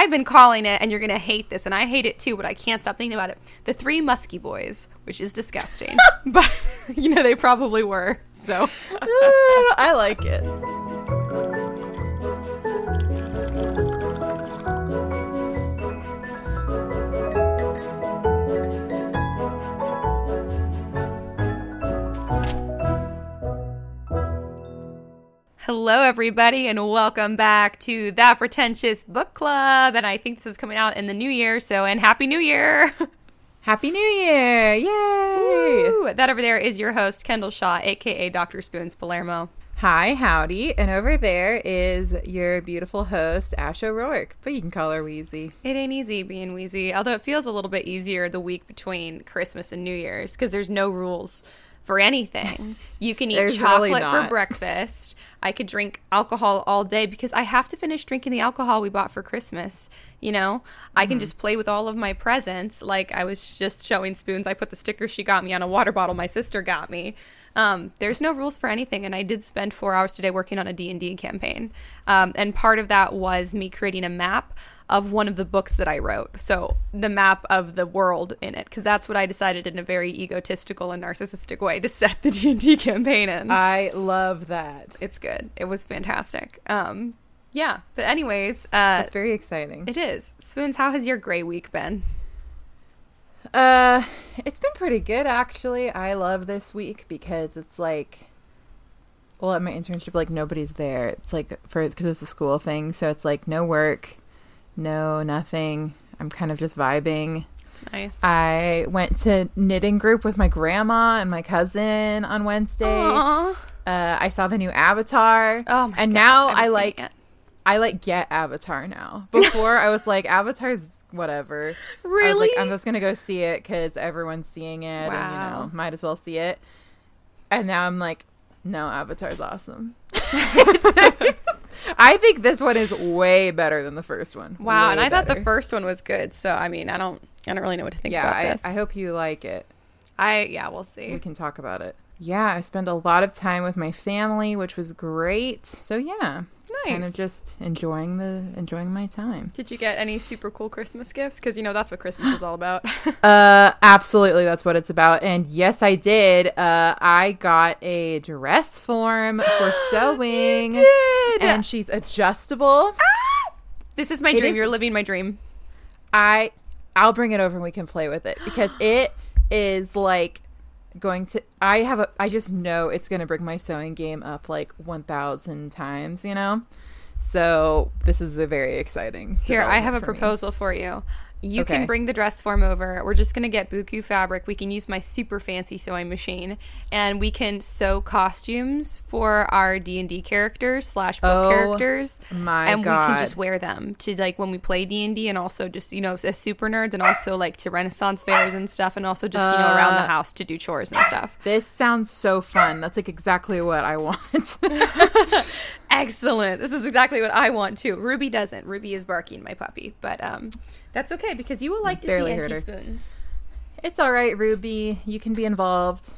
I've been calling it, and you're gonna hate this, and I hate it too, but I can't stop thinking about it. The Three Musky Boys, which is disgusting, but you know they probably were. So uh, I like it. Hello, everybody, and welcome back to That Pretentious Book Club. And I think this is coming out in the new year, so and Happy New Year! Happy New Year! Yay! Woo! That over there is your host, Kendall Shaw, aka Dr. Spoons Palermo. Hi, howdy. And over there is your beautiful host, Ash O'Rourke, but you can call her Wheezy. It ain't easy being wheezy, although it feels a little bit easier the week between Christmas and New Year's because there's no rules for anything. You can eat chocolate really for breakfast. I could drink alcohol all day because I have to finish drinking the alcohol we bought for Christmas. You know, I Mm-hmm. can just play with all of my presents. Like I was just showing Spoons. I put the sticker she got me on a water bottle my sister got me. Um, there's no rules for anything, and I did spend four hours today working on a D and D campaign. Um, and part of that was me creating a map of one of the books that I wrote. So the map of the world in it, because that's what I decided in a very egotistical and narcissistic way to set the D and D campaign in. I love that. it's good. It was fantastic. Um, yeah. But anyways, uh, That's very exciting. it is. Spoons, how has your gray week been? Uh, it's been pretty good actually. I love this week because it's like, well, at my internship, like nobody's there. It's like for because it's a school thing, so it's like no work, no nothing. I'm kind of just vibing. It's nice. I went to knitting group with my grandma and my cousin on Wednesday. Aw. Uh, I saw the new Avatar. Oh my and God, now haven't I like. I like get Avatar now. Before I was like Avatar's whatever. I was Really? like I'm just gonna go see it because everyone's seeing it, and you know might as well see it. And now I'm like, no, Avatar's awesome. I think this one is way better than the first one. Wow, Way and I thought the first one was good. So I mean, I don't, I don't really know what to think Yeah, about I, this. I hope you like it. I yeah, we'll see. We can talk about it. Yeah, I spent a lot of time with my family, which was great. So yeah, kind of just enjoying the enjoying my time. Did you get any super cool Christmas gifts? Because you know that's what Christmas is all about. Uh, absolutely, that's what it's about. And yes, I did. Uh, I got a dress form for sewing, did! and she's adjustable. this is my It dream. is- You're living my dream. I, I'll bring it over and we can play with it because it is like going to. I have a. I just know it's to bring my sewing game up like one thousand times. You know. So this is a very exciting. Here, I have a for me. proposal for you. You Okay. can bring the dress form over. We're just gonna get buku fabric. We can use my super fancy sewing machine, and we can sew costumes for our D and D characters slash book Oh, characters. my and we can just wear them to like when we play D and D, and also just you know as super nerds, and also like to Renaissance fairs and stuff, and also just you know around the Uh, house to do chores and stuff. This sounds so fun. That's like exactly what I want. Excellent. This is exactly what I want too. Ruby doesn't. Ruby is barking my puppy, but um, that's okay because you will like to Barely see heard empty her. spoons. it's all right, Ruby. You can be involved.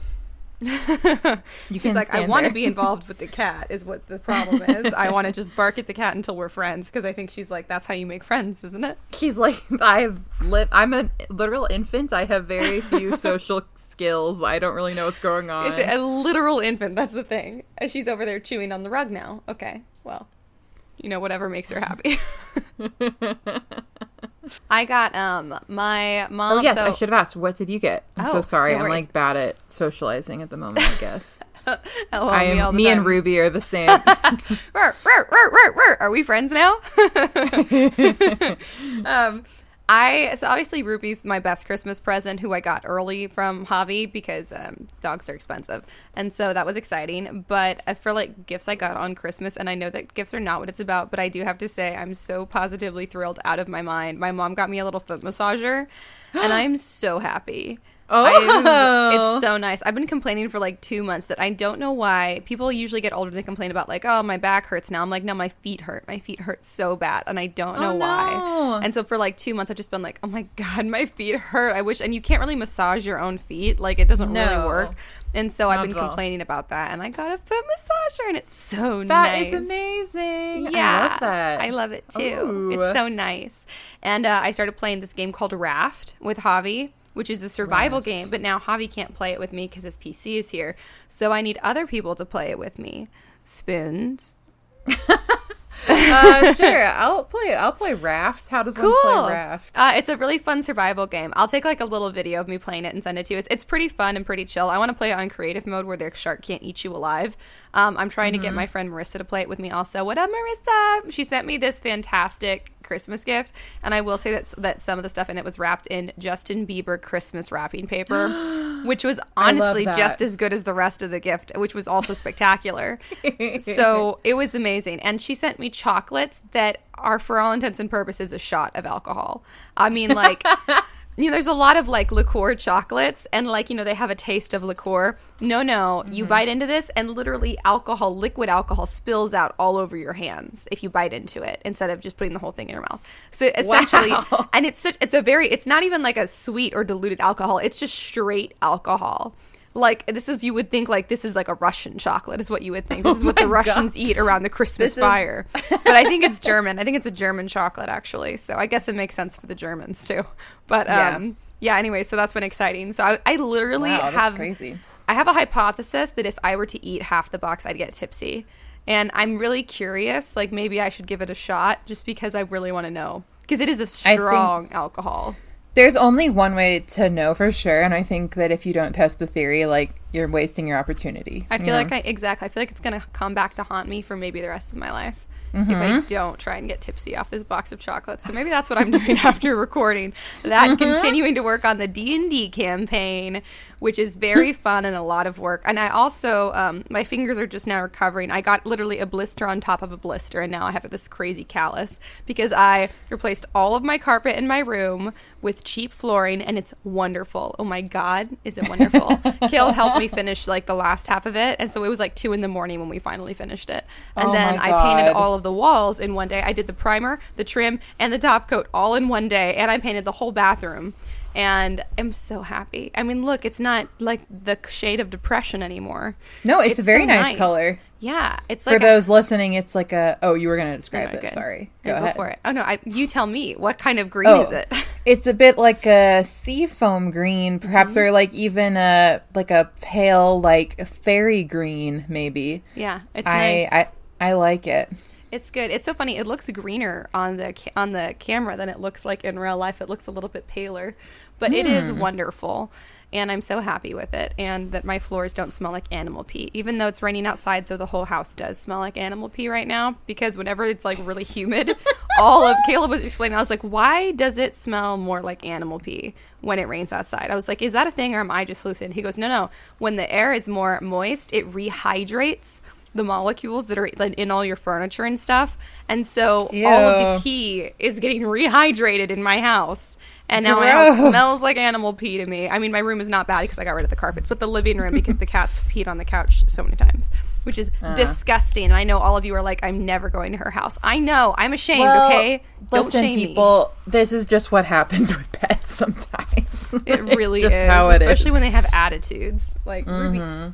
You can like, I want to be involved with the cat. Is what the problem is. I want to just bark at the cat until we're friends because I think she's like, that's how you make friends, isn't it? She's like, I've lived. I'm a literal infant. I have very few social skills. I don't really know what's going on. Is it a literal infant? That's the thing. And she's over there chewing on the rug now. Okay, well, you know, whatever makes her happy. I got um my mom. oh yes, so, I should have asked. What did you get? I'm Oh, so sorry. no I'm like bad at socializing at the moment. I guess. Hello, I am. the Me and. Ruby are the same. Rrr. Are we friends now? um, I so obviously Ruby's my best Christmas present, who I got early from Javi because um, dogs are expensive, and so that was exciting. But for like gifts I got on Christmas, and I know that gifts are not what it's about, but I do have to say I'm so positively thrilled out of my mind. My mom got me a little foot massager, and I'm so happy. Oh. it's so nice. I've been complaining for like two months that I don't know why. People usually get older and complain about like, oh, my back hurts now. I'm like, no, my feet hurt. My feet hurt so bad, and I don't know Oh, why. no. And so for like two months, I've just been like, oh my god, my feet hurt. I wish, and you can't really massage your own feet. Like it doesn't really work. And so I've been complaining about that, and I got a foot massager, and it's so That nice. is amazing. Yeah, I love that. I love it too. Ooh. It's so nice. And uh, I started playing this game called Raft with Javi, which is a survival Raft. game. But now Javi can't play it with me because his PC is here. So I need other people to play it with me. Spoons. uh, sure, I'll play. I'll play Raft. How does Cool. one play Raft? Uh, it's a really fun survival game. I'll take like a little video of me playing it and send it to you. It's, it's pretty fun and pretty chill. I want to play it on creative mode where the shark can't eat you alive. Um, I'm trying to get my friend Marissa to play it with me also. What up, Marissa? She sent me this fantastic Christmas gift, and I will say that that some of the stuff in it was wrapped in Justin Bieber Christmas wrapping paper, which was honestly just as good as the rest of the gift, which was also spectacular. so it was amazing. And she sent me chocolates that are, for all intents and purposes, a shot of alcohol. I mean, like, you know, there's a lot of like liqueur chocolates, and like, you know, they have a taste of liqueur. No, no, you mm-hmm. bite into this, and literally alcohol, liquid alcohol, spills out all over your hands if you bite into it instead of just putting the whole thing in your mouth. So essentially, Wow. and it's such, it's a very, it's not even like a sweet or diluted alcohol. It's just straight alcohol. Like this is you would think like this is like a Russian chocolate is what you would think. This is what the Oh Russians God. eat around the Christmas This is- fire. but I think it's German. I think it's a German chocolate actually. So I guess it makes sense for the Germans too. But Yeah. um yeah, anyway, so that's been exciting. So I, I literally Wow, have crazy. I have a hypothesis that if I were to eat half the box, I'd get tipsy. And I'm really curious, like maybe I should give it a shot just because I really want to know. Because it is a think- strong alcohol. There's only one way to know for sure, and I think that if you don't test the theory, like you're wasting your opportunity. I you feel know? like I exactly. I feel like it's gonna come back to haunt me for maybe the rest of my life if Mm-hmm. I don't try and get tipsy off this box of chocolates. So maybe that's what I'm doing after recording. That Mm-hmm. continuing to work on the D and D campaign, which is very fun and a lot of work. And I also, um, my fingers are just now recovering. I got literally a blister on top of a blister, and now I have this crazy callus because I replaced all of my carpet in my room with cheap flooring, and it's wonderful. Oh my god, is it wonderful? Kale helped me finish like the last half of it, and so it was like two in the morning when we finally finished it. And Oh then I painted all of the walls in one day. I did the primer, the trim, and the top coat all in one day, and I painted the whole bathroom. And I'm so happy. I mean, look, it's not like the shade of depression anymore. No, it's a very so nice color. Yeah, it's For like a- those listening, it's like a. Oh, you were gonna describe No, it. good. Sorry. No, Go go ahead. for it. Oh no, I, you tell me. What kind of green Oh, is it? it's a bit like a seafoam green, perhaps, Mm-hmm. or like even a like a pale like fairy green, maybe. yeah, it's I, nice. I I like it. It's good. It's so funny. It looks greener on the ca- on the camera than it looks like in real life. It looks a little bit paler, but it is hmm. wonderful, and I'm so happy with it. And that my floors don't smell like animal pee, even though it's raining outside, so the whole house does smell like animal pee right now. Because whenever it's like really humid, all of Caleb was explaining. I was like, why does it smell more like animal pee when it rains outside? I was like, is that a thing or am I just hallucinating? He goes, no, no. When the air is more moist, it rehydrates the molecules that are in all your furniture and stuff. And so all of the pee is getting rehydrated in my house. And now my house smells like animal pee to me. I mean, my room is not bad because I got rid of the carpets, but the living room because the cats peed on the couch so many times, which is Uh. disgusting. And I know all of you are like, I'm never going to her house. I know. I'm ashamed, Well, okay? Don't Listen, shame me. people, this is just what happens with pets sometimes. It really is, how it especially is. Mm-hmm. when they have attitudes. Like Ruby, what are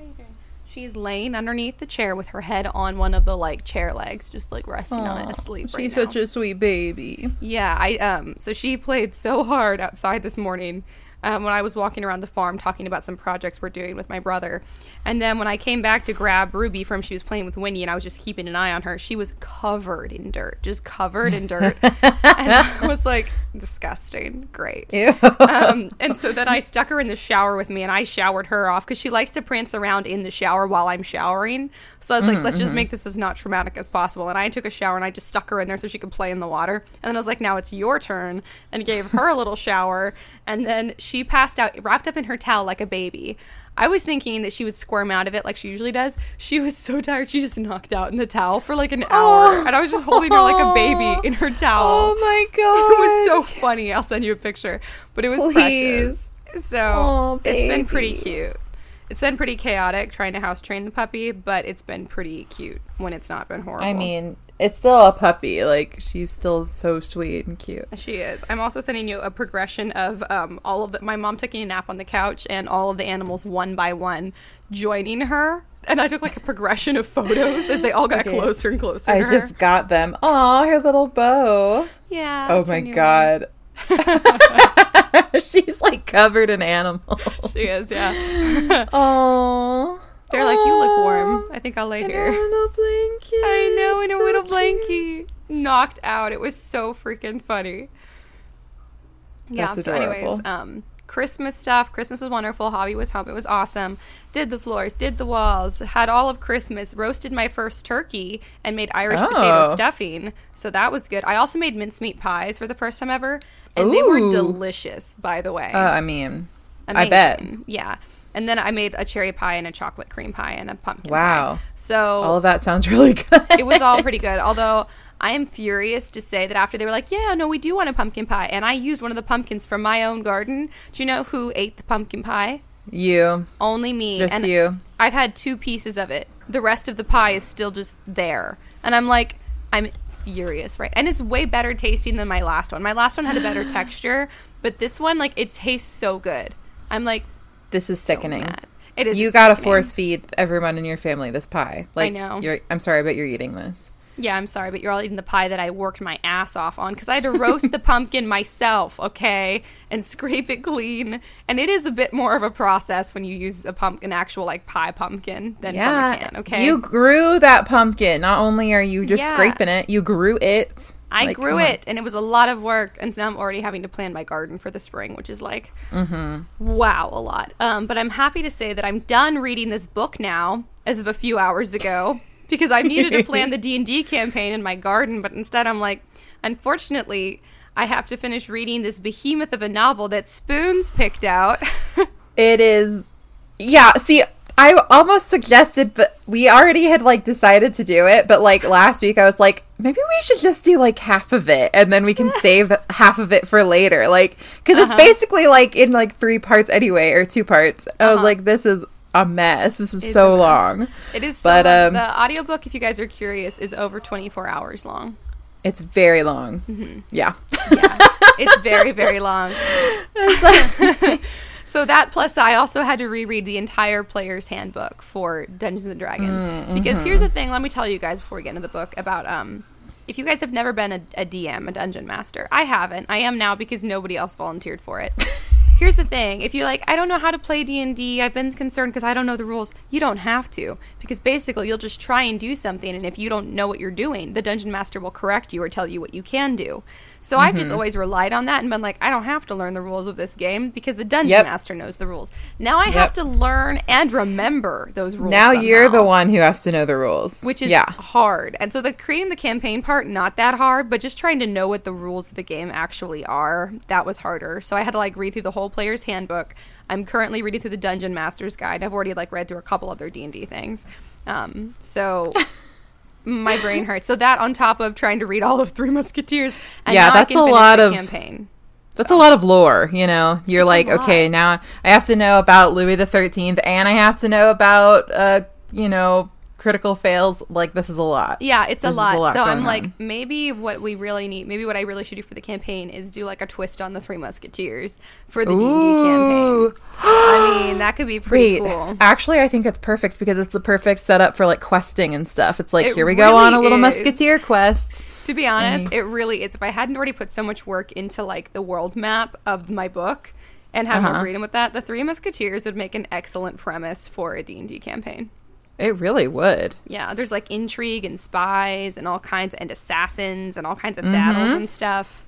you doing? She's laying underneath the chair with her head on one of the like chair legs, just like resting on it, asleep. right She's now. such a sweet baby. Yeah, I um so she played so hard outside this morning um, when I was walking around the farm talking about some projects we're doing with my brother. And then when I came back to grab Ruby from she was playing with Winnie and I was just keeping an eye on her, she was covered in dirt, just covered in dirt. and I was like, disgusting. Great. Um, and so then I stuck her in the shower with me and I showered her off because she likes to prance around in the shower while I'm showering. So I was like, let's just make this as not traumatic as possible. And I took a shower and I just stuck her in there so she could play in the water. And then I was like, now it's your turn and gave her a little shower. And then she passed out, wrapped up in her towel like a baby. I was thinking that she would squirm out of it like she usually does. She was so tired, she just knocked out in the towel for like an hour. Oh. And I was just holding her like a baby in her towel. Oh my God. It was so funny. I'll send you a picture. But it was Please. precious. So Aw, it's been pretty cute. It's been pretty chaotic trying to house train the puppy, but it's been pretty cute when it's not been horrible. I mean, it's still a puppy. Like she's still so sweet and cute. She is. I'm also sending you a progression of um, all of the. My mom taking a nap on the couch and all of the animals one by one joining her. And I took like a progression of photos as they all got Okay. closer and closer. I just got them. Oh, her little bow. yeah. Oh my god. she's like covered in animals. She is. Yeah. Oh. They're like, you look warm. I think I'll lay In a here. blanket. I know, in a little cute. blankie. Knocked out. It was so freaking funny. Yeah, That's so anyways, um Christmas stuff. Christmas was wonderful. Javi was home. It was awesome. Did the floors, did the walls, had all of Christmas, roasted my first turkey and made Irish potato Oh. stuffing. So that was good. I also made mincemeat pies for the first time ever. And they were delicious, by the way. Uh, I mean, I bet. Yeah. And then I made a cherry pie and a chocolate cream pie and a pumpkin pie. Wow. pie. So All of that sounds really good. it was all pretty good. Although I am furious to say that after they were like, "Yeah, no, we do want a pumpkin pie," and I used one of the pumpkins from my own garden. Do you know who ate the pumpkin pie? You, Only me. just and you. I've had two pieces of it. The rest of the pie is still just there, and I'm like, I'm furious, right? And it's way better tasting than my last one. My last one had a better texture, but this one, like, it tastes so good. I'm like, This is so sickening. mad. It is. you gotta sickening. force feed everyone in your family this pie. Like, know. You're, I'm sorry, but you're eating this. Yeah, I'm sorry, but you're all eating the pie that I worked my ass off on because I had to roast the pumpkin myself, okay, and scrape it clean. And it is a bit more of a process when you use a pumpkin, actual like pie pumpkin, than from a can, okay? You grew that pumpkin. Not only are you just Yeah. scraping it, you grew it. I Like, grew it, and it was a lot of work. And now I'm already having to plan my garden for the spring, which is like, Mm-hmm. wow, a lot. Um, but I'm happy to say that I'm done reading this book now, as of a few hours ago, because I needed to plan the D and D campaign in my garden. But instead, I'm like, unfortunately, I have to finish reading this behemoth of a novel that Spoons picked out. It is. Yeah, see, I almost suggested, but we already had like decided to do it. But like last week, I was like, maybe we should just do like half of it, and then we can save half of it for later. Like, because Uh-huh. it's basically like in like three parts anyway, or two parts. I was Uh-huh. like, this is a mess. This is It's so long. It is so But, long. um, the audiobook, if you guys are curious, is over 24 hours long. It's very long. Mm-hmm. Yeah. Yeah, it's very, very long. so that plus I also had to reread the entire player's handbook for Dungeons and Dragons because here's the thing. Let me tell you guys before we get into the book about um. If you guys have never been a, a DM, a dungeon master, I haven't. I am now because nobody else volunteered for it. Here's the thing: if you're like, I don't know how to play D and D, I've been concerned because I don't know the rules. You don't have to, because basically you'll just try and do something, and if you don't know what you're doing, the dungeon master will correct you or tell you what you can do. So I've just always relied on that and been like, I don't have to learn the rules of this game because the dungeon Yep. master knows the rules. Now I have to learn and remember those rules. now you're the one who has to know the rules. which is yeah. hard. And so the creating the campaign part not that hard, but just trying to know what the rules of the game actually are, that was harder. So I had to like read through the whole player's handbook. I'm currently reading through the Dungeon Master's Guide. I've already like read through a couple other D&D things. Um, so my brain hurts. So that on top of trying to read all of Three Musketeers and Yeah, that's a lot of- campaign. That's a lot of lore, you know. You're It's like, okay, now I have to know about Louis the Thirteenth, and I have to know about, uh, you know, critical fails. Like, this is a lot. Yeah, it's a This is lot. so I'm like, on. maybe what we really need, maybe what I really should do for the campaign is do like a twist on the Three Musketeers for the D&D campaign. I mean, that could be pretty Wait, cool. actually, I think it's perfect because it's the perfect setup for like questing and stuff. It's like, It here we go on a little is. musketeer quest. To be honest, Any- it really is. If I hadn't already put so much work into like the world map of my book and had more Uh-huh. freedom with that, the Three Musketeers would make an excellent premise for a D&D campaign. It really would. Yeah, there's like intrigue and spies and all kinds and assassins and all kinds of battles and stuff.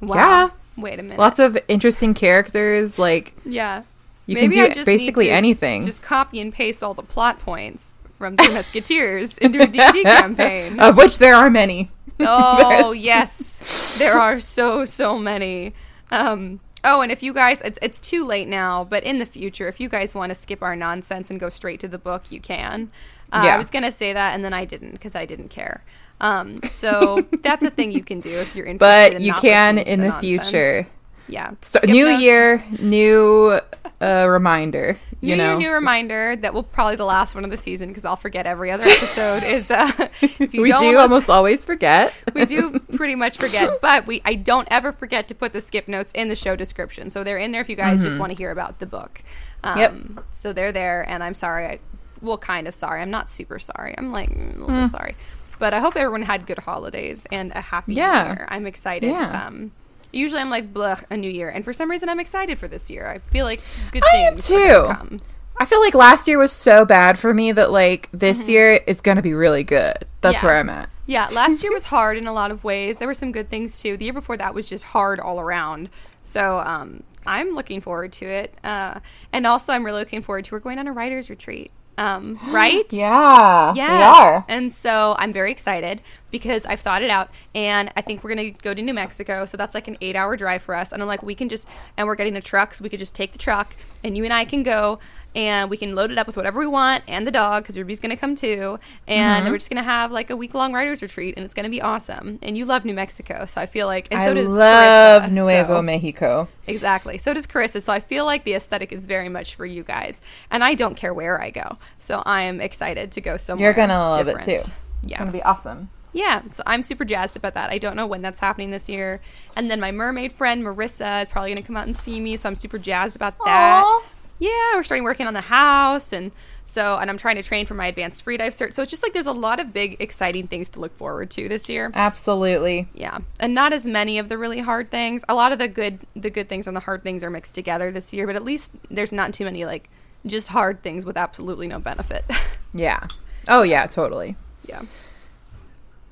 Wow. Mm-hmm. Yeah. Wait a minute. Lots of interesting characters. Like, yeah. you Maybe can do basically anything. Just copy and paste all the plot points from the Musketeers into a D&D campaign. of which there are many. Oh yes, there are so so many. Um, oh, and if you guys, it's it's too late now, but in the future, if you guys want to skip our nonsense and go straight to the book, you can. Uh, Yeah. I was gonna say that, and then I didn't because I didn't care. Um, so that's a thing you can do if you're interested. But in you can in the nonsense. future. Yeah. So, new notes. year, new uh, reminder. You new know, new reminder that will probably the last one of the season because I'll forget every other episode. is uh, we do listen- almost always forget. we do pretty much forget, but we I don't ever forget to put the skip notes in the show description, so they're in there if you guys just want to hear about the book. Um, Yep. So they're there, and I'm sorry. I well, kind of sorry. I'm not super sorry. I'm like mm, a little bit sorry, but I hope everyone had good holidays and a happy Yeah. new year. I'm excited. Yeah. Um, usually I'm like blech a new year, and for some reason I'm excited for this year. I feel like good I am things are gonna too. I feel like last year was so bad for me that like this year is going to be really good. That's Mm-hmm. Yeah. where I'm at. Yeah, last year was hard in a lot of ways. There were some good things too. The year before that was just hard all around. So um, I'm looking forward to it. Uh, and also, I'm really looking forward to we're going on a writer's retreat. Um, right? Yeah, Yes. we are. And so I'm very excited because I've thought it out and I think we're going to go to New Mexico. So that's like an eight hour drive for us. And I'm like, we can just, and we're getting a truck. So we could just take the truck and you and I can go and we can load it up with whatever we want and the dog because Ruby's going to come too. And Mm-hmm. we're just going to have like a week long writer's retreat and it's going to be awesome. And you love New Mexico. So I feel like, and so I does love Carissa, Nuevo so- Mexico. Exactly. So does Carissa. So I feel like the aesthetic is very much for you guys. And I don't care where I go. So I am excited to go somewhere. You're gonna love it different. too. It's Yeah. gonna be awesome. Yeah. So I'm super jazzed about that. I don't know when that's happening this year. And then my mermaid friend Marissa is probably going to come out and see me. So I'm super jazzed about that. Aw. Yeah. We're starting working on the house. And so, and I'm trying to train for my advanced free dive cert. So it's just like there's a lot of big, exciting things to look forward to this year. Absolutely. Yeah, and not as many of the really hard things. A lot of the good, the good things and the hard things are mixed together this year. But at least there's not too many like just hard things with absolutely no benefit. Yeah. Oh yeah, totally. yeah,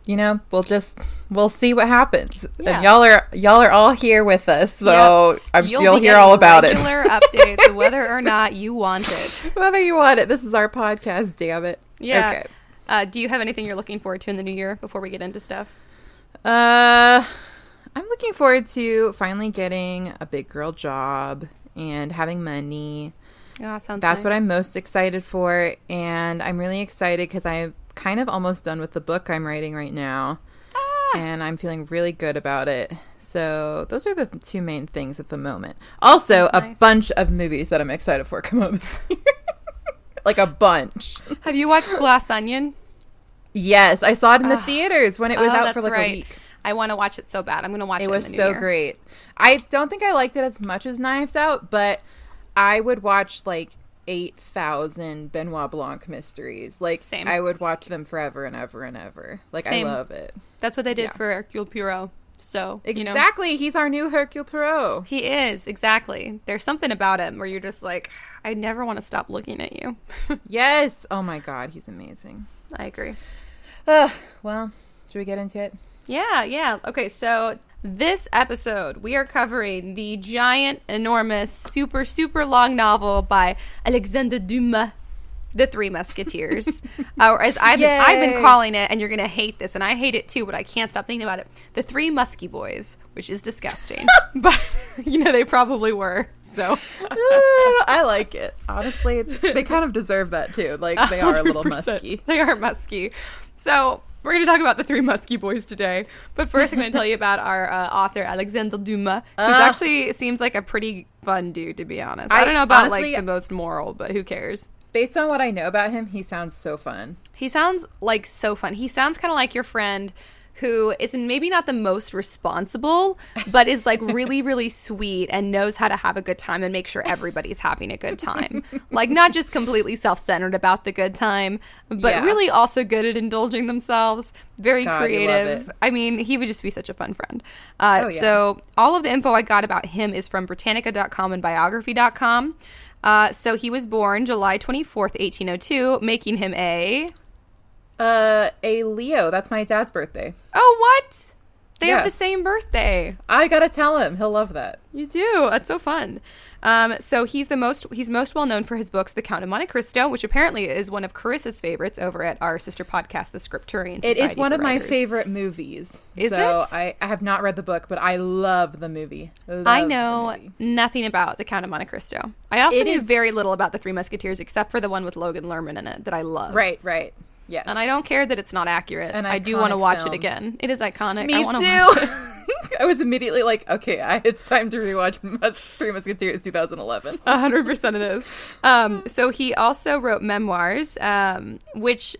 You know, we'll just we'll see what happens. Yeah. And y'all are y'all are all here with us, so Yep. I'm You'll you'll, hear all about it. regular updates, whether or not you want it. Whether you want it, this is our podcast. Damn it. Yeah. Okay. Uh, do you have anything you're looking forward to in the new year before we get into stuff? Uh, I'm looking forward to finally getting a big girl job and having money. Yeah, that sounds. That's what. I'm most excited for, and I'm really excited because I'm kind of almost done with the book I'm writing right now, Ah, and I'm feeling really good about it. So those are the two main things at the moment. Also, a bunch of movies that I'm excited for come out this year, like a bunch. have you watched Glass Onion? Yes, I saw it in the theaters when it was Oh, out for like right. a week. I want to watch it so bad. I'm going to watch it. It in was the new so year. great. I don't think I liked it as much as Knives Out, but I would watch like 8,000 Benoit Blanc mysteries. Like, Same. I would watch them forever and ever and ever. Like, Same. I love it. That's what they did Yeah. for Hercule Poirot. So you know. Exactly. He's our new Hercule Poirot. He is, exactly. There's something about him where you're just like, I never want to stop looking at you. Yes. Oh my God. He's amazing. I agree. Ugh, well, should we get into it? Yeah, yeah. Okay, so this episode, we are covering the giant, enormous, super, super long novel by Alexandre Dumas. The Three Musketeers, uh, or as I've been, I've been calling it, and you're gonna hate this, and I hate it too, but I can't stop thinking about it. The Three Musky Boys, which is disgusting, but you know they probably were. So I like it. Honestly, it's, they kind of deserve that too. Like, they are a little musky. They are musky. So we're going to talk about the three musky boys today. But first, I'm going to tell you about our uh, author Alexandre Dumas, who Ugh. actually seems like a pretty fun dude, to be honest. I, I don't know about honestly- like the most moral, but who cares? Based on what I know about him, he sounds so fun. He sounds like so fun. He sounds kind of like your friend who is maybe not the most responsible, but is like really, really sweet and knows how to have a good time and make sure everybody's having a good time. like not just completely self-centered about the good time, but Yeah. really also good at indulging themselves. Very God, creative. I mean, he would just be such a fun friend. Uh, Oh, yeah. So all of the info I got about him is from Britannica.com and biography.com. Uh, so he was born July 24th, 1802, making him a Uh, a Leo. That's my dad's birthday. Oh, what? They Yeah. have the same birthday. I gotta tell him. He'll love that. You do. That's so fun. Um, so he's the most he's most well known for his books, The Count of Monte Cristo, which apparently is one of Carissa's favorites over at our sister podcast, The Scripturian. It is one of my favorite movies. Is so it? I, I have not read the book, but I love the movie. Love I know movie. nothing about The Count of Monte Cristo. I also It knew is- very little about The Three Musketeers, except for the one with Logan Lerman in it that I love. Right, right. Yes. And I do don't care that it's not accurate. An I do want to watch film. it again. It is iconic. Me I want to watch it. I was immediately like, okay, I, it's time to rewatch Mus- Three Musketeers 2011. Hundred percent it is. Um, so he also wrote memoirs, um, which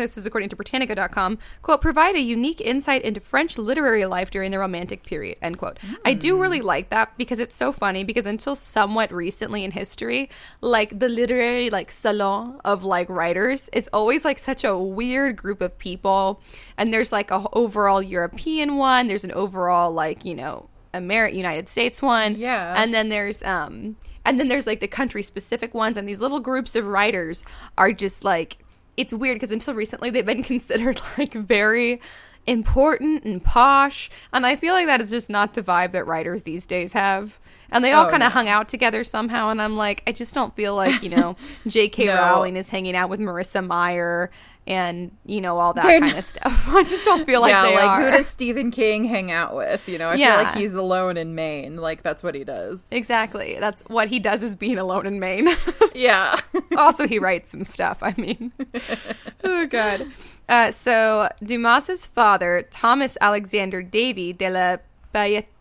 this is according to Britannica.com, quote, provide a unique insight into French literary life during the Romantic period, end quote. I do really like that because it's so funny because until somewhat recently in history, like the literary like salon of like writers is always like such a weird group of people. And there's like a overall European one, there's an overall like, you know, American United States one. Yeah. And then there's um and then there's like the country specific ones and these little groups of writers are just like it's weird because until recently they've been considered like very important and posh and I feel like that is just not the vibe that writers these days have. And they all Oh, kind of no. hung out together somehow and I'm like I just don't feel like, you know, J.K. No. Rowling is hanging out with Marissa Meyer and you know all that They're kind not- of stuff. I just don't feel like yeah, they like are. who does Stephen King hang out with? You know, I Yeah. feel like he's alone in Maine. Like that's what he does. Exactly. That's what he does is being alone in Maine. yeah. also, he writes some stuff. I mean, oh god. Uh, so Dumas's father, Thomas Alexander Davy de la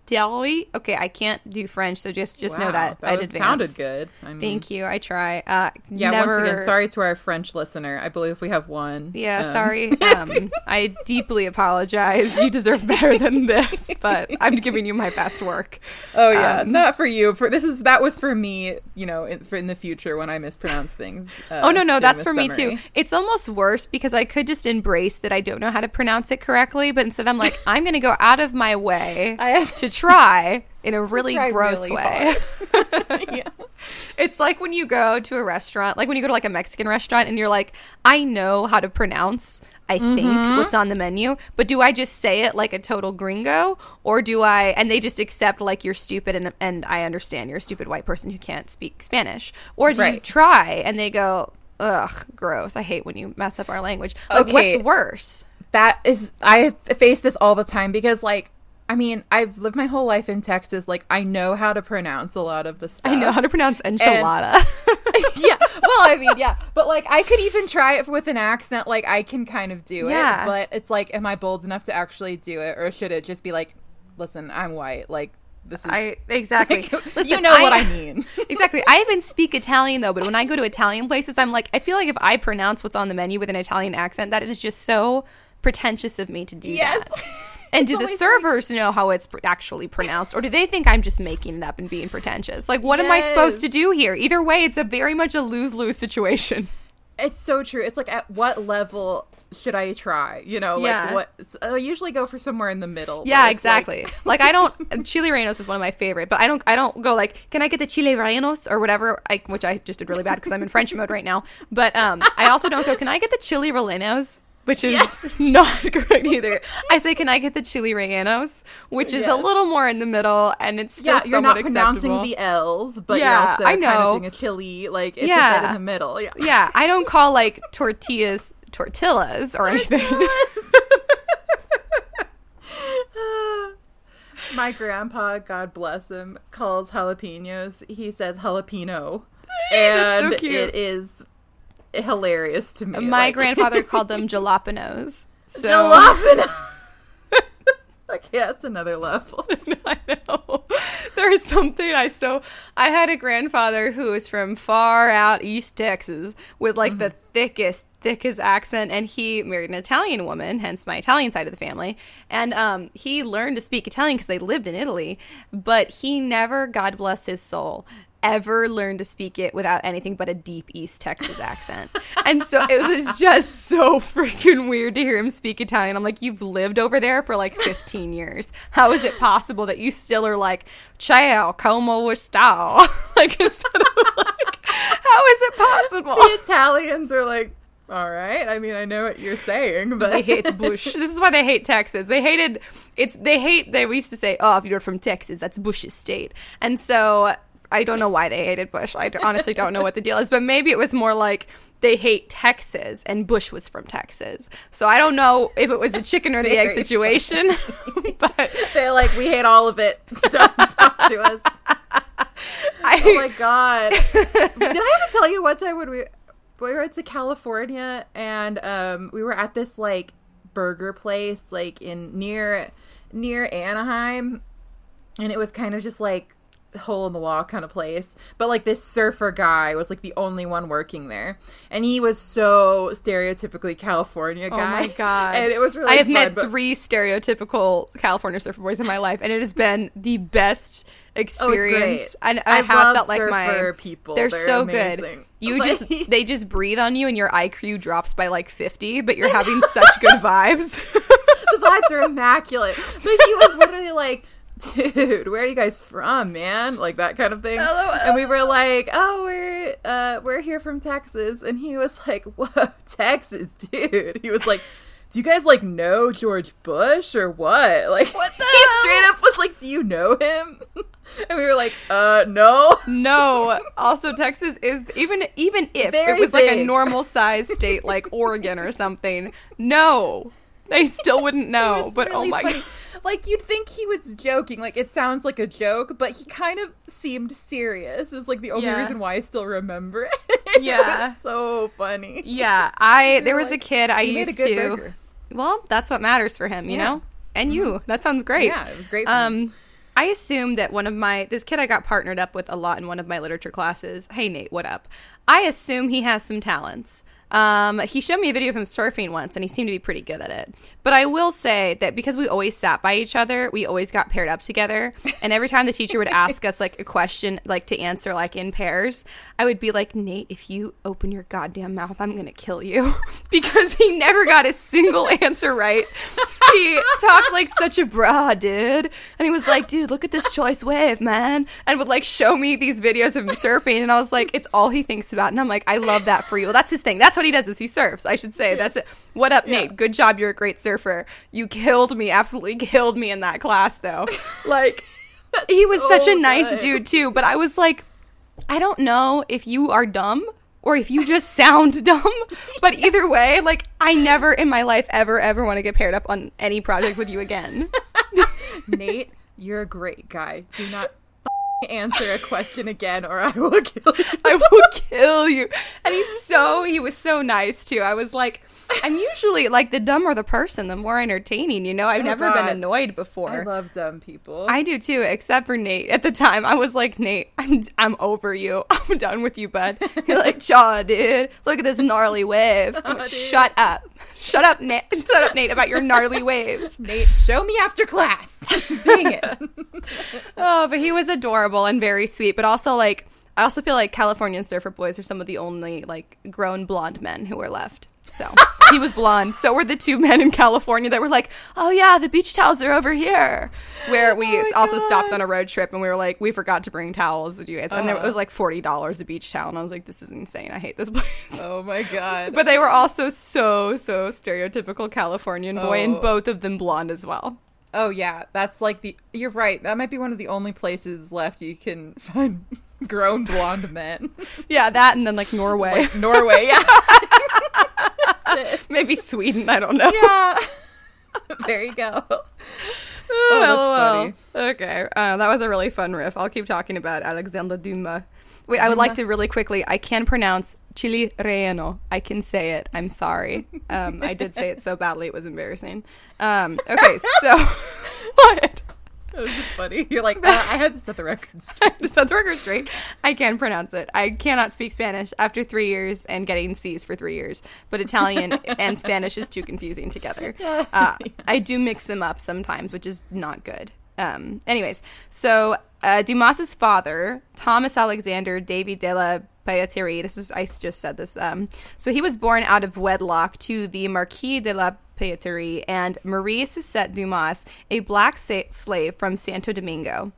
Bayetterie. Okay, I can't do French, so just just know that, that was- sounded good. I mean, Thank you. I try. Uh, Yeah, never, once again, sorry to our French listener. I believe we have one. Yeah, Um, sorry. Um, I deeply apologize. You deserve better than this, but I'm giving you my best work. Oh yeah, Um, not for you. For this is that was for me. You know, in, for in the future when I mispronounce things. Uh, Oh no, no, that's for me too. It's almost worse because I could just embrace that I don't know how to pronounce it correctly, but instead I'm like, I'm going to go out of my way I have to try in a really gross really way. yeah. It's like when you go to a restaurant, like when you go to like a Mexican restaurant and you're like, I know how to pronounce I think Mm-hmm. what's on the menu, but do I just say it like a total gringo or do I and they just accept like you're stupid and and I understand you're a stupid white person who can't speak Spanish? Or do you try and they go, "Ugh, gross. I hate when you mess up our language." Like Okay. what's worse? that is I face this all the time because like I mean I've lived my whole life in Texas. Like I know how to pronounce a lot of the stuff. I know how to pronounce enchilada. yeah. Well, I mean, yeah. But like I could even try it with an accent. Like I can kind of do Yeah. it. But it's like, am I bold enough to actually do it, or should it just be like, listen, I'm white. Like this is. I exactly. you Listen, know what I mean. exactly. I even speak Italian though, but when I go to Italian places, I'm like, I feel like if I pronounce what's on the menu with an Italian accent, that is just so pretentious of me to do Yes. that. And do the servers know how it's pr- actually pronounced, or do they think I'm just making it up and being pretentious? Like, what am I supposed to do here? Either way, it's a very much a lose lose situation. It's so true. It's like, at what level should I try? You know, like Yeah. what? I usually go for somewhere in the middle. Yeah, it's like- exactly. Like, I don't. Chili rellenos is one of my favorite, but I don't. I don't go like, can I get the chili rellenos or whatever? I, which I just did really bad because I'm in French mode right now. But um, I also don't go. Can I get the chili rellenos? Which is not great either. I say, can I get the chili rellenos? Which is a little more in the middle, and it's still yeah, you're not pronouncing acceptable. the L's, but Yeah, you're also I kind know. of doing a chili. Like it's a Yeah. bit in the middle. Yeah. yeah, I don't call like tortillas tortillas or anything. My grandpa, God bless him, calls jalapenos. He says jalapeno, so and cute. it is hilarious to me. My like- grandfather called them jalapenos. So jalapeno. like yeah, it's another level. I know. There's something I so I had a grandfather who was from far out East Texas with like the thickest, thickest accent, and he married an Italian woman, hence my Italian side of the family. And um, he learned to speak Italian because they lived in Italy, but he never, God bless his soul, ever learned to speak it without anything but a deep East Texas accent. and so it was just so freaking weird to hear him speak Italian. I'm like, you've lived over there for like 15 years. How is it possible that you still are like, ciao, como sta? like, instead of like, how is it possible? the Italians are like, all right. I mean, I know what you're saying, but They hate bush. This is why they hate Texas. They hated it's. They hate. They We used to say, "Oh, if you're from Texas, that's Bush's state." And so I don't know why they hated Bush. I honestly don't know what the deal is, but maybe it was more like they hate Texas, and Bush was from Texas. So I don't know if it was the chicken or the egg situation, but they're like, we hate all of it. Don't talk to us. I. Oh my god! Did I ever tell you one time when we we went to California and um we were at this like burger place like in near near Anaheim, and it was kind of just like hole in the wall kind of place. But like this surfer guy was like the only one working there, and he was so stereotypically California oh guy. Oh my god! And it was really I have fun, met but- three stereotypical California surfer boys in my life, and it has been the best oh, experience. Oh, experience. great. I, I, have love felt like my surfer people. They're, They're so amazing. good. You Like- just they just breathe on you, and your IQ drops by like fifty, but you're having such good vibes. the vibes are immaculate. But he was literally like, dude, where are you guys from, man? Like that kind of thing. LOL. And we were like, oh, we're uh, we're here from Texas. And he was like, whoa, Texas, dude. He was like, do you guys like know George Bush or what? Like, What the he hell? straight up was like, do you know him? And we were like, uh, no. no. Also, Texas is even even if Very it was like a normal size state like Oregon or something. No, they still wouldn't know. But really oh my funny. god. Like you'd think he was joking, like it sounds like a joke, but he kind of seemed serious. Is like the only Yeah. reason why I still remember it. it Yeah. was so funny. Yeah, I there was a kid I He made a used to. burger. Well, that's what matters for him, you Yeah. know? And you. That sounds great. Yeah, it was great. Um I assumed that one of my this kid I got partnered up with a lot in one of my literature classes. Hey Nate, what up? I assume he has some talents. Um, he showed me a video of him surfing once, and he seemed to be pretty good at it. But I will say that because we always sat by each other, we always got paired up together. And every time the teacher would ask us like a question, like to answer like in pairs, I would be like, Nate, if you open your goddamn mouth, I'm gonna kill you, because he never got a single answer right. He talked like such a bra, dude, and he was like, dude, look at this choice wave, man, and would like show me these videos of him surfing, and I was like, it's all he thinks about, and I'm like, I love that for you. Well, that's his thing. That's what he does is he surfs. I should say that's it. What up, Nate? Good job. You're a great surfer. You killed me. Absolutely killed me in that class, though. Like, he was such a nice good. dude too, but I was like, I don't know if you are dumb or if you just sound dumb. But either way, like I never in my life ever ever want to get paired up on any project with you again. Nate, you're a great guy. Do not answer a question again, or I will kill you. I will kill you. And he's so he was so nice too. I was like I'm usually like the dumber the person, the more entertaining, you know. I've Oh, never God. been annoyed before. I love dumb people. I do too, except for Nate. At the time, I was like, Nate, I'm I'm over you. I'm done with you, bud. You're like, Chaw, dude. Look at this gnarly wave. Like. Shut up. Shut up, Nate. Shut up, Nate, about your gnarly waves. Nate, show me after class. Dang it. Oh, but he was adorable and very sweet. But also, like, I also feel like Californian surfer boys are some of the only like grown blonde men who are left. So he was blonde. So were the two men in California that were like, "Oh yeah, the beach towels are over here." Where we Oh also stopped on a road trip and we were like, "We forgot to bring towels, with you guys." And there, it was like forty dollars a beach towel, and I was like, "This is insane. I hate this place." Oh my god. But they were also so so stereotypical Californian boy, and Oh. both of them blonde as well. Oh yeah, that's like the. You're right. That might be one of the only places left you can find grown blonde men. Yeah, that and then like Norway, Norway, yeah, maybe Sweden. I don't know. yeah. there you go. Oh, that's LOL. Okay, uh, that was a really fun riff. I'll keep talking about Alexander Dumas. Wait, I would like to really quickly. I can pronounce Chili Relleno. I can say it. I'm sorry. Um, I did say it so badly it was embarrassing. Um, okay, so what? That was just funny. You're like, uh, I had to set the record straight. to set the record straight, I can pronounce it. I cannot speak Spanish after three years and getting C's for three years, but Italian and Spanish is too confusing together. Uh, I do mix them up sometimes, which is not good. Um, anyways, so uh, Dumas's father, Thomas Alexander Davy de la Pailleterie, this is I just said this. Um, so he was born out of wedlock to the Marquis de la Pailleterie and Marie Cessette Dumas, a black sa- slave from Santo Domingo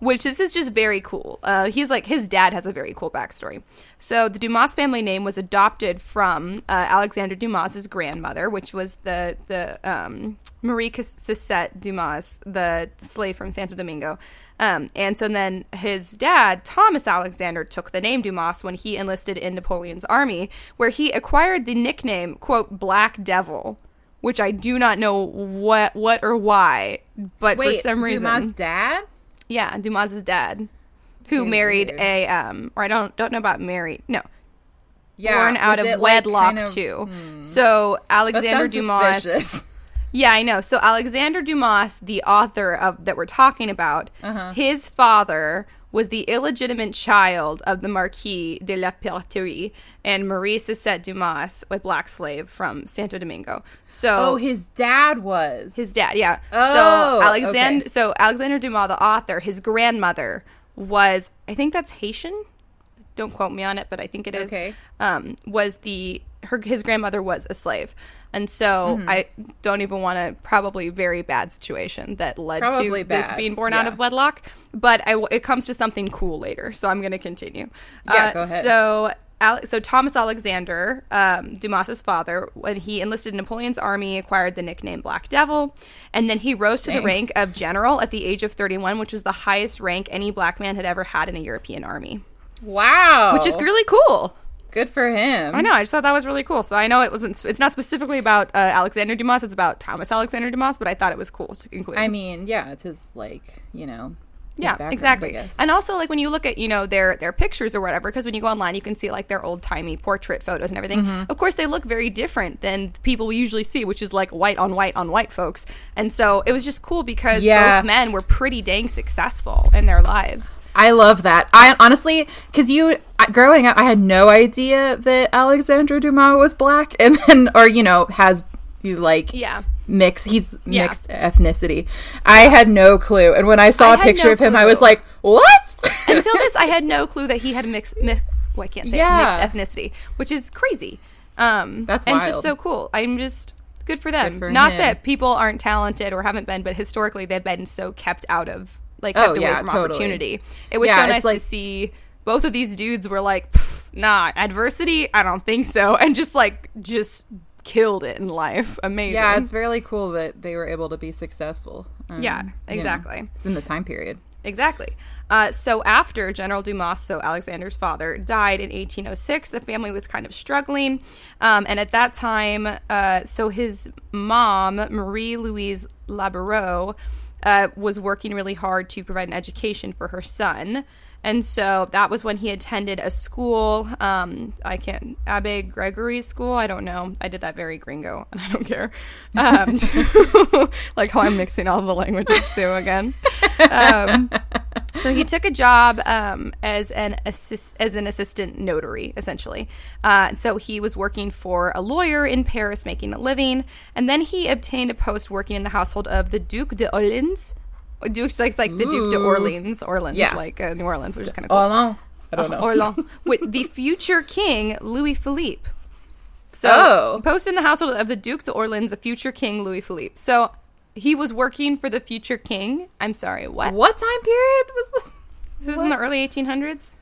which this is just very cool. Uh, he's like his dad has a very cool backstory. So the Dumas family name was adopted from uh, Alexander Dumas's grandmother, which was the the um, Marie Cessette Dumas, the slave from Santo Domingo. Um, and so then his dad, Thomas Alexander, took the name Dumas when he enlisted in Napoleon's army, where he acquired the nickname "quote Black Devil." Which I do not know what, what or why, but Wait, for some reason, Dumas' dad? yeah, Dumas's dad, who married a um, or I don't don't know about married. No, Yeah, born out of it, like, wedlock kind of- too. hmm. So Alexander Dumas. Yeah, I know. So Alexander Dumas, the author of that we're talking about, Uh-huh. his father was the illegitimate child of the Marquis de la Pelleterie and Marie Cessette Dumas, a black slave from Santo Domingo. So Oh, his dad was. his dad, yeah. Oh, so Alexander, okay. so Alexander Dumas, the author, his grandmother was, I think that's Haitian. Don't quote me on it, but I think it is. Okay. Um, was the her his grandmother was a slave, and so Mm-hmm. I don't even want to probably very bad situation that led Probably to this being born out of wedlock. But I it comes to something cool later, so I'm going to continue. Yeah, Uh, go ahead. So. So Thomas Alexander, um, Dumas's father, when he enlisted in Napoleon's army, acquired the nickname Black Devil, and then he rose to the rank of general at the age of 31, which was the highest rank any black man had ever had in a European army, wow. which is really cool. Good for him. I know. I just thought that was really cool. So I know it wasn't. It's not specifically about uh, Alexander Dumas. It's about Thomas Alexander Dumas. But I thought it was cool to include. I mean, yeah, it's his like, you know. Yeah, exactly. And also, like when you look at you know their their pictures or whatever, because when you go online, you can see like their old timey portrait photos and everything. Mm-hmm. Of course, they look very different than people we usually see, which is like white on white on white folks. And so it was just cool because Yeah. both men were pretty dang successful in their lives. I love that. I honestly, because you growing up, I had no idea that Alexandre Dumas was black, and then, or you know, has you like Yeah. Mix. He's Yeah. mixed ethnicity. I had no clue, and when I saw I a picture no of him, I was like, "What?" Until this, I had no clue that he had mixed. Mi- well, I can't say it, Yeah. mixed ethnicity, which is crazy. Um, That's and just so cool. I'm just good for them. Good for Not him. that people aren't talented or haven't been, but historically they've been so kept out of, like, Oh, away yeah, from totally. opportunity. It was Yeah, so nice to see both of these dudes were like, nah, adversity, I don't think so, and just like just killed it in life. Amazing. yeah, it's really cool that they were able to be successful. Um, Yeah, you know, exactly. it's in the time period. Exactly. Uh, so after General Dumas, so Alexander's father, died in 1806, the family was kind of struggling. Um, and at that time, uh, so his mom, Marie Louise Laboureux, uh, was working really hard to provide an education for her son. And so that was when he attended a school. Um, I can't, Abbe Gregory's school. I don't know. I did that very gringo, and I don't care. Um, like how I'm mixing all the languages too again. Um, so he took a job um, as an assist, as an assistant notary, essentially. Uh, so he was working for a lawyer in Paris, making a living, and then he obtained a post working in the household of the Duc de Orleans. Duke's like, like the Duke de Orleans, Orleans, Yeah. like uh, New Orleans, which is kind of cool. No, I don't know. Orleans, with the future king Louis Philippe. So Oh. post in the household of the Duke de Orleans, the future king Louis Philippe. So he was working for the future king. I'm sorry, what? What time period was this? This is in the early 1800s,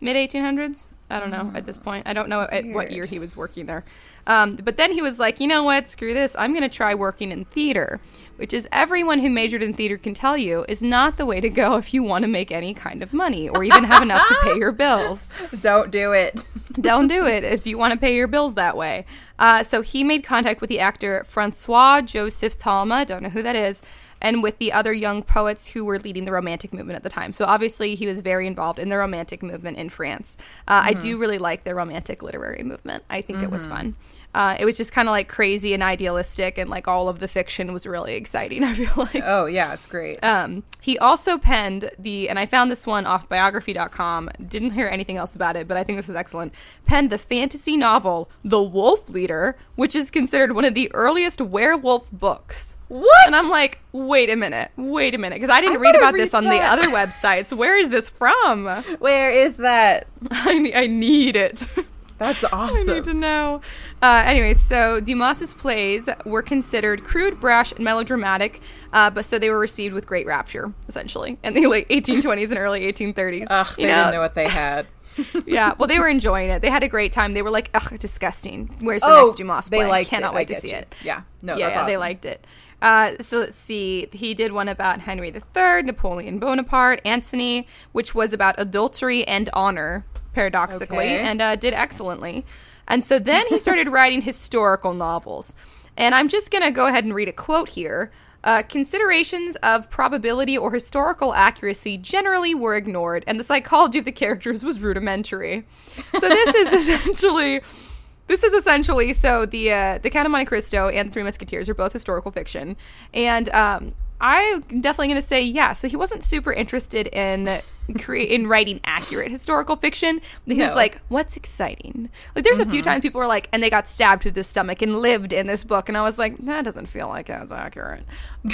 mid 1800s. I don't know at this point. I don't know at what year he was working there. Um, but then he was like, you know what? Screw this. I'm going to try working in theater, which is everyone who majored in theater can tell you is not the way to go if you want to make any kind of money or even have enough to pay your bills. Don't do it. Don't do it if you want to pay your bills that way. Uh, so he made contact with the actor Francois Joseph Talma, don't know who that is, and with the other young poets who were leading the Romantic movement at the time. So obviously he was very involved in the Romantic movement in France. Uh, I do really like the Romantic literary movement. I think it was fun. Uh, it was just kind of like crazy and idealistic, and like all of the fiction was really exciting. I feel like. Oh yeah, it's great. Um, he also penned the, and I found this one off biography.com. Didn't hear anything else about it, but I think this is excellent. Penned the fantasy novel The Wolf Leader, which is considered one of the earliest werewolf books. what? And I'm like, wait a minute, wait a minute, because I didn't I read about read this on that. the other websites. Where is this from? Where is that? I, I need it. That's awesome. I need to know. Uh, anyway, so Dumas's plays were considered crude, brash, and melodramatic, uh, but so they were received with great rapture, essentially, in the late 1820s and early 1830s. Ugh, they You didn't know what they had. yeah, well, they were enjoying it. They had a great time. They were like, ugh, disgusting. Where's the Oh, next Dumas they play? liked Cannot it. Wait to see you. it. Yeah. No, yeah, that's yeah, they liked it. Uh, so let's see. He did one about Henry III, Napoleon Bonaparte, Antony, which was about adultery and honor, paradoxically, Okay. and uh, did excellently. And so then he started writing historical novels. And I'm just going to go ahead and read a quote here. Uh, considerations of probability or historical accuracy generally were ignored, and the psychology of the characters was rudimentary. So this is essentially this is essentially so the uh, the Count of Monte Cristo and the Three Musketeers are both historical fiction, and um, I'm definitely going to say yeah. So he wasn't super interested in create in writing accurate historical fiction. He's No. like, what's exciting? Like, there's a few mm-hmm. times people were like, and they got stabbed through the stomach and lived in this book, and I was like, that doesn't feel like as accurate.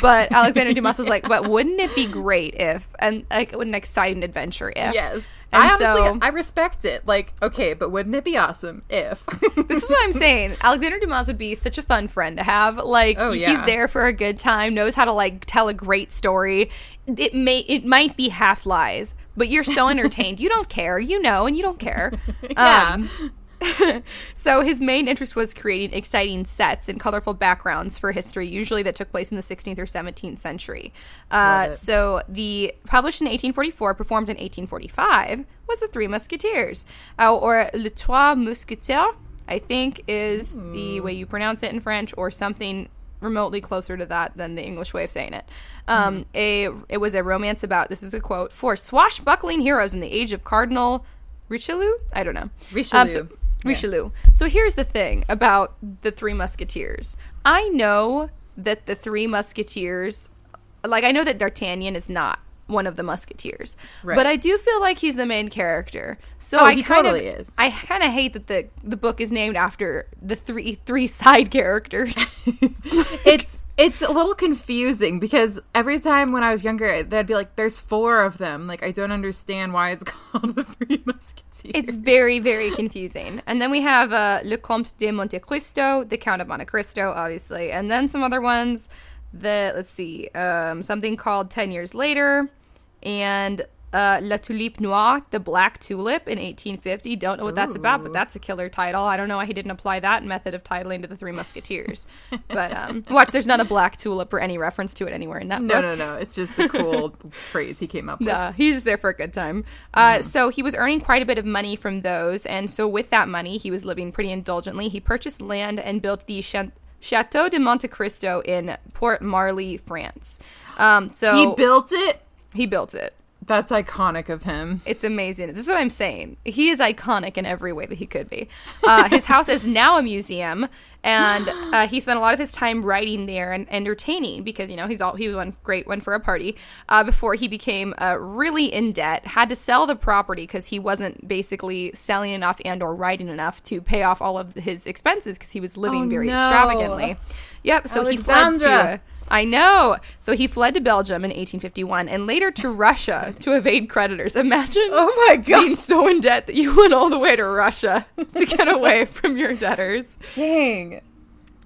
But Alexander Dumas was like, but wouldn't it be great if, and like, what an exciting adventure if? Yes. And I honestly, so- I respect it. Like, okay, but wouldn't it be awesome if? This is what I'm saying. Alexander Dumas would be such a fun friend to have. Like Oh, yeah. he's there for a good time, knows how to like tell a great story. It may it might be half lies, but you're so entertained. you don't care. You know, and you don't care. yeah. Um, so his main interest was creating exciting sets and colorful backgrounds for history, usually that took place in the 16th or 17th century. Uh, so the published in 1844, performed in 1845, was the Three Musketeers, uh, or Les Trois Mousquetaires. I think is the way you pronounce it in French, or something remotely closer to that than the English way of saying it. Um, A it was a romance about this is a quote for swashbuckling heroes in the age of Cardinal Richelieu. I don't know. Richelieu. Um, so- Yeah. Richelieu. So here's the thing about the Three Musketeers. I know that the Three Musketeers, like I know that D'Artagnan is not one of the Musketeers, Right. but I do feel like he's the main character. So Oh, I he kind totally of, is. I kind of hate that the the book is named after the three three side characters. it's it's a little confusing because every time when I was younger, they'd be like, "There's four of them." Like, I don't understand why it's called the Three Musketeers. It's very, very confusing. And then we have uh, Le Comte de Monte Cristo, The Count of Monte Cristo, obviously, and then some other ones that let's see, um, something called Ten Years Later, and uh, La Tulipe Noire, The Black Tulip in 1850. Don't know what that's about, but that's a killer title. I don't know why he didn't apply that method of titling to the Three Musketeers. but um, watch, there's not a black tulip or any reference to it anywhere in that no, book. no, no. It's just a cool phrase he came up with. Nah, he's just there for a good time. Uh, So he was earning quite a bit of money from those, and so with that money, he was living pretty indulgently. He purchased land and built the Cha- Chateau de Monte Cristo in Port Marly, France. Um, so He built it. he built it. That's iconic of him. It's amazing. This is what I'm saying. He is iconic in every way that he could be. Uh, his house is now a museum, and uh, he spent a lot of his time writing there and entertaining because you know he's all he was one great one for a party. Uh, before he became uh, really in debt, had to sell the property because he wasn't basically selling enough and or writing enough to pay off all of his expenses because he was living Oh, very no. extravagantly. Yep. So he fled to. I know. So he fled to Belgium in 1851 and later to Russia to evade creditors. Imagine Oh my god! being so in debt that you went all the way to Russia to get away from your debtors. Dang.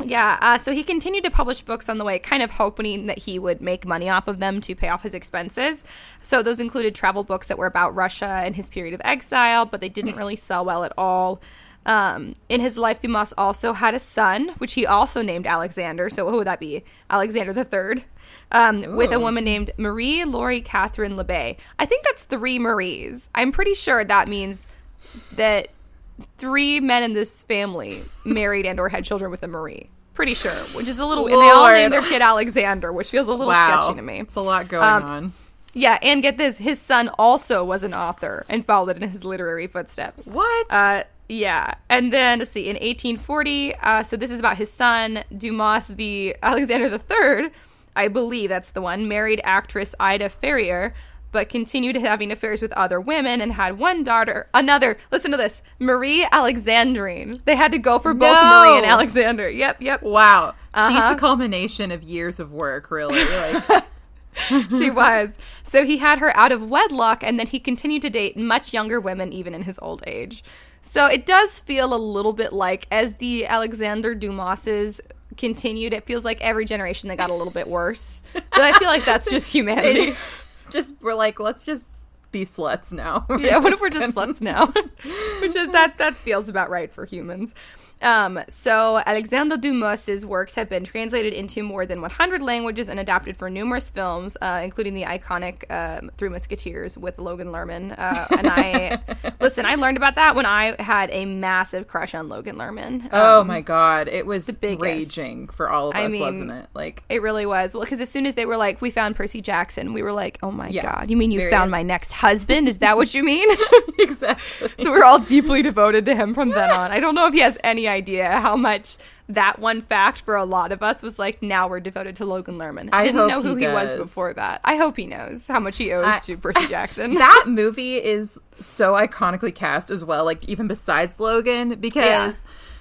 Yeah, uh, so he continued to publish books on the way, kind of hoping that he would make money off of them to pay off his expenses. So those included travel books that were about Russia and his period of exile, but they didn't really sell well at all. Um, in his life, Dumas also had a son, which he also named Alexander. So what would that be? Alexander the Third. Um, with a woman named Marie Laurie Catherine LeBay. I think that's three Maries. I'm pretty sure that means that three men in this family married and or had children with a Marie. Pretty sure, which is a little. And they all named their kid Alexander, which feels a little Wow. sketchy to me. It's a lot going Um, on. Yeah, and get this: his son also was an author and followed in his literary footsteps. What? Uh, yeah, and then let's see, in 1840, uh, so this is about his son Dumas, the Alexander III. I believe that's the one. Married actress Ida Ferrier, but continued having affairs with other women and had one daughter. Another, listen to this, Marie Alexandrine. They had to go for both No. Marie and Alexander. Yep, yep. wow. She's Uh-huh. the culmination of years of work, really. Like, she was. So he had her out of wedlock, and then he continued to date much younger women, even in his old age. So it does feel a little bit like, as the Alexander Dumases continued, it feels like every generation they got a little bit worse. But I feel like that's just humanity. just we're like, let's just be sluts now. yeah, what if we're just sluts now? Which is that that feels about right for humans. Um, so Alexander Dumas's works have been translated into more than 100 languages and adapted for numerous films, uh, including the iconic um, Three Musketeers with Logan Lerman. Uh, and I listen, I learned about that when I had a massive crush on Logan Lerman. Oh Um, my god, it was the biggest. raging for all of I us, mean, wasn't it? Like, It really was. Well, because as soon as they were like, we found Percy Jackson, we were like, oh my Yeah, God. You mean you found is. my next husband? Is that what you mean? exactly. so we're all deeply devoted to him from then on. I don't know if he has any any idea how much that one fact for a lot of us was like, now we're devoted to Logan Lerman. I Didn't know who he he, was before that. I hope he knows how much he owes I- to Percy Jackson. that movie is so iconically cast as well. Like even besides Logan, because Yeah,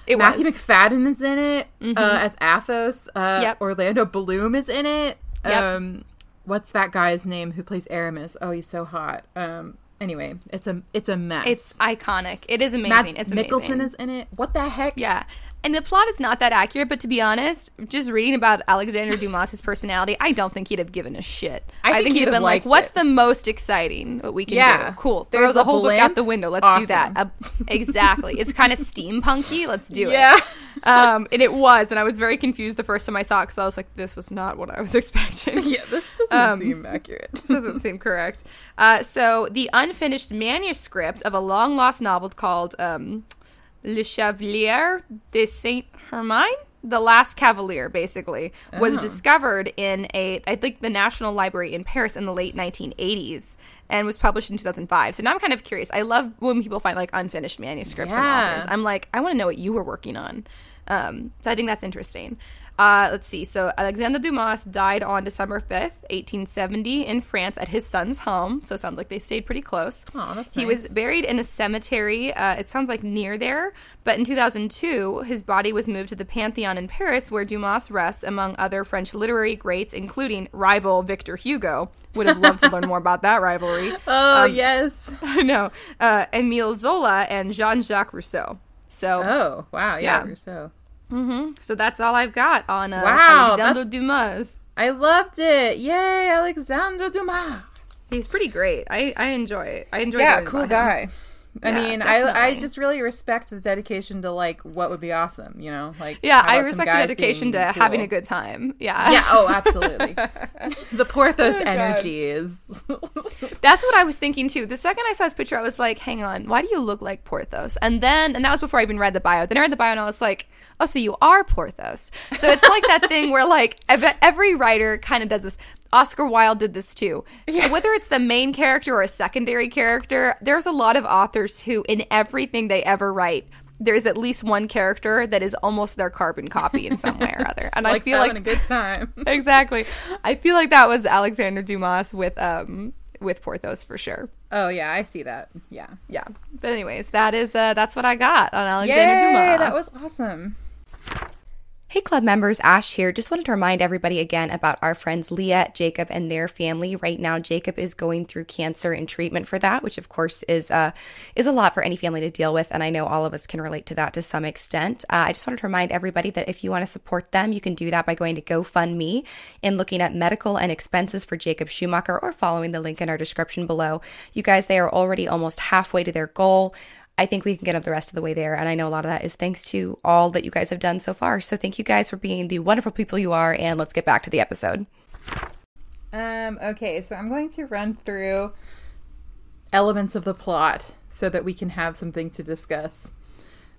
it Matthew was. Mm-hmm. Macfadyen is in it uh, as Athos. Uh, Yep. Orlando Bloom is in it. Yep. Um, what's that guy's name who plays Aramis? Oh, he's so hot. Um, anyway, it's a it's a mess. It's iconic. It is amazing. Mads it's amazing. is in it. What the heck? Yeah. And the plot is not that accurate, but to be honest, just reading about Alexander Dumas's personality, I don't think he'd have given a shit. I think he'd he'd have been like, "What's it. the most exciting what we can Yeah. do? Cool. There's Throw the whole book out the window. Let's do that." Uh, exactly. It's kind of steampunky. Let's do Yeah. it. Um, and it was, and I was very confused the first time I saw it because I was like, "This was not what I was expecting." Yeah, this doesn't Um, seem accurate. this doesn't seem correct. Uh, so the unfinished manuscript of a long lost novel called um, Le Chevalier de Saint Hermine, the Last Cavalier, basically, was Oh. discovered in a I think the National Library in Paris in the late 1980s and was published in 2005. So now I'm kind of curious. I love when people find like unfinished manuscripts Yeah. authors. I'm like, I want to know what you were working on. Um, so I think that's interesting. Uh, let's see. So Alexandre Dumas died on December 5th, 1870, in France at his son's home. So it sounds like they stayed pretty close. That's he nice. was buried in a cemetery. Uh, it sounds like near there. But in 2002, his body was moved to the Pantheon in Paris, where Dumas rests among other French literary greats, including rival Victor Hugo. Would have loved to learn more about that rivalry. Oh Um, yes. I know. Uh, Emile Zola and Jean Jacques Rousseau. So, Oh wow. Yeah. Yeah. Rousseau. So that's all I've got on uh, Wow, Alexandre Dumas. I loved it. Yay, Alexandre Dumas. He's pretty great. I, I enjoy it. I enjoy. yeah, cool guy. I Yeah, mean, I I just really respect the dedication to like what would be awesome, you know, like Yeah, I respect the dedication to being having a good time. Yeah. Yeah, oh, absolutely. the Porthos Oh, energy is That's what I was thinking too. The second I saw his picture, I was like, hang on, why do you look like Porthos? And then, and that was before I even read the bio. Then I read the bio and I was like, oh, so you are Porthos. So it's like that thing where like ev- every writer kind of does this. Oscar Wilde did this too. Whether it's the main character or a secondary character, there's a lot of authors who, in everything they ever write, there's at least one character that is almost their carbon copy in some way or other. And I feel like a good time. exactly. I feel like that was Alexander Dumas with um with Porthos for sure. oh yeah, I see that. Yeah. Yeah. But anyways, that is uh that's what I got on Alexander Yay, Dumas. that was awesome. Hey, club members, Ash here. Just wanted to remind everybody again about our friends Leah, Jacob, and their family. Right now, Jacob is going through cancer and treatment for that, which of course is uh, is a lot for any family to deal with, and I know all of us can relate to that to some extent. Uh, I just wanted to remind everybody that if you want to support them, you can do that by going to GoFundMe and looking at medical and expenses for Jacob Schumacher, or following the link in our description below. You guys, they are already almost halfway to their goal. I think we can get up the rest of the way there. And I know a lot of that is thanks to all that you guys have done so far. So thank you guys for being the wonderful people you are. And let's get back to the episode. Um, okay, so I'm going to run through elements of the plot so that we can have something to discuss.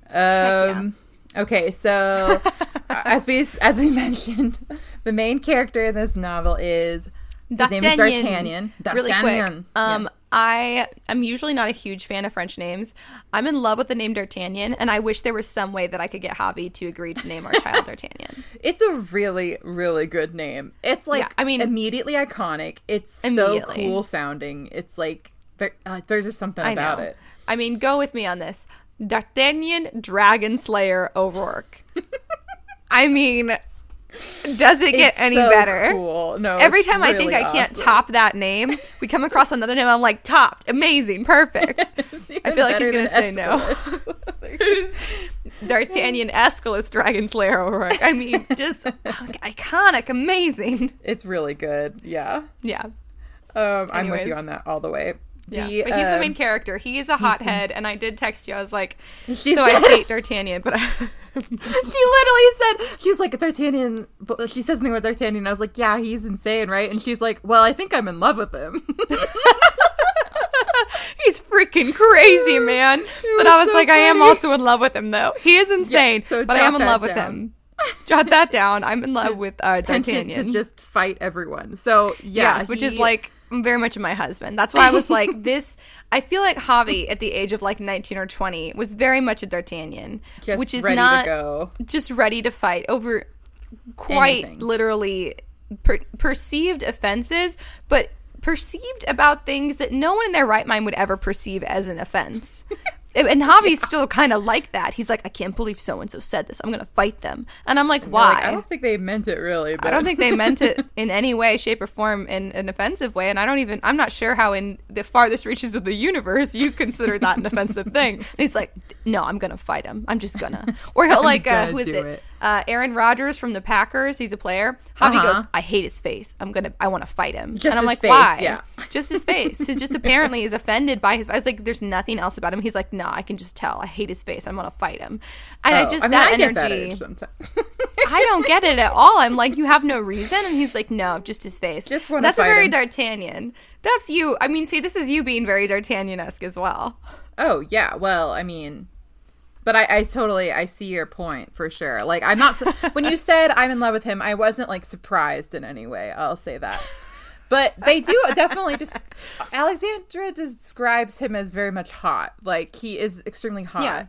Um, okay, so as we as we mentioned, the main character in this novel is his name is D'Artagnan. Really quick. Um Yeah. I am usually not a huge fan of French names. I'm in love with the name D'Artagnan, and I wish there was some way that I could get Javi to agree to name our child D'Artagnan. It's a really, really good name. It's like Yeah, I mean- immediately iconic. It's so cool sounding. It's like there, uh, there's just something about it. I mean, go with me on this. D'Artagnan Dragon Slayer O'Rourke. I mean, does it get It's any so better? Cool. No, Every time I think really I can't top that name, we come across another name. I'm like, topped, amazing, perfect. I feel like he's gonna say no. D'Artagnan Aeschylus Dragon Slayer O'Rourke. I mean, just iconic, amazing. it's really good. Yeah. Yeah. Um, I'm with you on that all the way. Yeah, The, but he's the um, main character. He is a hothead, and I did text you. I was like, "So I hate D'Artagnan," but I, She literally said she was like "It's D'Artagnan. But she said something about D'Artagnan. And I was like, yeah, he's insane, right? And she's like, well, I think I'm in love with him. he's freaking crazy, man. But I was so like, I am also in love with him, though. He is insane, so but I am in love with him. Jot that down. I'm in love with uh, D'Artagnan. to just fight everyone. So yeah, yes, which is like very much my husband. That's why I was like, this. I feel like Javi at the age of like 19 or 20 was very much a D'Artagnan, Just which is not just ready to fight over quite Anything. literally per- perceived offenses, but perceived about things that no one in their right mind would ever perceive as an offense. And Javi's still kind of like that. He's like, I can't believe so and so said this. I'm going to fight them. And I'm like, why? Like, I don't think they meant it really. But I don't think they meant it in any way, shape, or form in an offensive way. And I don't even, I'm not sure how in the farthest reaches of the universe you consider that an offensive thing. And he's like, no, I'm going to fight him. I'm just going to. Or he'll like, uh, who is it? it. Uh, Aaron Rodgers from the Packers. He's a player. Javi Uh-huh. goes, I hate his face. I'm to, I want to fight him. Just and I'm like, face, why? yeah. Just his face. He's just apparently is offended by his, I was like, there's nothing else about him. He's like, no, I can just tell. I hate his face. I'm to fight him. And I Oh, just, I mean, that I get that energy. I don't get it at all. I'm like, you have no reason, and he's like, no, just his face. Just wanna That's a very him. D'Artagnan. That's you. I mean, see, this is you being very D'Artagnan-esque as well. Oh yeah, well, I mean, but I, I totally I see your point for sure. Like I'm not when you said I'm in love with him, I wasn't like surprised in any way. I'll say that. But they do definitely just Alexandre describes him as very much hot. Like he is extremely hot. Yeah.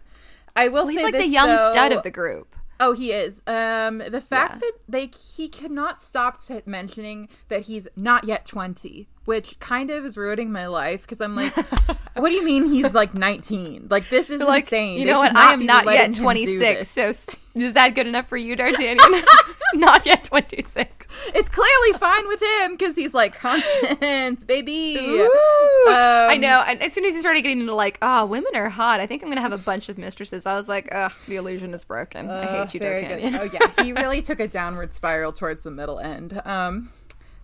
I will Well, he's like this, the young though- stud of the group. Oh, he is. Um, the fact Yeah. that they he cannot stop t- mentioning that he's not yet twenty, which kind of is ruining my life because I'm like, what do you mean he's like nineteen? Like this is Like, insane. you know what? I am not yet 26. So is that good enough for you, D'Artagnan? not yet 26. It's clearly fine with him because he's like Constance, baby. Ooh. I Um, know. And as soon as he started getting into like, oh, women are hot. I think I'm gonna have a bunch of mistresses. I was like, ugh, the illusion is broken. I Uh, hate you, very good. D'Artagnan. Oh yeah, he really took a downward spiral towards the middle end. Um,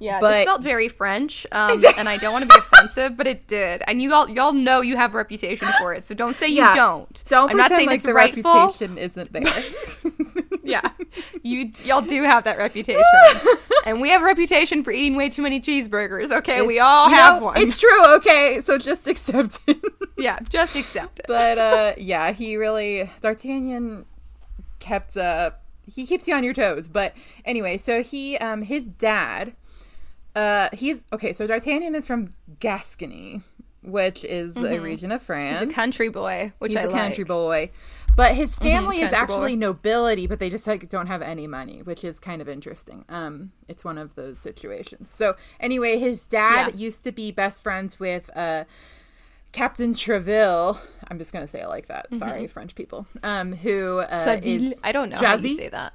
Yeah, But- this felt very French, um, and I don't want to be offensive, but it did. And you all, y'all know you have a reputation for it, so don't say you yeah, don't. Don't I'm not saying like it's the rightful. reputation isn't there. Yeah, you y'all do have that reputation, and we have a reputation for eating way too many cheeseburgers. Okay, we all have know, one. It's true. Okay, so just accept it. yeah, just accept it. but uh yeah he really d'artagnan kept uh he keeps you on your toes but anyway so he um his dad uh he's okay so d'artagnan is from gascony which is a region of france Mm-hmm. He's a country boy, which He's I a like. country boy but his family is actually boy. nobility but they just like don't have any money which is kind of interesting um it's one of those situations so anyway his dad Yeah. used to be best friends with uh Captain Treville, I'm just gonna say it like that. Sorry, French people. Um, who uh, Mm-hmm. Treville. is I don't know how you say that.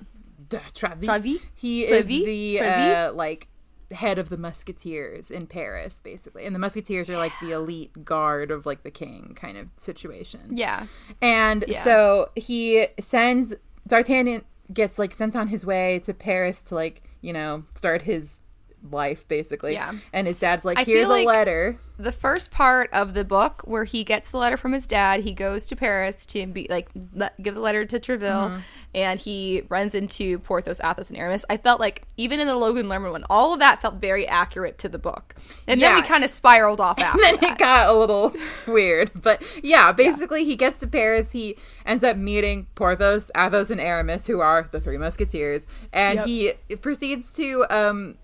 Treville. Treville? He Treville? is the Treville? uh, like head of the Musketeers in Paris, basically, and the Musketeers are like the elite guard of like the king kind of situation. Yeah, And Yeah. so he sends D'Artagnan gets like sent on his way to Paris to like you know start his life basically. Yeah. And his dad's like, here's a letter. the first part of the book where he gets the letter from his dad, he goes to Paris to be like le- give the letter to Treville, Mm-hmm. And he runs into Porthos, Athos, and Aramis. I felt like even in the Logan Lerman one, all of that felt very accurate to the book, and then we kind of spiraled off after then that. it got a little weird. But yeah, basically he gets to Paris. He ends up meeting Porthos, Athos, and Aramis, who are the three musketeers, and Yep. he proceeds to um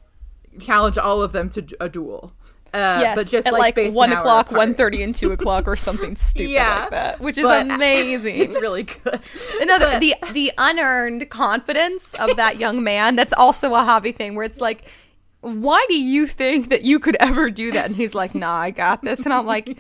challenge all of them to a duel. Uh, Yes, but just at like, like, one o'clock, one thirty, and two o'clock, or something stupid Yeah, like that, which is amazing. It's really good. Another But- the the unearned confidence of that young man. That's also a Javi thing where it's like, why do you think that you could ever do that? And he's like, Nah, I got this. And I'm like,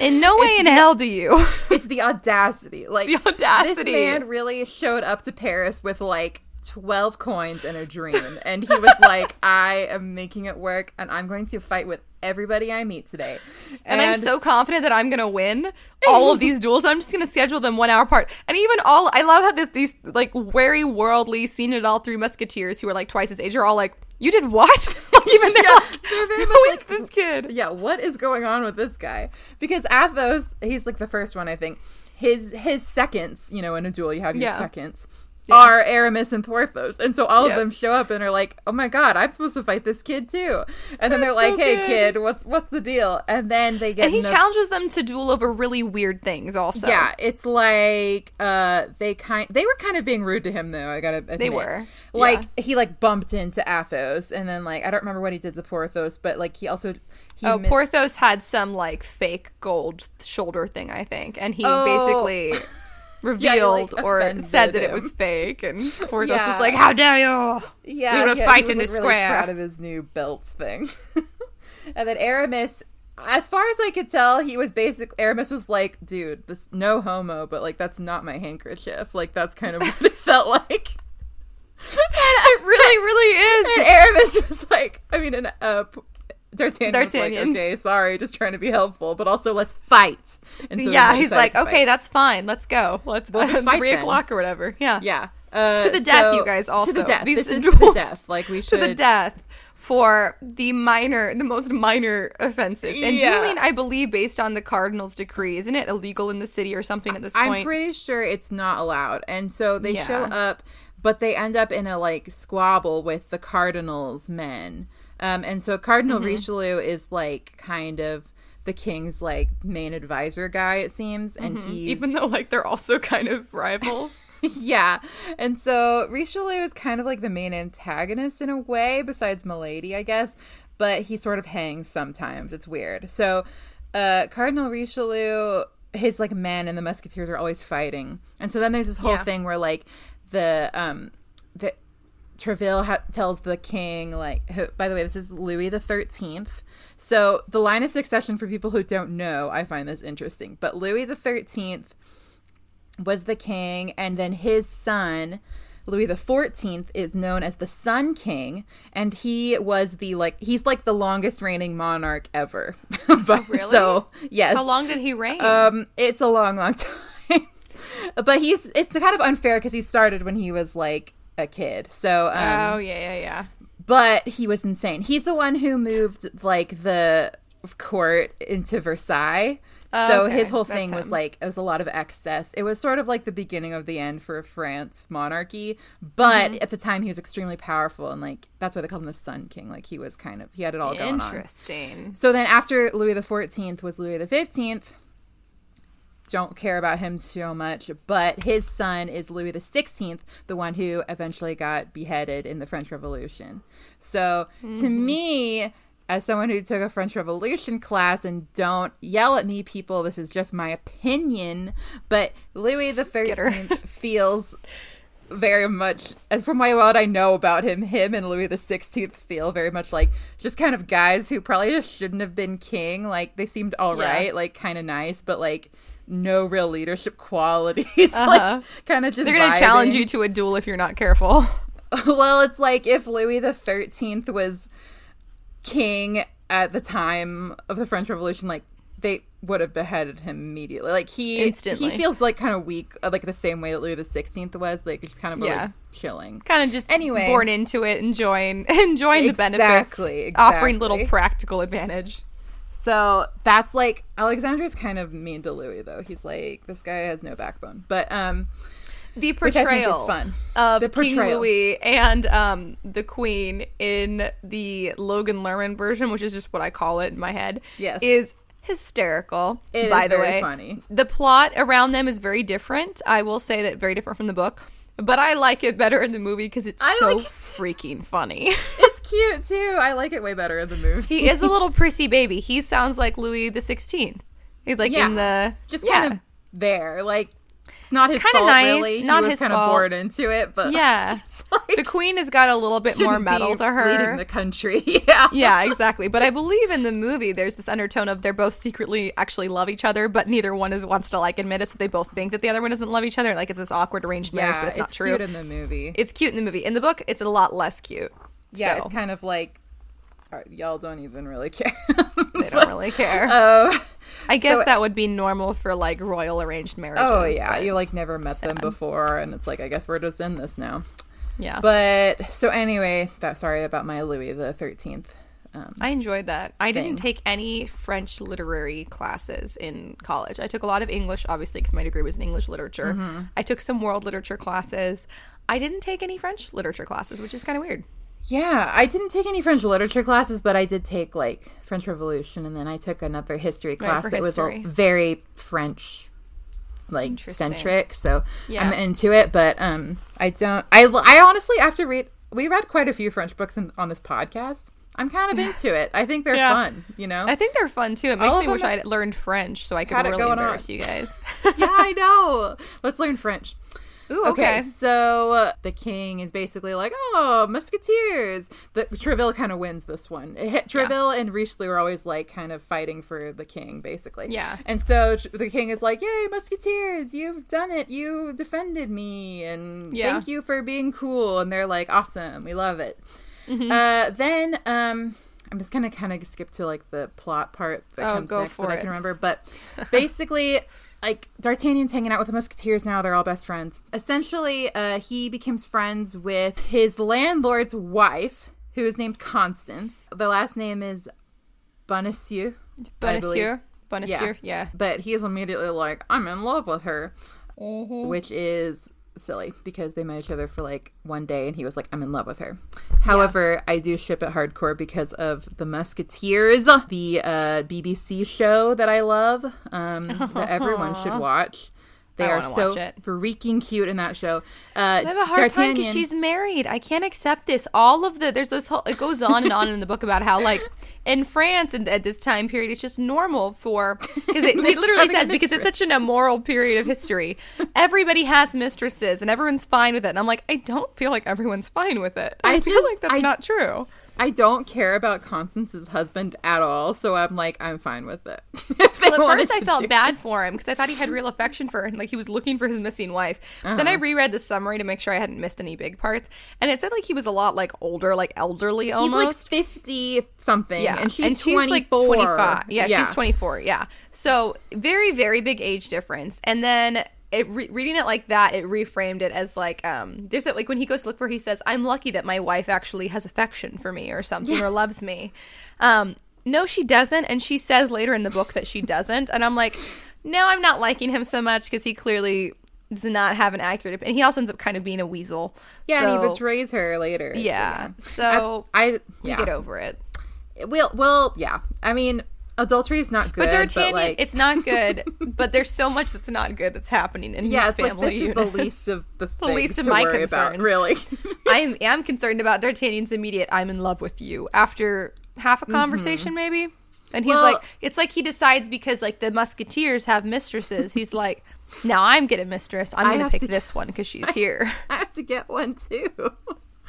in no way in hell do you. it's the audacity. Like The audacity. This man really showed up to Paris with like 12 coins and a dream and he was like I am making it work and I'm going to fight with everybody I meet today. And, I'm so confident that I'm gonna win all of these duels. I'm just gonna schedule them one hour apart. And even all, I love how this, these like very worldly, seen it all three musketeers who are like twice his age are all like, "You did what?" Like, even Yeah, like, "Who is like- this kid?" yeah, what is going on with this guy? Because Athos, he's like the first one I think. His his seconds, you know, in a duel you have your Yeah. seconds. Are Aramis and Porthos. And so all Yep. of them show up and are like, "Oh my god, I'm supposed to fight this kid too." And then they're like, so "Hey kid, what's what's the deal?" And then they get And he the- challenges them to duel over really weird things. Also, Yeah, it's like uh they kind they were kind of being rude to him though, I got to admit. They were, Like yeah. he like bumped into Athos and then like I don't remember what he did to Porthos, but like he also he Oh, mi- Porthos had some like fake gold shoulder thing, I think, and he Oh. basically revealed like, or said that it was fake, and Porthos Yeah. was like, "How dare you!" Yeah, We wanna yeah, fight in the like, really square. proud of his new belt thing. and then Aramis, as far as I could tell, he was basically Aramis was like, "Dude, this no homo, but like that's not my handkerchief." Like that's kind of what it felt like. and It really, really is. And Aramis was like, I mean, and uh, D'Artagnan, D'Artagnan. like, okay, sorry, just trying to be helpful, but also let's fight. And so yeah, he's like, "Okay, fight. that's fine. Let's go. Let's Well, let's fight three then." o'clock or whatever." Yeah, yeah, uh, To the death, so- you guys. Also, to the death. These this is to the death. Like we should to the death for the minor, the most minor offenses. And Yeah. dueling, I believe, based on the cardinal's decree, isn't it illegal in the city or something at this point? I'm pretty sure it's not allowed. And so they Yeah. show up, but they end up in a like squabble with the cardinal's men. Um, and so Cardinal Mm-hmm. Richelieu is like kind of the king's like main advisor guy, it seems, and he's Mm-hmm. Even though, like, they're also kind of rivals. yeah. And so Richelieu is kind of like the main antagonist in a way, besides Milady, I guess. But he sort of hangs sometimes. It's weird. So uh Cardinal Richelieu, his like men and the musketeers are always fighting. And so then there's this whole Yeah. thing where like the um the Treville ha- tells the king, like, who, by the way, this is Louis the Thirteenth. So the line of succession for people who don't know, I find this interesting. But Louis the Thirteenth was the king, and then his son, Louis the Fourteenth, is known as the Sun King, and he was the like he's like the longest reigning monarch ever. but, really? So yes, How long did he reign? um, it's a long, long time. but he's it's kind of unfair because he started when he was like a kid. So um, oh, yeah, yeah, yeah. but he was insane. He's the one who moved like the court into Versailles. So Okay, his whole that's thing was him. like it was a lot of excess. It was sort of like the beginning of the end for France monarchy, but Mm-hmm. at the time he was extremely powerful and like that's why they called him the Sun King. Like he was kind of he had it all going on. Interesting. So then after Louis the Fourteenth was Louis the Fifteenth. Don't care about him so much, but his son is Louis the Sixteenth, the one who eventually got beheaded in the French Revolution. So to mm-hmm. me, as someone who took a French Revolution class, and don't yell at me, people, this is just my opinion, but Louis the. Thirteenth feels very much and from my what I know about him, him and Louis the Sixteenth feel very much like just kind of guys who probably just shouldn't have been king. Like they seemed all Yeah. right, like kind of nice, but like no real leadership qualities. Uh-huh. Like kind of just They're going to challenge you to a duel if you're not careful. well, it's like if Louis the Thirteenth was king at the time of the French Revolution, like they would have beheaded him immediately. Like he Instantly. he feels like kind of weak, uh, like the same way that Louis the Sixteenth was, like just kind of Yeah. like chilling. kind of just Anyway. born into it, enjoying enjoying the benefits, Exactly, offering little practical advantage. So that's like Alexander's kind of mean to Louis though. He's like this guy has no backbone. But um The think is portrayal fun. of The King. Louis and um, the Queen in the Logan Lerman version, which is just what I call it in my head, Yes. is hysterical. It by the way, funny. the plot around them is very different. I will say that very different from the book, but I like it better in the movie because it's I so like it freaking funny. it's cute too. I like it way better in the movie. he is a little prissy baby. He sounds like Louis the Sixteenth. He's like Yeah. in the just yeah. kind of there. Like it's not his Kinda fault nice, really. not he was his kind of bored into it, but yeah. it's like The Queen has got a little bit more metal to her. leading the country. Yeah. yeah, exactly. But I believe in the movie there's this undertone of they're both secretly actually love each other, but neither one is wants to like admit it, so they both think that the other one doesn't love each other. Like it's this awkward arranged marriage, Yeah, but it's, not true. cute in the movie. it's cute in the movie. In the book, it's a lot less cute. yeah, So, it's kind of like y'all don't even really care. they don't really care. Oh, I guess so- that would be normal for like royal arranged marriages. oh yeah, you like never met them before, and it's like I guess we're just in this now. yeah. But so anyway, that sorry about my Louis the Thirteenth Um, I enjoyed that. I thing. didn't take any French literary classes in college. I took a lot of English, obviously, because my degree was in English literature. Mm-hmm. I took some world literature classes. I didn't take any French literature classes, which is kind of weird. Yeah, I didn't take any French literature classes, but I did take like French Revolution, and then I took another history class for that history. was a very French like centric. So Yeah. I'm into it, but um, I don't. I I honestly after read we read quite a few French books in, on this podcast. I'm kind of into it. I think they're Yeah. fun. You know. I think they're fun too. It makes me wish I'd learned French so I could Had it really going on. you guys. yeah, I know. Let's learn French. Ooh, Okay, okay. so uh, the king is basically like, "Oh, musketeers." The Treville kind of wins this one. It Treville and Richelieu are always like kind of fighting for the king, basically. Yeah. And so the king is like, "Yay, musketeers! You've done it. You defended me, and Yeah. thank you for being cool." And they're like, "Awesome, we love it." Mm-hmm. Uh, then um. I'm just gonna kind of skip to like the plot part that Oh, comes go next for that I can remember. But basically, like D'Artagnan's hanging out with the Musketeers now. They're all best friends. Essentially, uh, he becomes friends with his landlord's wife, who is named Constance. The last name is Bonacieux. Bonacieux. Bonacieux. Yeah. But he is immediately like, I'm in love with her, Mm-hmm. which is silly because they met each other for like one day and he was like, I'm in love with her. However, I do ship it hardcore because of The Musketeers, the uh, BBC show that I love, um, that everyone should watch. They I are so watch it. freaking cute in that show. Uh, I have a hard time because she's married. I can't accept this. All of the there's this whole it goes on and on in the book about how like in France and at this time period it's just normal for because it, it literally says because it's such an immoral period of history. Everybody has mistresses and everyone's fine with it. And I'm like I don't feel like everyone's fine with it. I, I feel just- like that's I- not true. I don't care about Constance's husband at all, so I'm like, I'm fine with it. Well, at first I felt bad for him because I thought he had real affection for her and like he was looking for his missing wife. But Then I Uh-huh. reread the summary to make sure I hadn't missed any big parts, and it said like he was a lot like older, like elderly He's almost. like 50 something, yeah, and she's, 24. like 25. Yeah, she's 24. Yeah. So very, very big age difference. And then it re- reading it like that, it reframed it as like, um, there's it like when he goes to look for, he says, "I'm lucky that my wife actually has affection for me or something or loves me." Um, no, she doesn't, and she says later in the book that she doesn't, and I'm like, no, I'm not liking him so much because he clearly does not have an accurate, and he also ends up kind of being a weasel. Yeah, and he betrays her later. So, Yeah, so I, I yeah. get over it. Well, well, yeah. I mean, adultery is not good, But but, D'Artagnan, like, it's not good. but there's so much that's not good that's happening in yeah, his like family is the least of the, things least of to my worry about, concerns. really. I am, am concerned about D'Artagnan's immediate "I'm in love with you" after half a conversation, maybe. And he's Mm-hmm. Well- like, it's like he decides because like the Musketeers have mistresses. He's like, now I'm getting a mistress. I'm gonna pick this one because she's here. I have to get one too.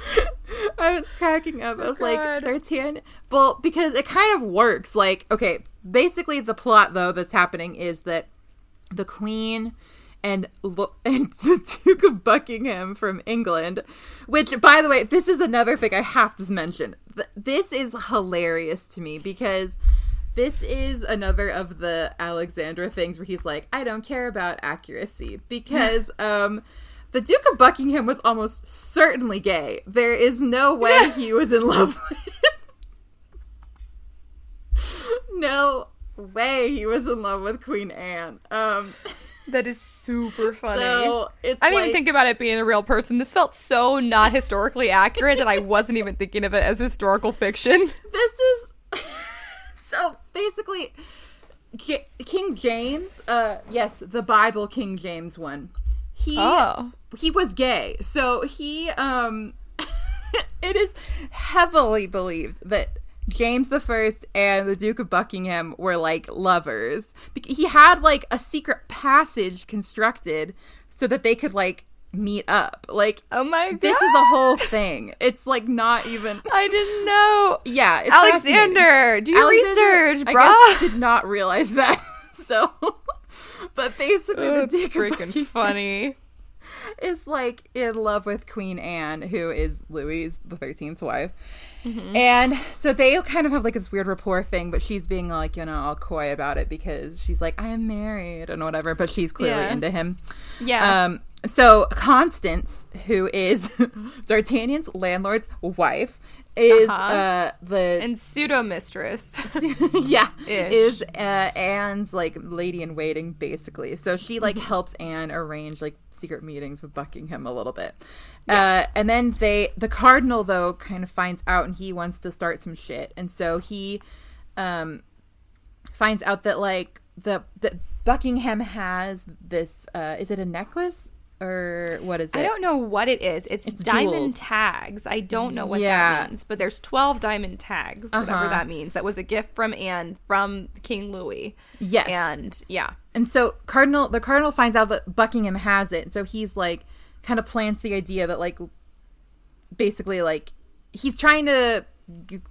I was cracking up. I was like. D'Artagnan. Well, because it kind of works. Like, okay, basically the plot though that's happening is that the Queen and and the Duke of Buckingham from England, which by the way, this is another thing I have to mention. This is hilarious to me because this is another of the Alexandre things where he's like, I don't care about accuracy because um the Duke of Buckingham was almost certainly gay. There is no way he was in love with No way he was in love with Queen Anne. Um that is super funny. so it's I didn't like, even think about it being a real person. This felt so not historically accurate that I wasn't even thinking of it as historical fiction. this is so basically J- King James, uh yes, the Bible King James one. He Oh. he was gay. So he um it is heavily believed that James the First and the Duke of Buckingham were like lovers. He had like a secret passage constructed so that they could like meet up. Like Oh my god. this is a whole thing. It's like not even I didn't know. yeah, it's. Alexander, do your Alexander, research, bro. I did not realize that. So, but basically, the Duke freaking funny. is like in love with Queen Anne, who is Louis the Thirteenth's wife. Mm-hmm. And so they kind of have like this weird rapport thing, but she's being like, you know, all coy about it because she's like, I am married and whatever, but she's clearly Yeah. into him. Yeah. Um, so Constance, who is D'Artagnan's landlord's wife, is Uh-huh. uh the And pseudo mistress. yeah Ish. is uh, Anne's like lady in waiting basically. So she like Mm-hmm. helps Anne arrange like secret meetings with Buckingham a little bit. Uh, and then they the cardinal though kind of finds out and he wants to start some shit. And so he um finds out that like the that Buckingham has this uh is it a necklace or what is it? I don't know what it is. It's, It's diamond jewels. tags. I don't know what Yeah. that means, but there's 12 diamond tags, whatever Uh-huh. that means. That was a gift from Anne from King Louis. Yes. And yeah. And so Cardinal the Cardinal finds out that Buckingham has it. So he's like kind of plants the idea that like basically like he's trying to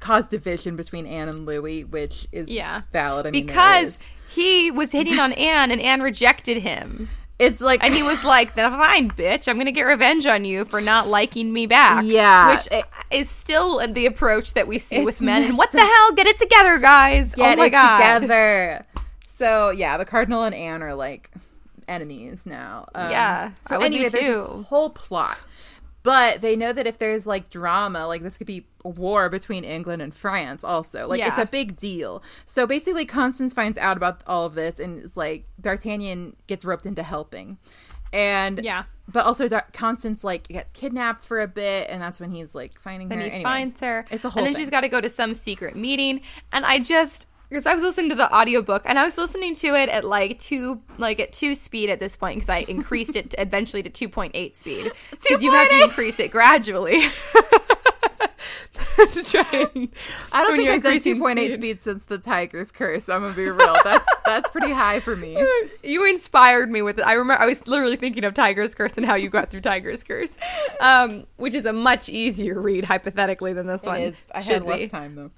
cause division between Anne and Louis, which is Yeah. valid. I mean, because he was hitting on Anne and Anne rejected him. It's like And he was like, "Then fine, bitch. I'm going to get revenge on you for not liking me back." Yeah. which is still the approach that we see It's with men. And what the hell? Get it together, guys! get oh my it god! together. So yeah, the Cardinal and Anne are like enemies now. Um, Yeah, So I would be anyway, there's too. this whole plot. But they know that if there's like drama, like this could be war between England and France also. Like it's a big deal. So basically Constance finds out about all of this and is like D'Artagnan gets roped into helping. And Yeah. But also Dar- Constance like gets kidnapped for a bit and that's when he's like finding Then her. he Anyway, finds her. It's a whole And then thing. she's got to go to some secret meeting. And I just because I was listening to the audiobook and I was listening to it at like two like at two speed at this point because I increased it to eventually to two point eight speed because you have to increase it gradually. to try and, I don't think I've done 2.8 speed. since the Tiger's Curse. I'm gonna be real. That's that's pretty high for me. you inspired me with it. I remember I was literally thinking of Tiger's Curse and how you got through Tiger's Curse, um, which is a much easier read hypothetically than this one. It is. I had less be. time though.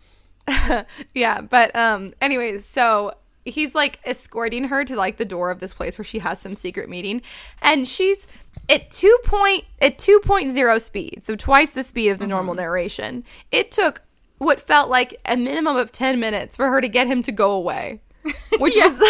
yeah, but um anyways, so he's like escorting her to like the door of this place where she has some secret meeting and she's at 2 point at 2.0 speed, so twice the speed of the normal narration. It took what felt like a minimum of 10 minutes for her to get him to go away. Which was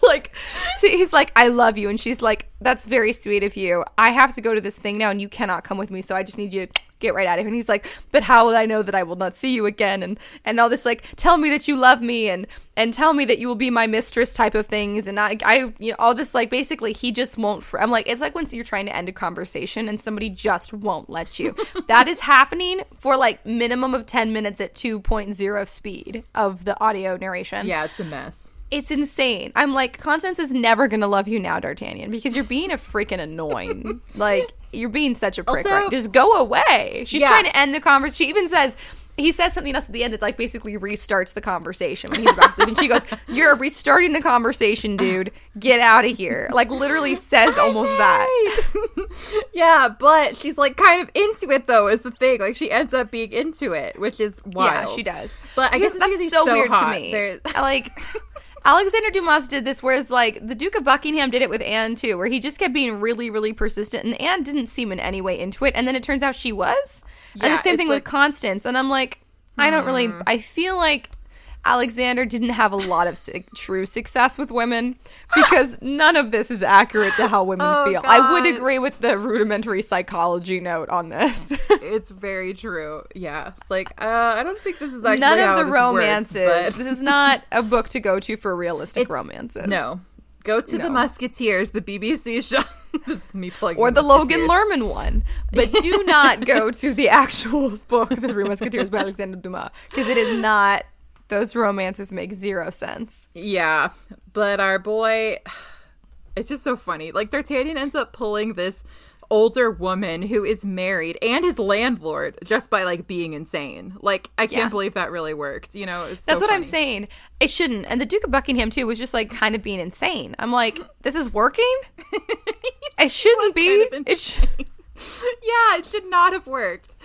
like she, he's like I love you and she's like that's very sweet of you. I have to go to this thing now and you cannot come with me, so I just need you to get right out of here. And he's like, but how will I know that I will not see you again? And and all this like, tell me that you love me and and tell me that you will be my mistress type of things. And I I you know all this like basically he just won't. Fr- I'm like it's like when you're trying to end a conversation and somebody just won't let you. that is happening for like minimum of ten minutes at 2.0 speed of the audio narration Yeah, it's a mess. It's insane. I'm like, Constance is never gonna love you now, D'Artagnan, because you're being a freaking annoying. like, you're being such a prick. Also- right? Just go away. She's Yeah. trying to end the conversation. She even says. He says something else at the end that like basically restarts the conversation when he's about to leave, and she goes, "You're restarting the conversation, dude. Get out of here!" Like literally says almost that. yeah, but she's like kind of into it though. Is the thing like she ends up being into it, which is wild. Yeah, she does. But I guess it's that's because he's so, so weird hot. to me. There's- like Alexander Dumas did this, whereas like the Duke of Buckingham did it with Anne too, where he just kept being really, really persistent, and Anne didn't seem in any way into it, and then it turns out she was. and the same thing like- with Constance, and I'm like, I don't really. Mm-hmm. I feel like. Alexander didn't have a lot of su- true success with women because none of this is accurate to how women Oh, feel. I would agree with the rudimentary psychology note on this. it's very true. Yeah, it's like uh, I don't think this is actually None of the works, romances. but- this is not a book to go to for realistic It's- romances. No, go to No. the Musketeers, the BBC show. this is me plugging Or the Logan Lerman one. But do not go to the actual book, The Three Musketeers by Alexander Dumas, because it is not. Those romances make zero sense. Yeah, but our boy, it's just so funny. Like D'Artagnan ends up pulling this older woman who is married and his landlord just by like being insane. Like I can't Yeah. believe that really worked. You know, it's That's so what I'm saying. It shouldn't. And the Duke of Buckingham too was just like kind of being insane. I'm like, this is working. It shouldn't be. kind of It sh- yeah, it should not have worked.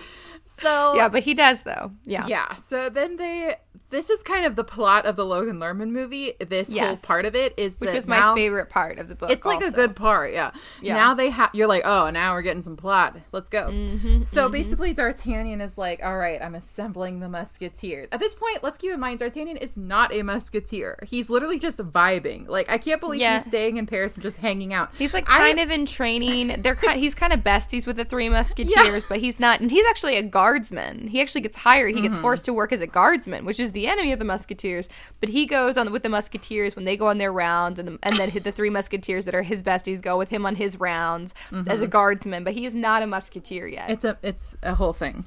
So yeah, but he does though. Yeah. yeah. So then they this is kind of the plot of the Logan Lerman movie. This Yes. whole part of it is which was my favorite part of the book. It's like a good part, yeah. Yeah. Now they have you're like, oh, now we're getting some plot. Let's go. Mm-hmm, so basically, D'Artagnan is like, all right, I'm assembling the Musketeers. At this point, let's keep in mind, D'Artagnan is not a Musketeer. He's literally just vibing. Like, I can't believe Yeah. he's staying in Paris and just hanging out. He's like I- kind of in training. They're kind. He's kind of besties with the Three Musketeers, but he's not. And he's actually a guardsman. He actually gets hired. He Mm-hmm. gets forced to work as a guardsman, which is the enemy of the Musketeers. But he goes on with the Musketeers when they go on their rounds, and the, and then the Three Musketeers that are his besties go with him on his rounds as a guardsman. But he is not a Musketeer yet. Mm-hmm. It's a it's a whole thing.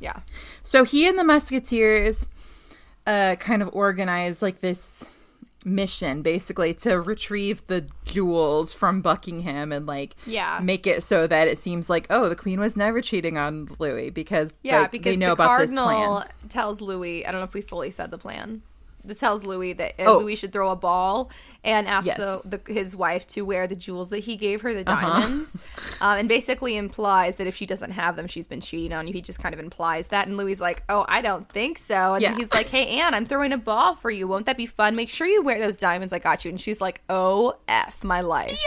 yeah. So he and the Musketeers uh, kind of organize like this mission basically to retrieve the jewels from Buckingham and like Yeah. make it so that it seems like oh the queen was never cheating on Louis because Yeah, like, because they know the about cardinal this plan. tells Louis. I don't know if we fully said the plan. Tells Louis that uh, Oh. Louis should throw a ball and ask Yes. Uh-huh. the, the his wife to wear the jewels that he gave her, the diamonds, um, and basically implies that if she doesn't have them, she's been cheating on you. He just kind of implies that, and Louis is like, "Oh, I don't think so." And then Yeah. he's like, "Hey, Anne, I'm throwing a ball for you. Won't that be fun? Make sure you wear those diamonds. I got you." And she's like, "Oh, f my life."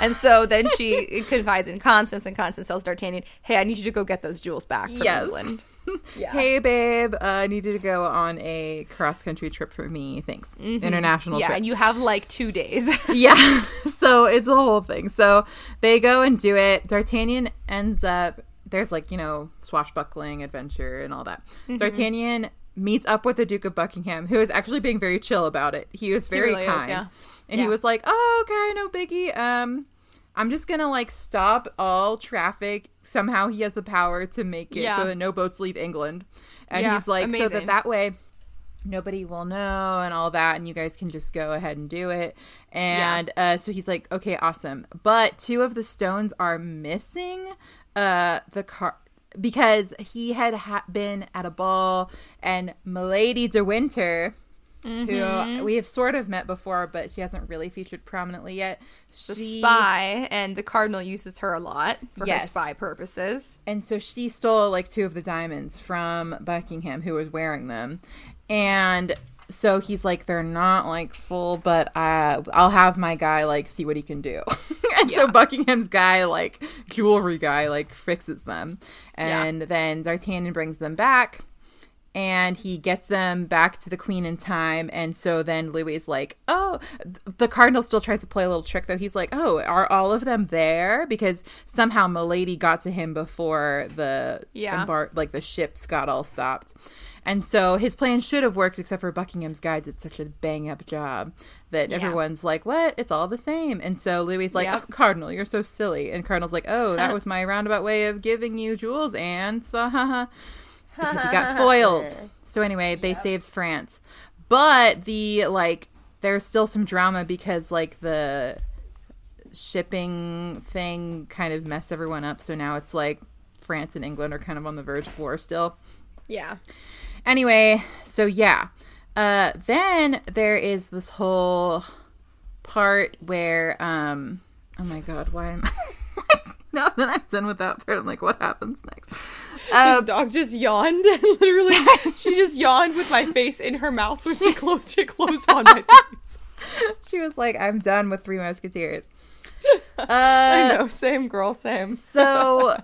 And so then she confides in Constance, and Constance tells D'Artagnan, "Hey, I need you to go get those jewels back from Yes. England." Yeah. Hey babe, uh, I need you to go on a cross country trip for me. Thanks. International Mm-hmm. yeah, trip. and you have like two days. yeah. so it's a whole thing. So they go and do it. D'Artagnan ends up there's like, you know, swashbuckling adventure and all that. Mm-hmm. D'Artagnan meets up with the Duke of Buckingham, who is actually being very chill about it. He was very really is, kind. yeah. And he was like, Oh, okay, no biggie. Um I'm just gonna like stop all traffic. Somehow he has the power to make it Yeah. so that no boats leave England. And Yeah, he's like, so that that way nobody will know and all that and you guys can just go ahead and do it and uh, so he's like okay awesome but two of the stones are missing uh the car because he had ha- been at a ball and milady de winter Mm-hmm. who we have sort of met before but she hasn't really featured prominently yet the she spy, and the cardinal uses her a lot for her spy purposes. And so she stole like two of the diamonds from Buckingham, who was wearing them. And so he's like, they're not like full, but uh, I'll have my guy like see what he can do. and so Buckingham's guy, like jewelry guy, like fixes them. Yeah. And then D'Artagnan brings them back. And he gets them back to the queen in time, and so then Louis is like, "Oh, the cardinal still tries to play a little trick though. He's like, "Oh, are all of them there?" Because somehow Milady got to him before the Yeah. embar- like the ships got all stopped, and so his plan should have worked, except for Buckingham's guy did such a bang up job that Yeah. everyone's like, "What? It's all the same." And so Louis is like, Yeah. "Oh, Cardinal, you're so silly," and Cardinal's like, "Oh, that was my roundabout way of giving you jewels, and so haha." because he got foiled. So anyway, they saved France. But the like there's still some drama because like the shipping thing kind of messed everyone up. So now it's like France and England are kind of on the verge of war still. Yeah. Anyway, so yeah. Uh then there is this whole part where um oh my god, why am now that I'm done with that part, I'm like, what happens next? Uh, His dog just yawned. Literally, she just yawned with my face in her mouth when she closed it closed on my face. she was like, I'm done with Three Musketeers. I Uh, know, same girl, same. so,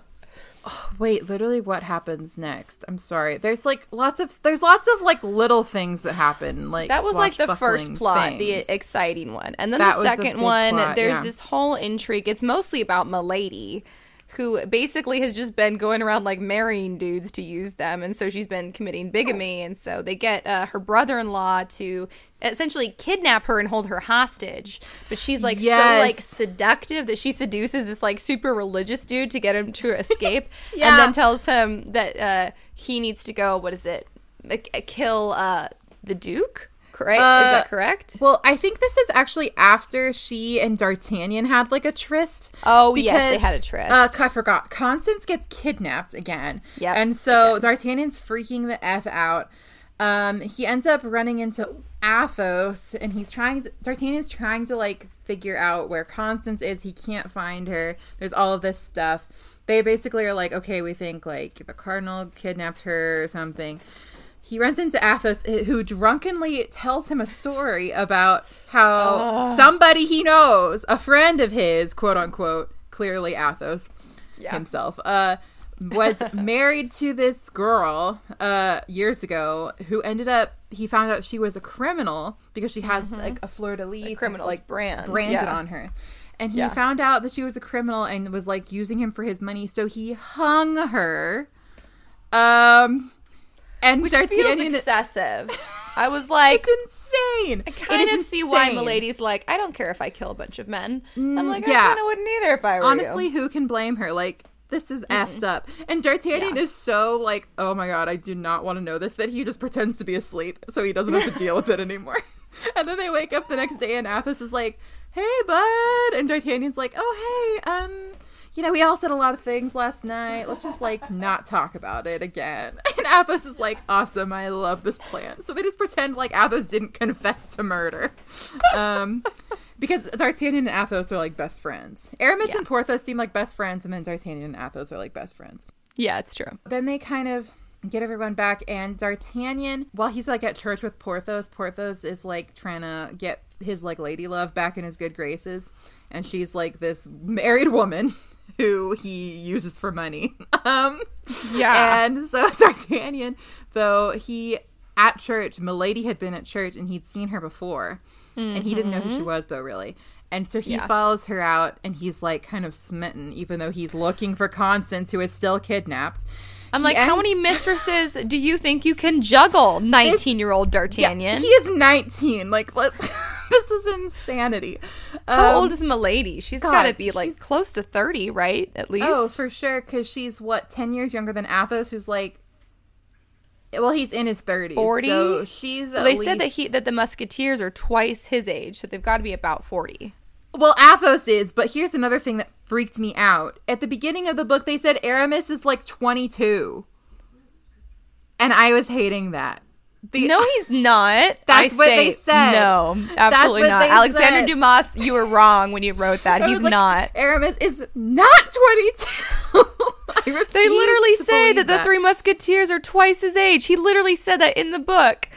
oh, wait, literally, what happens next? I'm sorry. There's like lots of there's lots of like little things that happen. Like That was like the first plot, things. the exciting one. And then That the was the second one, plot, there's yeah. this whole intrigue. It's mostly about Milady, who basically has just been going around like marrying dudes to use them. And so she's been committing bigamy. And so they get uh, her brother in law to essentially kidnap her and hold her hostage. But she's like so like seductive that she seduces this like super religious dude to get him to escape. Yeah. And then tells him that uh, he needs to go, what is it? M- Kill uh, the Duke? Correct? is Uh, that correct? Well, I think this is actually after she and D'Artagnan had like a tryst. Oh, yes, they had a tryst. Uh, I forgot. Constance gets kidnapped again. Yeah, And so D'Artagnan's freaking the F out. Um, he ends up running into Athos and he's trying to, D'Artagnan's trying to like figure out where Constance is. He can't find her. There's all of this stuff. They basically are like, okay, we think like the Cardinal kidnapped her or something. he runs into Athos, who drunkenly tells him a story about how somebody he knows, a friend of his, quote unquote, clearly Athos Yeah. himself, uh, was married to this girl uh, years ago who ended up. He found out she was a criminal because she has like a fleur de lis, criminal's like brand, branded yeah. on her. And he Yeah. found out that she was a criminal and was like using him for his money, so he hung her. Um, and Which feels D'Artagnan- excessive. I was like, it's insane. I kind It of see why. Milady's like, I don't care if I kill a bunch of men. I'm like, yeah. I kind of wouldn't either if I were Honestly, you. who can blame her? Like, this is effed up. And D'Artagnan Yeah. is so like, oh my god, I do not want to know this, that he just pretends to be asleep so he doesn't have to deal with it anymore. and then they wake up the next day and Athos is like, hey, bud. And D'Artagnan's like, oh, hey, um, you know, we all said a lot of things last night. Let's just like not talk about it again. And Athos is like, awesome, I love this plan. So they just pretend like Athos didn't confess to murder. Um, because D'Artagnan and Athos are like best friends. Aramis Yeah. and Porthos seem like best friends, and then D'Artagnan and Athos are like best friends. Yeah, it's true. Then they kind of get everyone back, and D'Artagnan, while he's like at church with Porthos, Porthos is like trying to get his like lady love back in his good graces, and she's like this married woman who he uses for money. Um, Yeah. and so D'Artagnan, though he at church, Milady had been at church and he'd seen her before, and he didn't know who she was though, really. And so he Yeah. follows her out, and he's like kind of smitten, even though he's looking for Constance, who is still kidnapped. I'm He like, how many mistresses do you think you can juggle, 19 year old Yeah, D'Artagnan? he is 19. Like, let's. this is insanity. How Um, old is Milady? She's got to be like close to 30, right? At least. Oh, for sure, because she's what ten years younger than Athos, who's like. Well, he's in his thirties. 40? So she's. Well, they said that he that the Musketeers are twice his age, so they've got to be about 40. Well, Athos is, but here's another thing that freaked me out. At the beginning of the book, they said Aramis is like 22. And I was hating that. The, No, he's not. That's I what say they said. No, absolutely not. Alexander said. Dumas, you were wrong when you wrote that. He's like, not. Aramis is not 22. They literally say believe that the Three Musketeers are twice his age. He literally said that in the book.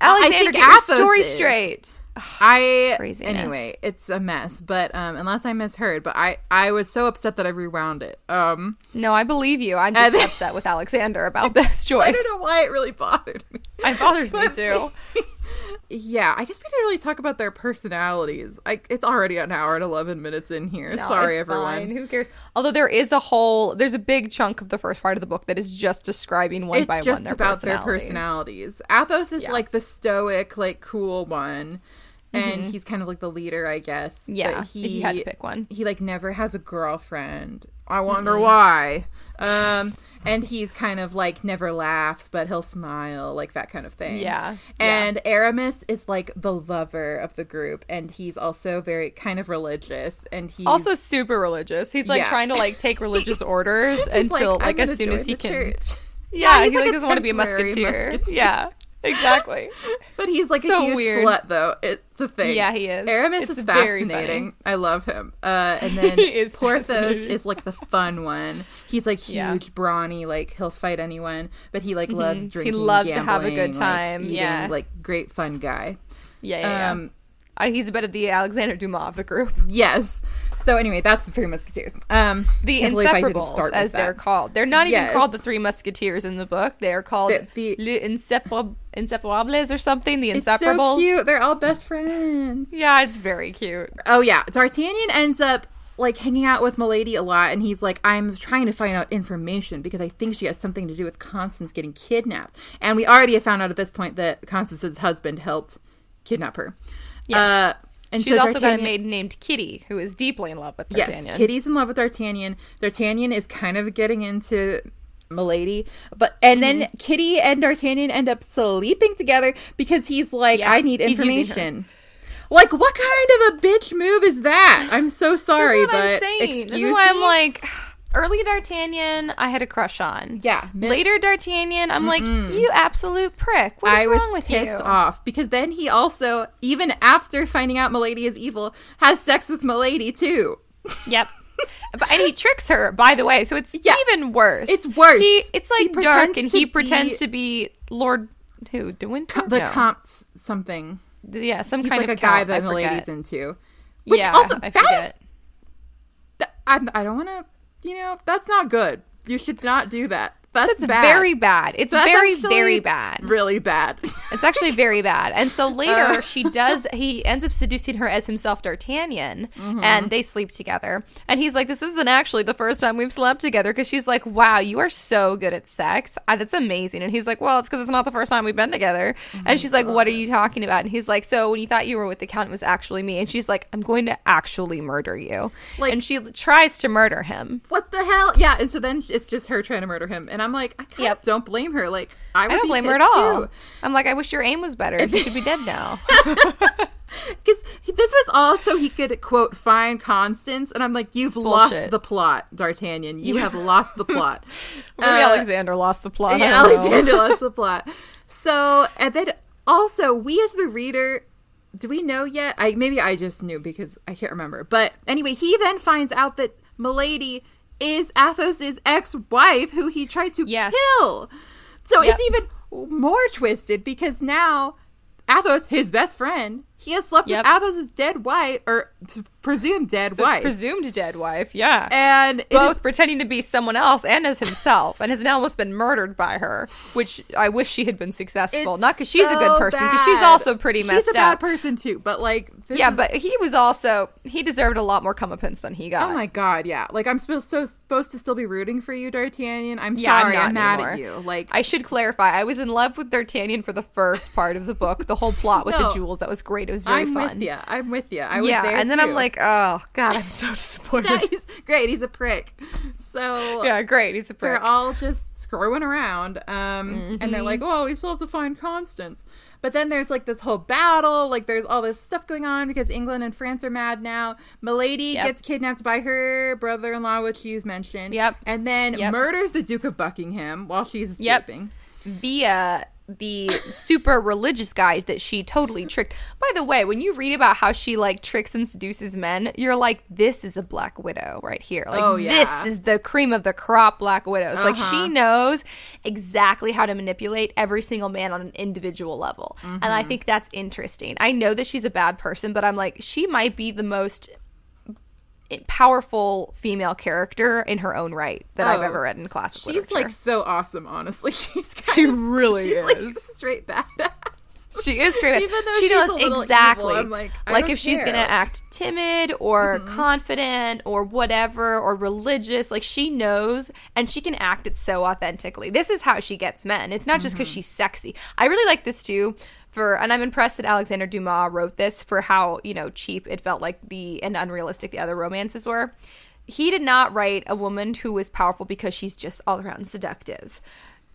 Alexander, get your story is. straight. I Craziness. anyway, it's a mess. But um, unless I misheard, but I I was so upset that I rewound it. Um, No, I believe you. I'm just And- upset with Alexander about this choice. I don't know why it really bothered me. It bothers me too. Yeah, I guess we didn't really talk about their personalities. I, it's already an hour and eleven minutes in here. No, Sorry, it's everyone. fine. Who cares? Although there is a whole, there's a big chunk of the first part of the book that is just describing one It's by just one their about their personalities. personalities. Athos is Yeah. like the stoic, like cool one, and he's kind of like the leader, I guess. Mm-hmm. Yeah, but if you had to pick one. He like never has a girlfriend. I wonder Mm-hmm. why. Um, and he's kind of like never laughs, but he'll smile, like that kind of thing. Yeah, And Aramis is like the lover of the group, and he's also very kind of religious, and he's Also super religious. He's like Yeah. trying to like take religious orders until "I'm like, as soon as he can. church." Yeah, he's he like like, doesn't want to be a musketeer. musketeer. Yeah, exactly. But he's like So a huge weird. slut, though. It's the thing. Yeah, he is. Aramis It's is fascinating. I love him. Uh, and then He is Porthos is like the fun one. He's like huge, Yeah. brawny, like he'll fight anyone. But he like loves drinking. He loves to have a good gambling, like, time, eating, yeah. like great fun guy. Yeah, yeah. Um, yeah. Uh, he's a bit of the Alexander Dumas of the group. Yes. So anyway, that's the Three Musketeers. Um, The can't believe I didn't Inseparables, as they're that. called. They're not even Yes. called the Three Musketeers in the book. They are called The- the- Insepar- Inseparables or something. The It's so Inseparables. cute. They're all best friends. Yeah, it's very cute. Oh yeah, D'Artagnan ends up like hanging out with Milady a lot, and he's like, "I'm trying to find out information because I think she has something to do with Constance getting kidnapped." And we already have found out at this point that Constance's husband helped kidnap her. Yes. Uh, and She's so also got a D'Artagnan- maid named Kitty, who is deeply in love with D'Artagnan. Yes, Kitty's in love with D'Artagnan. D'Artagnan is kind of getting into Milady, but and then Mm-hmm. Kitty and D'Artagnan end up sleeping together because he's like, Yes, I need he's using her. information. Like, what kind of a bitch move is that? I'm so sorry, but I'm saying. excuse this is why I'm me? like, early D'Artagnan, I had a crush on. Yeah, mi- Later D'Artagnan, I'm like, you absolute prick. What is I wrong was with pissed you? off because then he also, even after finding out Milady is evil, has sex with Milady too. Yep. But, and he tricks her, by the way, so it's Yeah. even worse. It's worse. He, it's He like dark, and he be- pretends to be Lord who De Winter? the No. Comte something. yeah, some He's kind like of a guy count, I that Milady's into. Which yeah, also, I that is- forget. th- I, I don't want to. You know, that's not good. You should not do that. That's It's bad. very bad. It's That's very, very bad. Really bad. It's actually very bad. And so later, Uh. she does, he ends up seducing her as himself D'Artagnan, Mm-hmm. and they sleep together. And he's like, This isn't actually the first time we've slept together. Because she's like, Wow, you are so good at sex. Uh, That's amazing. And he's like, Well, it's because it's not the first time we've been together. Oh and she's like, What are you talking about? And he's like, So when you thought you were with the Count, it was actually me. And she's like, I'm going to actually murder you. Like- and she tries to murder him. what the hell? Yeah, and so then it's just her trying to murder him, and I'm like, I kind Yep. of don't blame her. Like, I, I don't blame her at all. too. I'm like, I wish your aim was better. You should be dead now. Because this was also he could quote find Constance, and I'm like, you've lost the plot, D'Artagnan. You have lost the plot. Maybe Uh, Alexander lost the plot. Yeah. Alexander lost the plot. So, and then also we as the reader, do we know yet? I maybe I just knew because I can't remember. But anyway, he then finds out that Milady is Athos's ex-wife, who he tried to Yes. kill. So Yep. it's even more twisted because now Athos, his best friend, he has slept Yep. with Athos's dead wife or presumed dead So wife, presumed dead wife, yeah. and it is Both pretending to be someone else and as himself, and has now almost been murdered by her, which I wish she had been successful. It's Not because she's a good person, because she's also pretty messed up. He's a bad up. person too, but like, this yeah, is- but he was also he deserved a lot more comeuppance than he got. oh my god, yeah. Like I'm supposed so supposed to still be rooting for you, D'Artagnan. I'm Yeah, I'm sorry, not I'm, mad at you. Like I should clarify. I was in love with D'Artagnan for the first part of the book, the whole plot with No. the jewels. That was great. It was very I'm fun. with you. I'm with you. I was yeah, there and then I'm like, oh god, I'm so disappointed. yeah, he's great. He's a prick. So yeah, great. He's a prick. they're all just screwing around um and they're like Mm-hmm. oh we still have to find constance but then there's like this whole battle like there's all this stuff going on because england and france are mad now milady Yep. gets kidnapped by her brother-in-law which you've mentioned Yep. and then Yep. murders the duke of buckingham while she's Yep. sleeping via the super religious guy that she totally tricked. By the way, when you read about how she like tricks and seduces men, you're like, this is a black widow right here. Like Oh, yeah. this is the cream of the crop black widows. Like Uh-huh. she knows exactly how to manipulate every single man on an individual level. And Mm-hmm. I think that's interesting. I know that she's a bad person, but I'm like, she might be the most powerful female character in her own right that I've Oh. ever read in classic she's literature. like so awesome honestly she's kind she of- really she's like is. straight badass She is straight up. Even though She she's knows a little exactly. evil, I'm like, I like don't if she's gonna act timid or mm-hmm. confident or whatever or religious, like she knows and she can act it so authentically. This is how she gets men. It's not just because mm-hmm. she's sexy. I really like this too. For and I'm impressed that Alexander Dumas wrote this for how you know cheap it felt like the and unrealistic the other romances were. He did not write a woman who was powerful because she's just all around seductive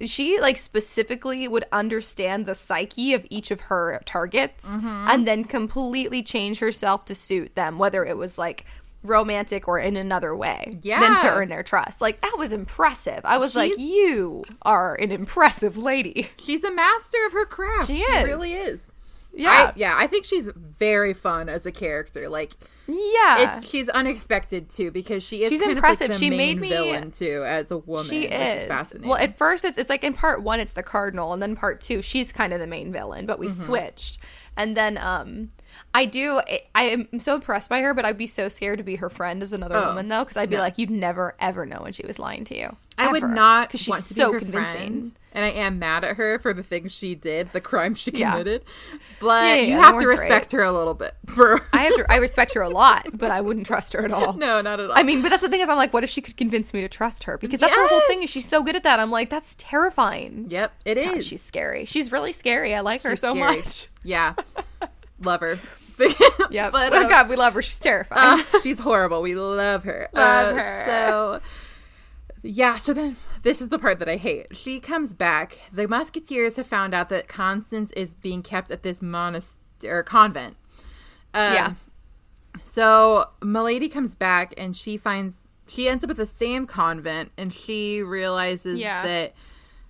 she like specifically would understand the psyche of each of her targets Mm-hmm. and then completely change herself to suit them whether it was like romantic or in another way yeah. than to earn their trust like that was impressive i was like you are an impressive lady she's a master of her craft She she, is. really is yeah I, yeah, I think she's very fun as a character. Like, yeah it's she's unexpected too because she is She's kind impressive. Like the She main made me- villain too as a woman. she which is. fascinating. Well, at first it's it's like in part one it's the cardinal, and then part two she's kind of the main villain, but we Mm-hmm. switched. And then um, I do I, am so impressed by her, but I'd be so scared to be her friend as another Oh, woman though, because I'd be like, you'd never ever know when she was lying to you. I would not not 'Cause she's so be convincing. friend, and I am mad at her for the things she did, the crime she Yeah. committed. But Yeah, yeah, you yeah, have to respect her a little bit. For I have to I respect her a lot, but I wouldn't trust her at all. no, not at all. I mean, but that's the thing is, I'm like, what if she could convince me to trust her? Because that's her whole thing. Is she's so good at that? I'm like, that's terrifying. yep, it is. God, she's scary. She's really scary. I like her so scary. much. Yeah, love her. Yeah, but oh um, God, we love her. She's terrifying. Uh, she's horrible. We love her. Love Uh, her. So, yeah. So then, this is the part that I hate. She comes back. The Musketeers have found out that Constance is being kept at this monastery or convent. Um, yeah. So Milady comes back and she finds she ends up at the same convent and she realizes Yeah. that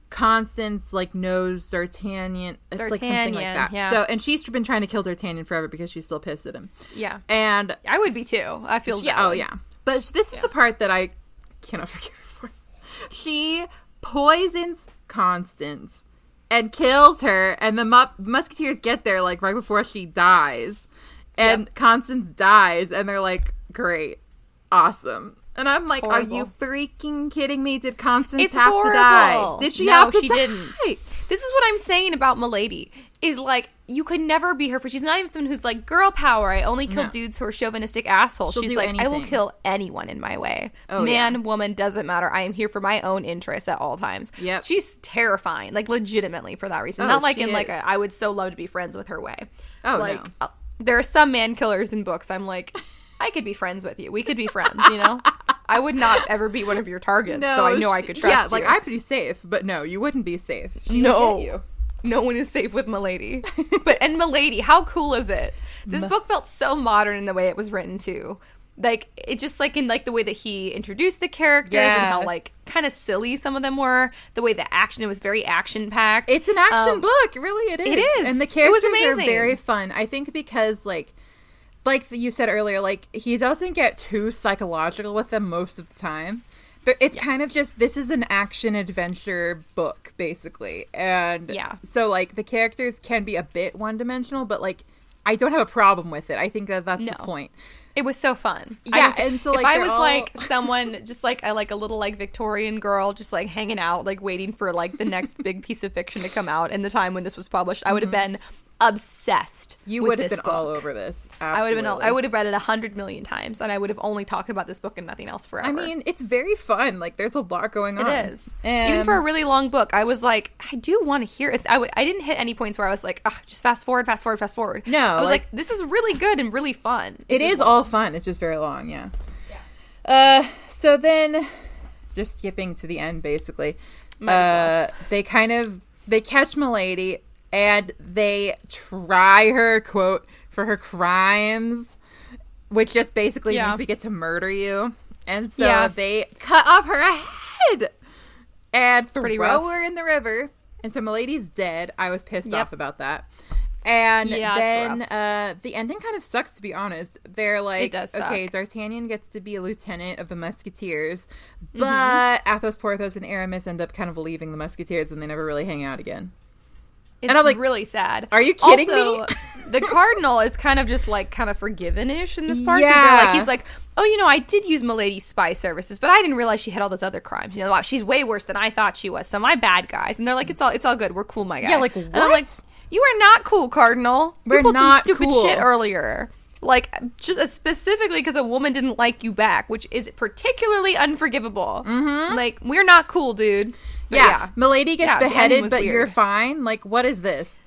Constance like knows D'Artagnan. It's like something like that. yeah. So and she's been trying to kill D'Artagnan forever because she's still pissed at him. Yeah. And I would be too. I feel she, oh yeah, but this is the part that I cannot forgive her for. She poisons Constance and kills her, and the mu- musketeers get there like right before she dies, and Constance dies, and they're like, "Great, awesome." And I'm like, "Are you freaking kidding me? Did Constance It's have horrible. to die? Did she No, have to die? No, she die?" didn't. This is what I'm saying about Milady. Is like you could never be her for she's not even someone who's like girl power. I only kill No. dudes who are chauvinistic assholes. She'll she's like I will kill anyone in my way. Oh, Man, yeah. woman doesn't matter. I am here for my own interests at all times. Yep. She's terrifying, like legitimately for that reason. Oh, not like in like is. a, I would so love to be friends with her way. Oh, like no. uh, there are some man killers in books. I'm like I could be friends with you. We could be friends. You know. I would not ever be one of your targets, so I know I could trust Yeah, you. like I'd be safe, but no, you wouldn't be safe. She No. would get you. no one is safe with Milady. but and Milady, how cool is it? This book felt so modern in the way it was written too. Like it just like in like the way that he introduced the characters and how like kind of silly some of them were. The way the action it was very action packed. It's an action Um, book, really. It is. it is. and the It was characters are very fun. I think because like, like you said earlier, like he doesn't get too psychological with them most of the time. But It's kind of just this is an action adventure book basically, and Yeah. So like the characters can be a bit one dimensional, but like I don't have a problem with it. I think that that's No. the point. It was so fun. Yeah, I and so, if like, I was all- like someone, just like a like a little like Victorian girl, just like hanging out, like waiting for like the next big piece of fiction to come out in the time when this was published, I would have mm-hmm. been obsessed. You would have been all over this. I would have been. Absolutely. I would have read it a hundred million times, and I would have only talked about this book and nothing else forever. I mean, it's very fun. Like, there's a lot going it on. is. And Even for a really long book, I was like, I do want to hear. It. I w- I didn't hit any points where I was like, just fast forward, fast forward, fast forward. No, I was like- like, this is really good and really fun. It is all fun. It's just very long, yeah. Uh, so then, just skipping to the end, basically, Might uh, they kind of they catch Milady and they try her quote for her crimes, which just basically Yeah. means we get to murder you. And so Yeah. they cut off her head and throw pretty rough. her in the river. And so Milady's dead. I was pissed Yep. off about that. And Yeah, then uh, the ending kind of sucks, to be honest. They're like, okay, D'Artagnan gets to be a lieutenant of the Musketeers, Mm-hmm. but Athos, Porthos, and Aramis end up kind of leaving the Musketeers, and they never really hang out again. It's I'm like, really sad. "Are you kidding also, me?" the cardinal is kind of just like kind of forgiven-ish in this part. Yeah. Like he's like, oh, you know, I did use Milady's spy services, but I didn't realize she had all those other crimes. You know, wow, she's way worse than I thought she was. So my bad guys. And they're like, it's all it's all good. We're cool, my guy. Yeah, like, And I'm like, you are not cool, Cardinal. We're you pulled not some stupid cool. shit earlier. Like just specifically because a woman didn't like you back, which is particularly unforgivable. Mm-hmm. Like we're not cool, dude. But Yeah, Milady gets Yeah, beheaded, but you're fine. Like, what is this?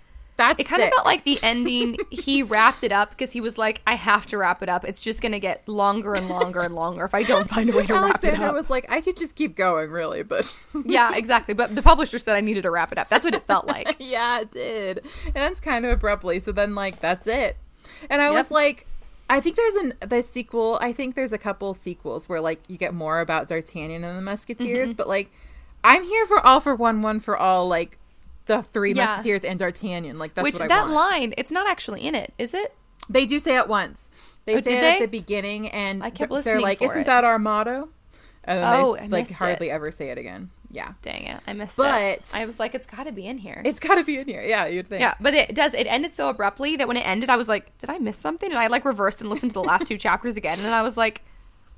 That's It kind of felt like the ending. He wrapped it up because he was like, "I have to wrap it up. It's just gonna get longer and longer and longer if I don't find a way to wrap it up." was like, I could just keep going, really, but yeah, exactly. But the publisher said I needed to wrap it up. That's what it felt like. yeah, it did. And that's kind of abruptly. So then, like, that's it. And I was like, I think there's an the sequel. I think there's a couple sequels where like you get more about D'Artagnan and the Musketeers, Mm-hmm. but like, I'm here for all for one, one for all. Like, the three Yeah. Musketeers and D'Artagnan. Like, that's Which what I that want. line, it's not actually in it, is it? They do say it once. They Oh, say did it at the beginning, and I kept th- they're listening like, "Isn't it. that our motto?" And then Oh, they I like hardly it. ever say it again. Yeah, Dang it, I missed But- it. I was like, it's got to be in here. it's got to be in here. Yeah, you'd think. yeah, but it does. It ended so abruptly that when it ended, I was like, did I miss something? And I like reversed and listened to the last two chapters again, and I was like,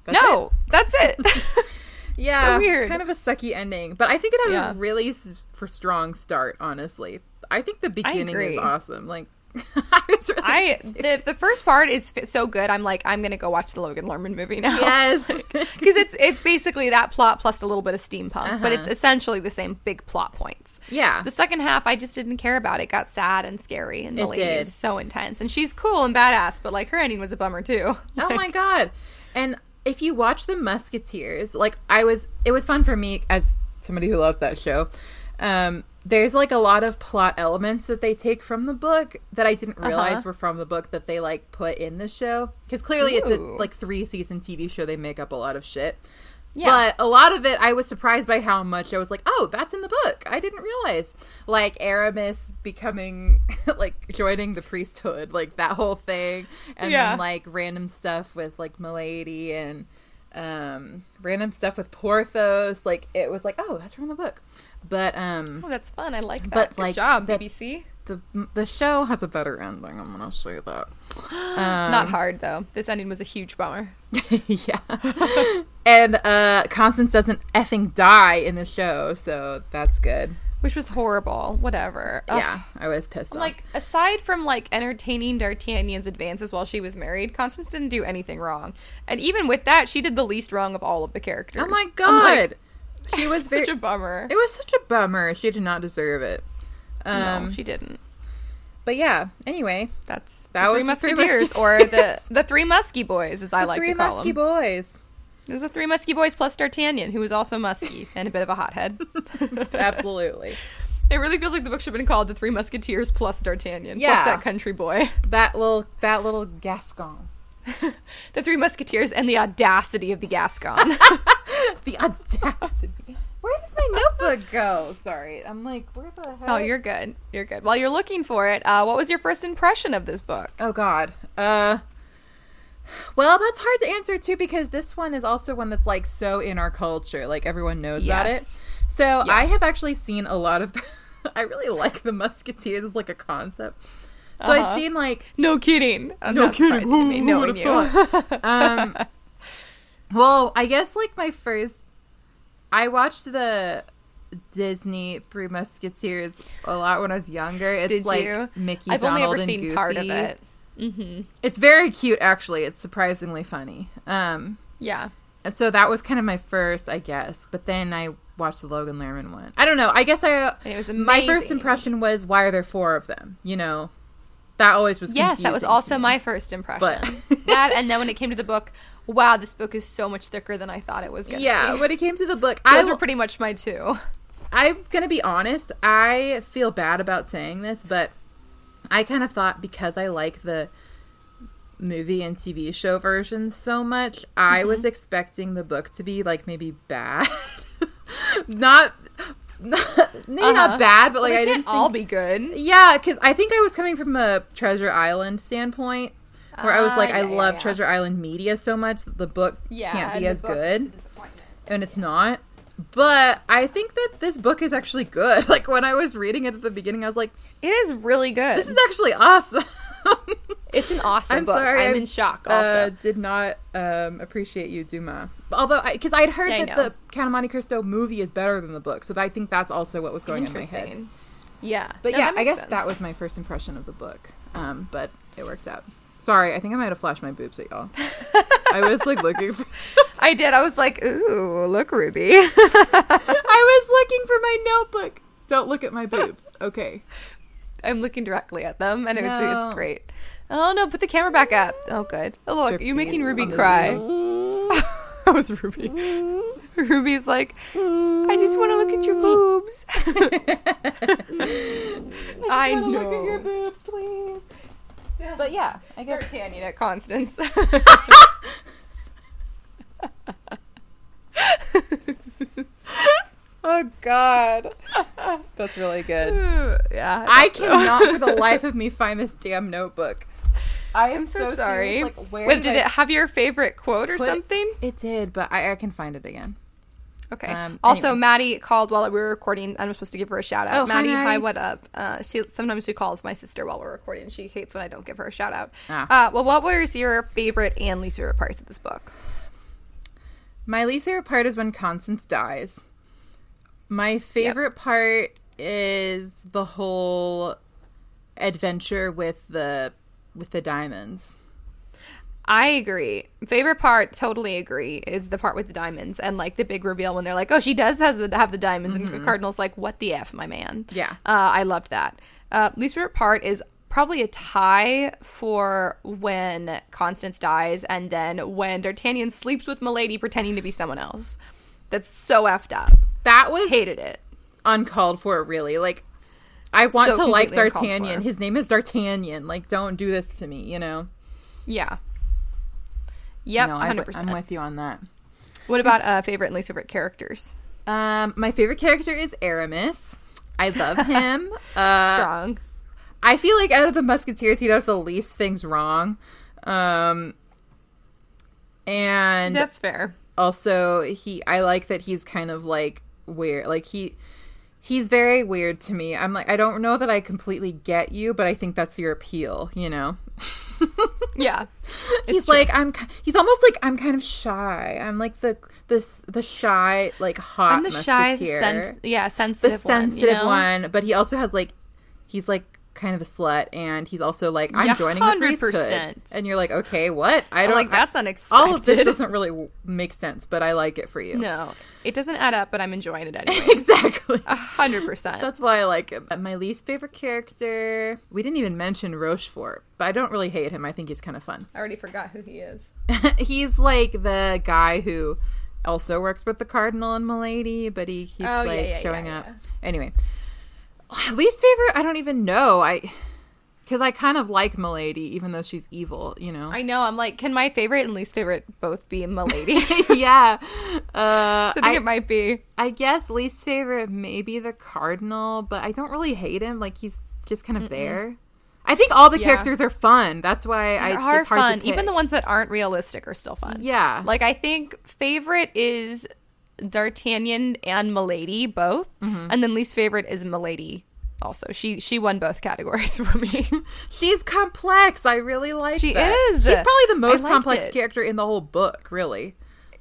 That's no, that's it. Yeah, So weird. Kind of a sucky ending, but I think it had Yeah. a really s- for strong start. Honestly, I think the beginning is awesome. Like, I was really I the the first part is f- so good. I'm like, I'm gonna go watch the Logan Lerman movie now. yes, because it's it's basically that plot plus a little bit of steampunk, but it's Uh-huh. essentially the same big plot points. yeah, The second half, I just didn't care about. It got sad and scary, and the It lady did. is so intense, and she's cool and badass, but like her ending was a bummer too. oh my god! And if you watch the Musketeers, like I was, it was fun for me as somebody who loved that show. Um, there's like a lot of plot elements that they take from the book that I didn't realize Uh-huh. were from the book that they like put in the show because clearly it's a like three season TV show. They make up a lot of shit. Yeah. But a lot of it, I was surprised by how much I was like, oh, that's in the book. I didn't realize. Like Aramis becoming, like joining the priesthood, like that whole thing, and Yeah. then like random stuff with like Milady and um, random stuff with Porthos. Like it was like, oh, that's from the book. But um, Oh, that's fun. I like that. But, Good like, job, that- BBC. the the show has a better ending. I'm gonna say that. Not Um, hard though. This ending was a huge bummer. yeah. and uh, Constance doesn't effing die in the show, so that's good. Which was horrible. Whatever. Ugh. Yeah, I was pissed off. Like aside from like entertaining D'Artagnan's advances while she was married, Constance didn't do anything wrong. And even with that, she did the least wrong of all of the characters. oh my god, she was very. such a bummer. it was such a bummer. She did not deserve it. Um, no, she didn't. but yeah. Anyway, That's That the Three was the Three Musketeers, or the the Three Musky Boys, as I like three to call musky them. boys. It was the Three Musky Boys plus D'Artagnan, who was also musky and a bit of a hothead. Absolutely. It really feels like the book should have been called The Three Musketeers plus D'Artagnan, Yeah. plus that country boy. That little that little Gascon. The Three Musketeers and the audacity of the Gascon. The audacity. Where did my notebook go? Sorry, I'm like, where the heck? oh, you're good. You're good. While you're looking for it, uh, what was your first impression of this book? Oh God. Uh. Well, that's hard to answer too because this one is also one that's like so in our culture, like everyone knows about it. Yes. So I have actually seen a lot of. I really like the Musketeers as like a concept. So Uh-huh. I've seen like No kidding. Uh, No kidding. to me, knowing you. um well i guess like my first i watched the disney three musketeers a lot when i was younger it's Did like you? mickey I've only Donald, ever and seen part of Goofy. it. Mm-hmm. it's very cute actually it's surprisingly funny um Yeah. so that was kind of my first i guess but then i watched the logan lerman one i don't know i guess i And it was my first impression was why are there four of them you know that always was Yes, that was also my first impression. But- that, and then when it came to the book, wow, this book is so much thicker than I thought it was going to be. yeah be. when it came to the book i Those will- were pretty much my two. I'm gonna be honest. I feel bad about saying this, but I kind of thought because I like the movie and TV show versions so much, I Mm-hmm. was expecting the book to be like maybe bad, not, not maybe Uh-huh. not bad, but like They I didn't all think, be good. yeah, because I think I was coming from a Treasure Island standpoint. Where I was Ah, like, I yeah, yeah, love yeah. Treasure Island media so much that the book can't be as good and it's not. But I think that this book is actually good. Like when I was reading it at the beginning, I was like, It is really good. "This is actually awesome." it's an awesome I'm book. sorry, I'm I, in shock. uh, Also, did not um, appreciate you, Dumas. Although, because I'd heard I that know. the Count of Monte Cristo movie is better than the book, so I think that's also what was going in my head. Yeah, But No, yeah, I guess that was my first impression of the book. Um, but it worked out. Sorry, I think I might have flashed my boobs at y'all. I was like looking for. I did. I was like, ooh, look, Ruby. I was looking for my notebook. Don't look at my boobs. Okay. I'm looking directly at them, and it's No. it's great. Oh no, put the camera back up. Oh good. Oh look, you're making Ruby cry. That was Ruby. Ruby's like, I just want to look at your boobs. I, wanna know. Look at your boobs, please. But yeah, I guess. D'Artagnan at Constance. Oh God, that's really good. yeah. I so. cannot for the life of me find this damn notebook. I am I'm so, so sorry. serious, Like, where Wait, did I it have your favorite quote or put something? It did, but I, I can find it again. Okay. Um, also, anyway. Maddie called while we were recording. I'm supposed to give her a shout out. Oh, hi, Maddie, hi, Maddie. what up? Uh, she sometimes she calls my sister while we're recording. She hates when I don't give her a shout out. Ah. Uh, well, what was your favorite and least favorite parts of this book? My least favorite part is when Constance dies. My favorite part is the whole adventure with the with the diamonds. I agree. Favorite part, totally agree, is the part with the diamonds and like the big reveal when they're like, "Oh, she does has the, have the diamonds," and the Cardinal's like, "What the f, my man?" Yeah. uh, I loved that. Uh, least favorite part is probably a tie for when Constance dies and then when D'Artagnan sleeps with Milady pretending to be someone else. That's so effed up. That was Hated it. uncalled for, really. Like, I want So to like D'Artagnan. His name is D'Artagnan. Like, don't do this to me, you know? Yeah. Yep, no, I, hundred am with you on that. What about uh, favorite and least favorite characters? Um, my favorite character is Aramis. I love him. uh, Strong. I feel like out of the Musketeers, he does the least things wrong. Um, and That's fair. also he I like that he's kind of like weird. Like he he's very weird to me. I'm like I don't know that I completely get you, but I think that's your appeal, you know. Yeah. he's like I'm he's almost like I'm kind of shy. I'm like the this the shy like hot I'm the shy, musketeer. sen- yeah, the sensitive, sensitive one. one, you know? but he also has like he's like kind of a slut and he's also like I'm Yeah, joining the priesthood. 100%. And you're like, "Okay, what?" I I'm don't like that's I- unexpected. all of this doesn't really w- make sense, but I like it for you. No, it doesn't add up, but I'm enjoying it anyway. exactly. A hundred percent. That's why I like him. My least favorite character. We didn't even mention Rochefort, but I don't really hate him. I think he's kind of fun. I already forgot who he is. he's like the guy who also works with the cardinal and Milady, but he keeps Oh, like yeah, showing yeah, up. Anyway, least favorite. I don't even know. I because I kind of like Milady, even though she's evil. You know. I know. I'm like, can my favorite and least favorite both be Milady? yeah. Uh, so I think I, it might be. I guess least favorite maybe the cardinal, but I don't really hate him. Like he's just kind of there. I think all the Yeah. characters are fun. That's why I are it's hard fun. Even the ones that aren't realistic are still fun. Yeah. Like I think favorite is D'Artagnan and Milady both, Mm-hmm. and then least favorite is Milady. Also, she she won both categories for me. She's complex. I really like She that. is. She's probably the most complex it. character in the whole book, really.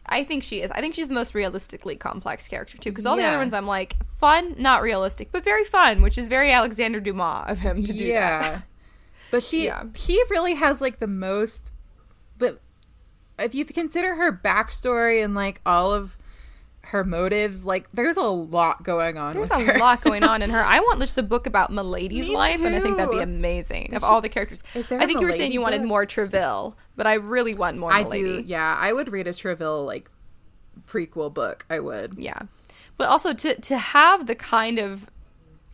I think she is. I think she's the most realistically complex character too. Because all the other ones, I'm like fun, not realistic, but very fun, which is very Alexander Dumas of him to do that. But she Yeah. she really has like the most but if you consider her backstory and like all of her motives, like there's a lot going on. There's a her. lot going on in her. I want just a book about Milady's life, and I think that'd be amazing of should- all the characters. is I think you were saying you wanted book? more Treville, but I really want more I Milady. do. Yeah, I would read a Treville like prequel book. I would. Yeah. But also to to have the kind of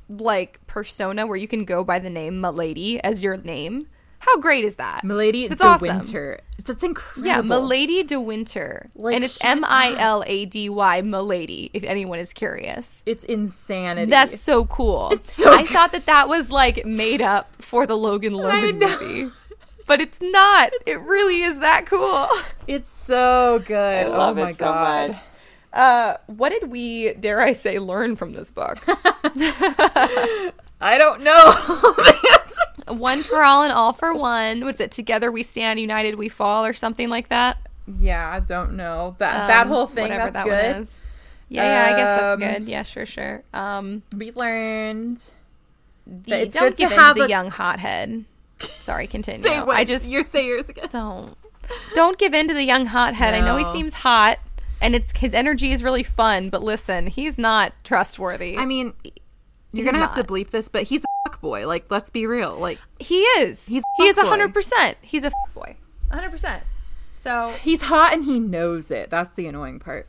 like persona where you can go by the name Milady as your name. How great is that? Milady That's de awesome. Winter. That's incredible. Yeah, Milady de Winter. Like, and it's M I L A D Y Milady if anyone is curious. It's insanity. That's so cool. It's so I good. thought that that was like made up for the Logan Logan movie. But it's not. It really is that cool. it's so good. I love oh my it so god. much. Uh, what did we, dare I say, learn from this book? I don't know. one for all and all for one. What's it? Together we stand, united we fall, or something like that. yeah, I don't know. That that Um, whole thing whatever that's that good. is. Yeah, yeah, I guess that's Um, good. Yeah, sure, sure. Um, We learned the, it's don't give in the a- young hothead. Sorry, continue. say what I just you say yours again. don't don't give in to the young hothead. I know he seems hot, and it's his energy is really fun. But listen, he's not trustworthy. I mean, you're He's gonna have to bleep this, but he's a fuck boy. Like, let's be real. Like, he is. He's he is hundred percent. He's a fuck boy. hundred percent. So he's hot and he knows it. That's the annoying part.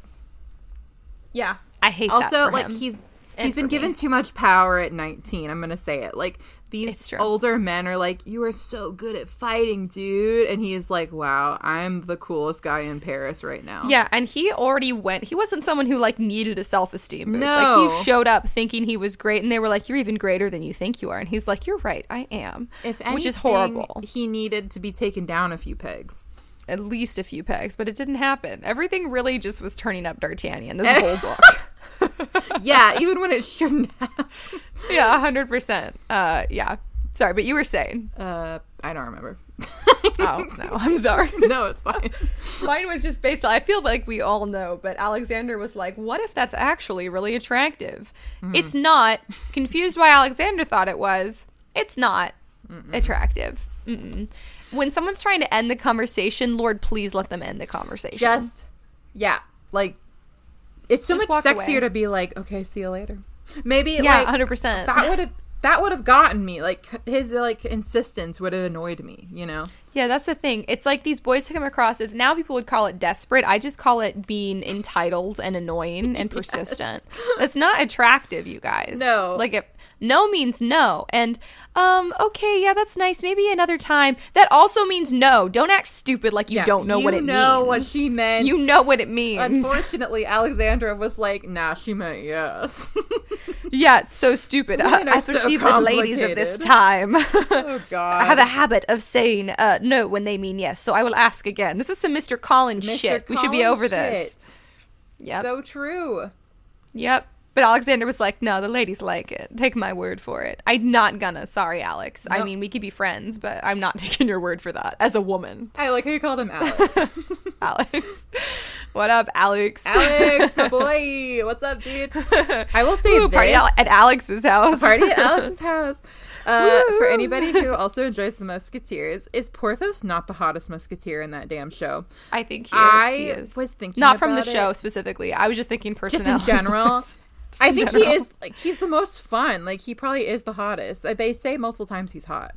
yeah, I hate that Also, like him. he's And he's been for me. given too much power at 19. I'm gonna say it. Like these older men are like, "You are so good at fighting, dude," and he's like, "Wow, I'm the coolest guy in Paris right now." Yeah, and he already went. He wasn't someone who like needed a self esteem boost. No. Like he showed up thinking he was great, and they were like, "You're even greater than you think you are." And he's like, "You're right, I am." If anything, which is horrible. He needed to be taken down a few pegs. At least a few pegs, but it didn't happen. Everything really just was turning up D'Artagnan. This whole book. Yeah, even when it shouldn't have. yeah, hundred percent. Uh, yeah. Sorry, but you were saying. Uh, I don't remember. Oh no, I'm sorry. no, it's fine. Mine was just based on. I feel like we all know, but Alexander was like, "What if that's actually really attractive?" It's not. Confused why Alexander thought it was. It's not attractive. Mm-mm. When someone's trying to end the conversation, Lord, please let them end the conversation. Just, yeah, like it's so Just much sexier away. to be like, okay, see you later. Maybe yeah, like hundred percent. that would have that would have gotten me. Like his like insistence would have annoyed me. You know. Yeah, that's the thing. It's like these boys to come across as now people would call it desperate. I just call it being entitled and annoying and persistent. That's not attractive, you guys. No. Like it no means no. And um okay, yeah, that's nice. Maybe another time. That also means no. Don't act stupid like you Yeah, don't know what you it know means. what she meant. You know what it means. Unfortunately, Alexandre was like, "Nah, she meant yes." Yeah, it's so stupid. I so perceive the ladies of this time. Oh God. I have a habit of saying uh, no when they mean yes, so I will ask again. This is some Mr. Collins Mr. shit. we should be Collins over this. shit. Yep. So true. Yep. But Alexander was like, no, the ladies like it. Take my word for it. I'm not gonna. Sorry, Alex. I mean, we could be friends, but I'm not taking your word for that as a woman. I like how you called him Alex. Alex. what up, Alex? Alex, my boy. What's up, dude? I will say Ooh, this. party al- at Alex's house. party at Alex's house. Uh, for anybody who also enjoys the Musketeers, is Porthos not the hottest Musketeer in that damn show? I think he is. I he is. was thinking not from the about show specifically. I was just thinking Just in general. I in think he is like he's the most fun. Like he probably is the hottest. Uh, They say multiple times he's hot,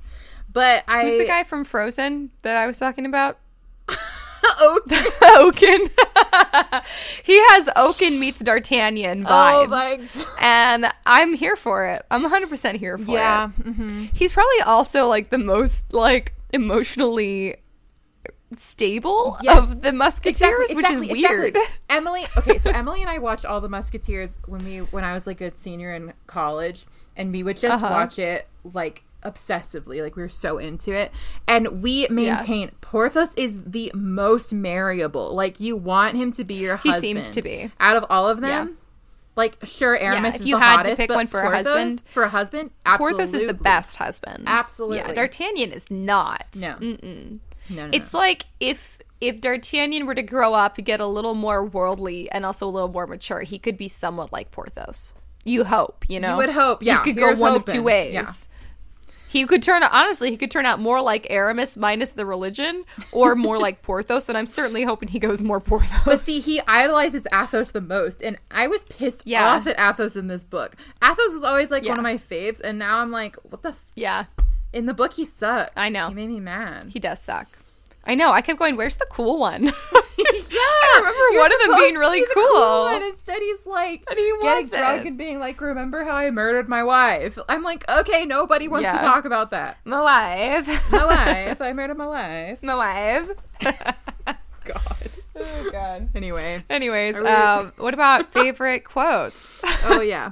but I Who's the guy from Frozen that I was talking about? okay. Oaken. he has Oaken meets D'Artagnan vibes. Oh my. And I'm here for it. I'm 100% here for Yeah. it. hmm He's probably also like the most like emotionally stable Yes. of the Musketeers, which is weird. Emily, okay, so Emily and I watched all the Musketeers when we when I was like a senior in college, and we would just Uh-huh. watch it like obsessively, like we were so into it, and we maintain Porthos is the most marriable. Like you want him to be your He husband. seems to be. out of all of them. Yeah. Like sure, Aramis if is you had to pick one for a husband- for a husband, absolutely. Porthos is the best husband. Absolutely. Yeah, D'Artagnan is not. No. Mm-mm. No, no, It's no. like if if D'Artagnan were to grow up, get a little more worldly and also a little more mature, he could be somewhat like Porthos. You hope, you know. You would hope, yeah, He could go here's one of two ways. yeah. He could turn honestly, he could turn out more like Aramis minus the religion, or more like Porthos, and I'm certainly hoping he goes more Porthos. But see, he idolizes Athos the most, and I was pissed Yeah. off at Athos in this book. Athos was always like Yeah. one of my faves, and now I'm like, what the? F-? yeah, In the book, he sucks. I know. He made me mad. he does suck. I know. I kept going. Where's the cool one? yeah, I remember one of them being really cool. cool. and instead he's like And he getting drunk and being like, "Remember how I murdered my wife?" I'm like, okay, nobody wants Yeah. to talk about that. My wife. My wife, I murdered my wife. My wife. God. oh god. Anyway, Anyways, we- um, what about favorite quotes? oh yeah.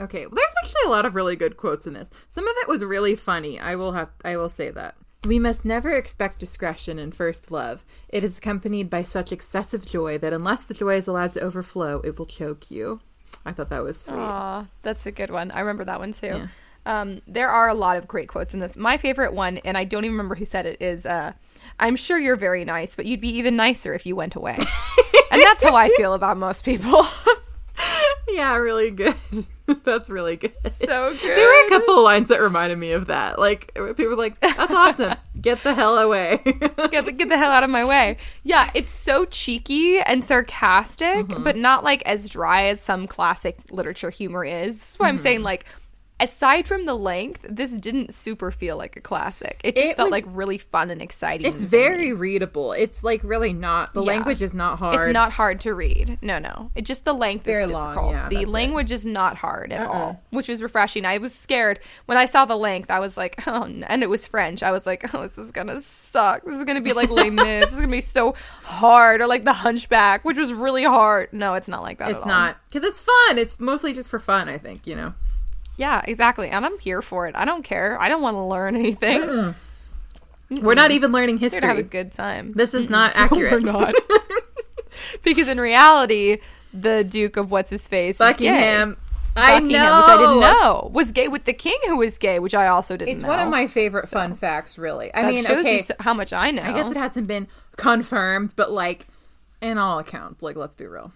Okay. Well, there's actually a lot of really good quotes in this. Some of it was really funny. I will have I will say that. We must never expect discretion in first love. It is accompanied by such excessive joy that unless the joy is allowed to overflow, it will choke you. I thought that was sweet. Aw, that's a good one. I remember that one too. Yeah. Um, there are a lot of great quotes in this. My favorite one, and I don't even remember who said it, is uh, I'm sure you're very nice, but you'd be even nicer if you went away. and that's how I feel about most people. Yeah, really good. That's really good. so good. There were a couple of lines that reminded me of that. Like people were like, "That's awesome. Get the hell away." get the, get the hell out of my way. Yeah, it's so cheeky and sarcastic, Mm-hmm. but not like as dry as some classic literature humor is. This is why I'm Mm-hmm. saying like aside from the length, this didn't super feel like a classic. It just It felt was- like really fun and exciting. it's very readable. It's like really not. The Yeah. language is not hard. It's not hard to read. No, no. It just the length Very is long, yeah, the language is not hard at Uh-uh. all, which was refreshing. I was scared when I saw the length. I was like, oh, and it was French. I was like, oh, this is gonna suck. This is gonna be like Les Mis. This is gonna be so hard, or like The Hunchback, which was really hard. No, it's not like that. It's at all. not because it's fun. It's mostly just for fun. I think you know. Yeah, exactly. And I'm here for it. I don't care. I don't want to learn anything. We're not even learning here have a history. good time. This is not accurate. We're not. because in reality, the Duke of what's his face Buckingham. I Buckingham, know. which I didn't know was gay with the king, who was gay, which I also didn't know. It's know. one of my favorite fun facts. Really. I mean, shows okay. you how much I know. I guess it hasn't been confirmed, but like, in all accounts, like, let's be real.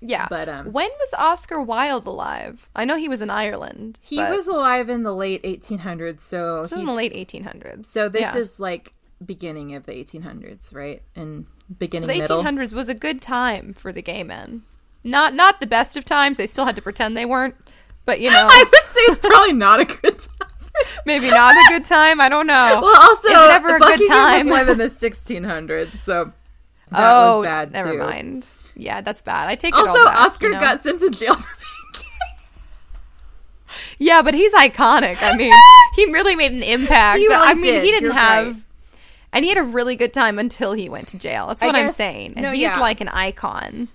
Yeah. but, um, when was Oscar Wilde alive? I know he was in Ireland. He was alive in the late 1800s, so was he- in the late 1800s. so this Yeah. is like beginning of the 1800s, right? And beginning the middle. 1800s was a good time for the gay men. Not not the best of times. They still had to pretend they weren't. But you know, I would say it's probably not a good time. maybe not a good time. I don't know. Well, also, Is it ever a good Buckingham time? was alive in the 1600s, so that oh, was bad never too. mind. Yeah, that's bad. I take it Also, all back. Oscar you know? got sent to jail for being gay. Yeah, but he's iconic. I mean, he really made an impact. He really I mean, did. he didn't You're have. right. And he had a really good time until he went to jail. That's what I'm saying. And no, he's yeah. like an icon.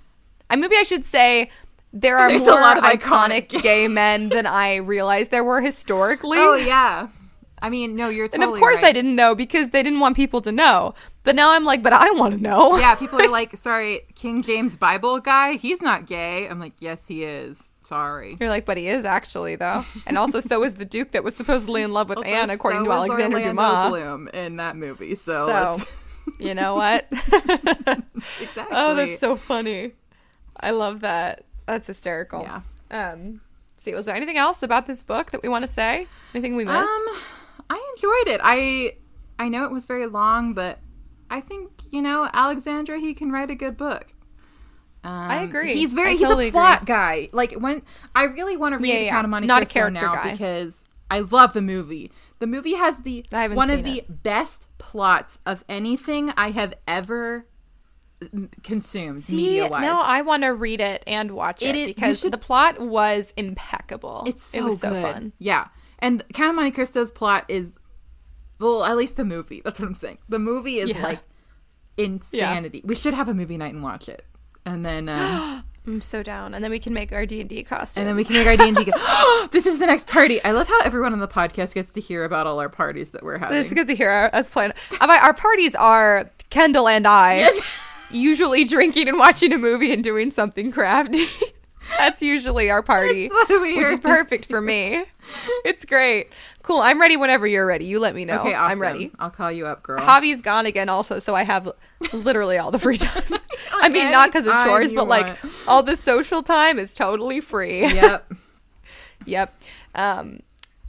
I maybe I should say there are There's a more lot of iconic, iconic- gay men than I realized there were historically. Oh yeah. I mean, no, you're totally and of course right. I didn't know because they didn't want people to know. But now I'm like, but I want to know. Yeah, people are like, sorry, King James Bible guy, he's not gay. I'm like, yes, he is. Sorry. You're like, but he is actually though, and also so is the Duke that was supposedly in love with Also, Anne, according so to Alexander Orlando Dumas. Bloom in that movie. So, So, you know what? exactly. oh, that's so funny. I love that. That's hysterical. Yeah. Um. See, was there anything else about this book that we want to say? Anything we missed? Um, I enjoyed it. I I know it was very long, but I think you know Alexandre. He can write a good book. Um, I agree. He's very I he's totally a plot guy. Like when I really want to read Yeah, yeah. Count of Monte Not a Cristo character now guy. because I love the movie. The movie has the one of seen the best plots of anything I have ever consumed media wise. now I want to read it and watch it, It is- because should- the plot was impeccable. It's so it was so fun. Yeah. And Count of Monte Cristo's plot is well, at least the movie. That's what I'm saying. The movie is Yeah. like insanity. We should have a movie night and watch it. And then um, I'm so down, and then we can make our D and D costumes. and then we can make our D&D go, This is the next party. I love how everyone on the podcast gets to hear about all our parties that we're having. It's good to hear our, us plan. Uh, Our parties are Kendall and I usually drinking and watching a movie and doing something crafty. That's usually our party, That's what we which is perfect for me. It's great. Cool. I'm ready whenever you're ready. You let me know. Okay, awesome. I'm ready. I'll call you up, girl. Javi's gone again, also, so I have literally all the free time. I mean, not because of chores, but like all the social time is totally free. yep. yep. Um,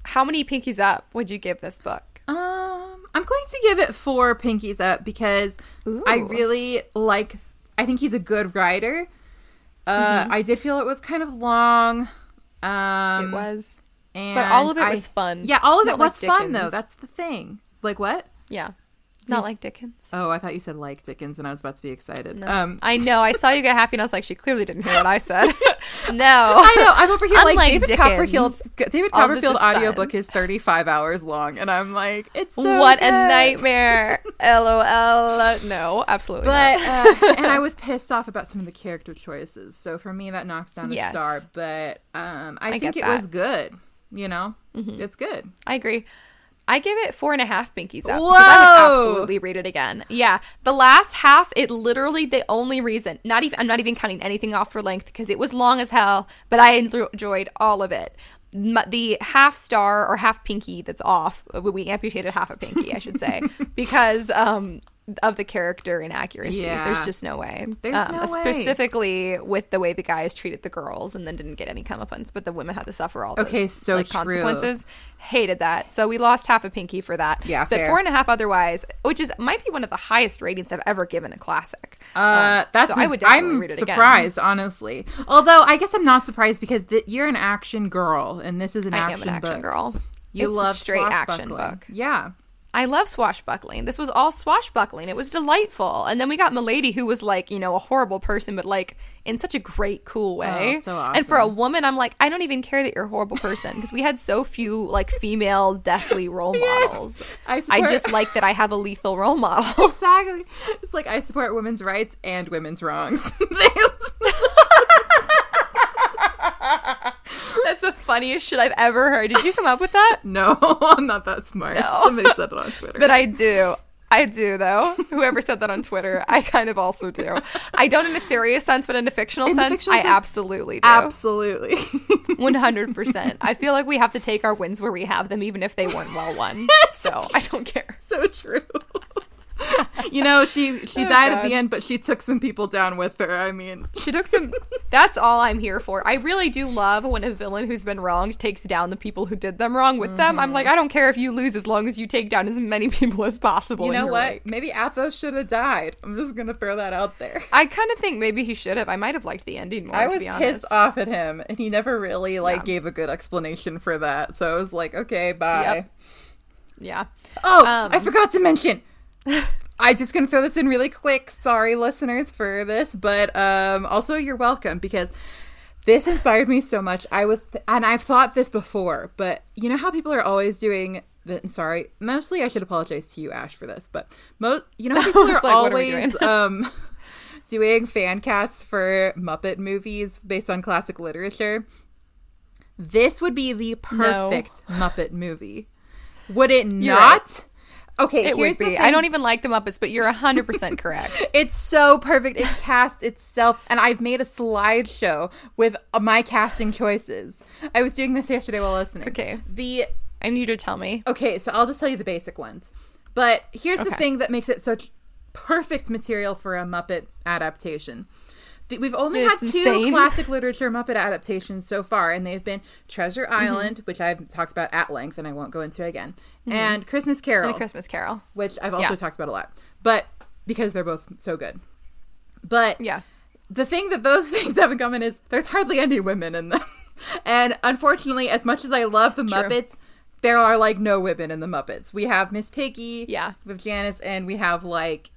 how many pinkies up would you give this book? Um, I'm going to give it four pinkies up because I really like. I think he's a good writer. Uh, Mm-hmm. I did feel it was kind of long. Um, it was. and But all of it I- was fun. Yeah, all of Not it like was fun though. That's the thing. Like what? Yeah. Not like Dickens. Oh, I thought you said like Dickens, and I was about to be excited. Um, I know. I saw you get happy, and I was like, she clearly didn't hear what I said. no. I know. I'm over here like David Dickens, Copperfield's David Copperfield fun. audiobook is 35 hours long, and I'm like, it's so what a nightmare. LOL. No, absolutely But not. uh, and I was pissed off about some of the character choices. So for me, that knocks down a Yes. star. But um, I, I think it that. Mm-hmm. was good. You know, it's good. I agree. I give it four and a half pinkies up. Whoa! Because I would absolutely read it again. Yeah. The last half, it literally the only reason, not even I'm not even counting anything off for length because it was long as hell, but I enjoyed all of it. The half star or half pinky that's off, we amputated half a pinky, I should say, because um, of the character inaccuracies. Yeah. There's just no way. There's um, no way. Specifically with the way the guys treated the girls and then didn't get any comeuppance, but the women had to suffer all the Okay, so like, consequences. Hated that. So we lost half a pinky for that. Yeah, but fair. four and a half otherwise, which is might be one of the highest ratings I've ever given a classic. Uh, Um, that's so I would definitely I'm it again. surprised, honestly. Although I guess I'm not surprised because th- you're an action girl, and this is an I am action an action book. girl. You it's love a straight action book. Yeah. I love swashbuckling. This was all swashbuckling. It was delightful. And then we got Milady, who was like, you know, a horrible person, but like in such a great, cool oh, way. Oh, so And for a woman, I'm like, I don't even care that you're a horrible person because we had so few like female deathly role models. I I just like that I have a lethal role model. Exactly. It's like I support women's rights and women's wrongs. That's the funniest shit I've ever heard. Did you come up with that? no, I'm not that smart. No. Somebody said it on Twitter. But I do. I do though. Whoever said that on Twitter, I kind of also do. I don't in a serious sense, but in a fictional In sense, fictional I sense, absolutely do. Absolutely. One hundred percent. I feel like we have to take our wins where we have them, even if they weren't well won. So I don't care. so true. you know, she she Oh, died at the end, but she took some people down with her. I mean, She took some. That's all I'm here for. I really do love when a villain who's been wronged takes down the people who did them wrong with them. I'm like, I don't care if you lose as long as you take down as many people as possible. you know what? like- Maybe Athos should have died. I'm just gonna throw that out there. I kind of think maybe he should have. I might have liked the ending more. I to was be pissed honest. off at him, and he never really like Yeah. gave a good explanation for that. So I was like, okay, bye. Yep. Yeah. Oh, Um, I forgot to mention. I'm just gonna throw this in really quick. Sorry, listeners, for this, but um, also you're welcome because this inspired me so much. I was, th- and I've thought this before, but you know how people are always doing. The, sorry, mostly I should apologize to you, Ash, for this, but most, you know, people are like, are always doing? um doing fan casts for Muppet movies based on classic literature, this would be the perfect Muppet movie. Would it You're not? Okay, It would be. I don't even like the Muppets, but you're 100% correct. It's so perfect. It casts itself, and I've made a slideshow with my casting choices. I was doing this yesterday while listening. Okay. The I need you to tell me. okay, so I'll just tell you the basic ones. But here's the thing that makes it such perfect material for a Muppet adaptation. We've only had two insane. classic literature Muppet adaptations so far, and they've been Treasure Mm-hmm. Island, which I've talked about at length and I won't go into again, and Christmas Carol And Christmas Carol. which I've also Yeah. talked about a lot. But because they're both so good. But Yeah. the thing that those things have in common is there's hardly any women in them. And unfortunately, as much as I love the True. Muppets, there are like no women in the Muppets. We have Miss Piggy Yeah. with Janice, and we have like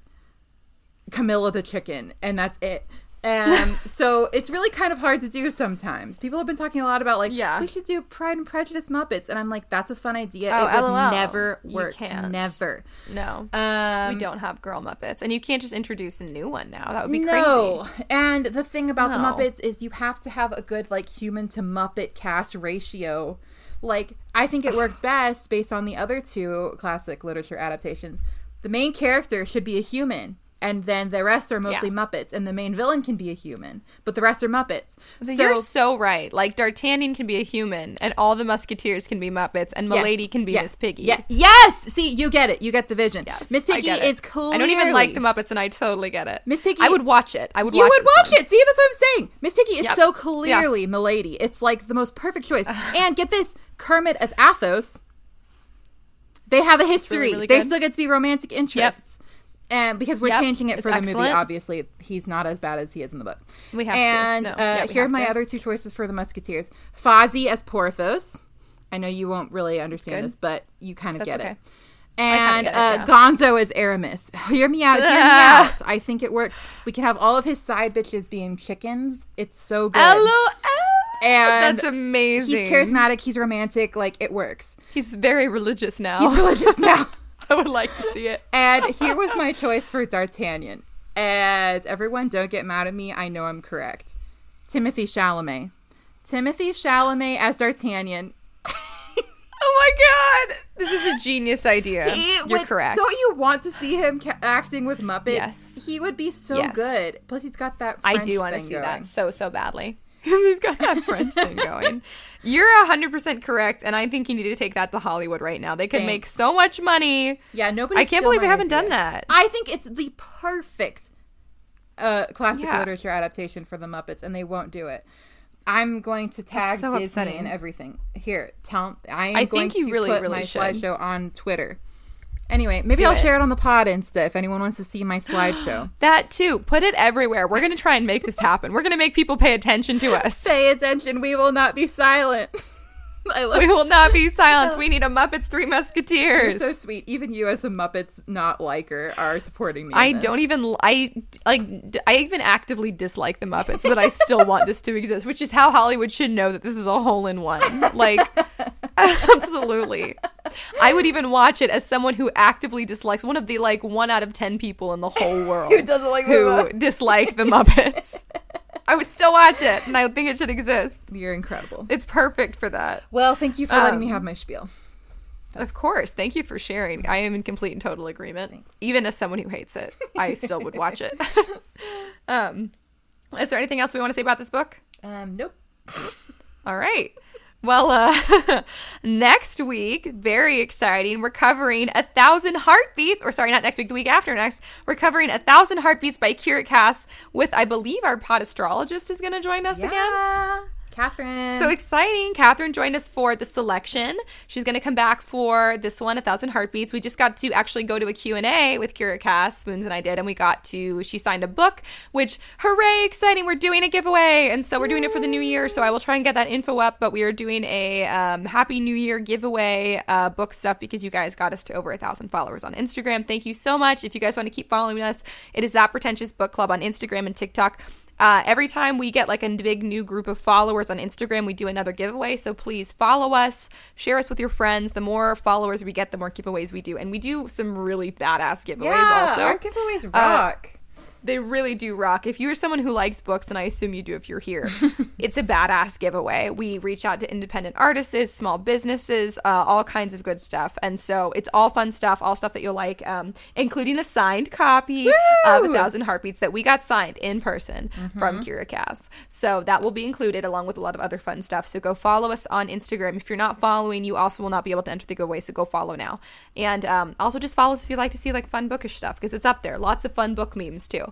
Camilla the chicken, and that's it. And so it's really kind of hard to do sometimes. People have been talking a lot about like, Yeah. we should do Pride and Prejudice Muppets, and I'm like, that's a fun idea. Oh, it would LOL. never You work. can't. Never. No. Um, we don't have girl Muppets. And you can't just introduce a new one now. That would be no. crazy. And the thing about No. the Muppets is you have to have a good like human to Muppet cast ratio. Like I think it works best based on the other two classic literature adaptations. The main character should be a human. And then the rest are mostly Yeah. Muppets, and the main villain can be a human, but the rest are Muppets. So, You're so right. Like D'Artagnan can be a human, and all the Musketeers can be Muppets, and yes, Milady can be yes, Miss Piggy. Yeah, yes. See, you get it. You get the vision. Yes, Miss Piggy is clearly. I don't even like the Muppets, and I totally get it. Miss Piggy- I would watch it. I would. You watch would watch one. it. See, that's what I'm saying. Miss Piggy is Yep. so Yeah. clearly Milady. It's like the most perfect choice. and get this, Kermit as Athos. They have a history. really they good. still get to be romantic interests. And because we're Yep. changing it for the movie, obviously he's not as bad as he is in the book. We have to. and No. uh, Yeah, here are my to. other two choices for the Musketeers: Fozzie as Porthos. I know you won't really understand this, but you kind of get okay. it. And get it, uh, yeah. Gonzo as Aramis. Hear me out. Hear me out. I think it works. We can have all of his side bitches being chickens. It's so good. LOL. And That's amazing. He's charismatic. He's romantic. Like it works. He's very religious now. He's religious now. I would like to see it. And here was my choice for D'Artagnan. And everyone, don't get mad at me. I know I'm correct. Timothy Chalamet. Timothy Chalamet as D'Artagnan. Oh my god! This is a genius idea. He You're would- correct. Don't you want to see him ca- acting with Muppets? Yes. He would be so Yes. good. Plus, he's got that. I do want to see going. that so so badly. He's got that French thing going. You're hundred percent correct, and I think you need to take that to Hollywood right now. They could make so much money. Yeah, nobody. I can't believe they haven't done that. I think it's the perfect uh, classic Yeah. literature adaptation for the Muppets, and they won't do it. I'm going to tag so Disney upsetting. and everything. Here, tell I am I going think you to really, put really my should. slideshow on Twitter. Anyway, maybe Do I'll it. share it on the pod Insta if anyone wants to see my slideshow. That too. Put it everywhere. We're gonna try and make this happen. We're gonna make people pay attention to us. Pay attention, we will not be silent. I love We will not be silenced. We need a Muppets Three Musketeers. You're so sweet. Even you, as a Muppets not liker, are supporting me. I don't even I like I even actively dislike the Muppets, but I still want this to exist, which is how Hollywood should know that this is a hole in one. Like absolutely. I would even watch it as someone who actively dislikes one of the like 1 out of 10 people in the whole world Who doesn't like the who Muppets. dislike the Muppets. I would still watch it and I think it should exist. You're incredible. It's perfect for that. Well, thank you for letting Um, me have my spiel. Of course. Thank you for sharing. I am in complete and total agreement. Even as someone who hates it, I still would watch it. um, is there anything else we want to say about this book? Um, nope. All right. Well, uh, next week, very exciting. We're covering a thousand heartbeats, or sorry, not next week, the week after next. We're covering a thousand heartbeats by Kiera Cass with, I believe, our pod astrologist is going to join us again. Catherine. So exciting. Catherine joined us for the selection. She's going to come back for this one, A Thousand Heartbeats. We just got to actually go to a Q&A with Kiera Cass, Spoons and I did, and we got to, she signed a book, which, hooray, exciting. We're doing a giveaway. And so we're doing it for the new year. So I will try and get that info up, but we are doing a um, Happy New Year giveaway uh, book stuff because you guys got us to over a thousand followers on Instagram. Thank you so much. If you guys want to keep following us, it is That Pretentious Book Club on Instagram and TikTok. Uh, every time we get like a big new group of followers on Instagram, we do another giveaway. So please follow us, share us with your friends. The more followers we get, the more giveaways we do. And we do some really badass giveaways yeah, also. our giveaways rock. They really do rock. If you're someone who likes books, and I assume you do if you're here, it's a badass giveaway. We reach out to independent artists, small businesses, uh, all kinds of good stuff. And so it's all fun stuff, all stuff that you'll like, um, including a signed copy of A Thousand Heartbeats that we got signed in person from Kiera Cass. So that will be included along with a lot of other fun stuff. So go follow us on Instagram. If you're not following, you also will not be able to enter the giveaway. So go follow now. And um, also just follow us if you'd like to see like fun bookish stuff because it's up there. Lots of fun book memes too.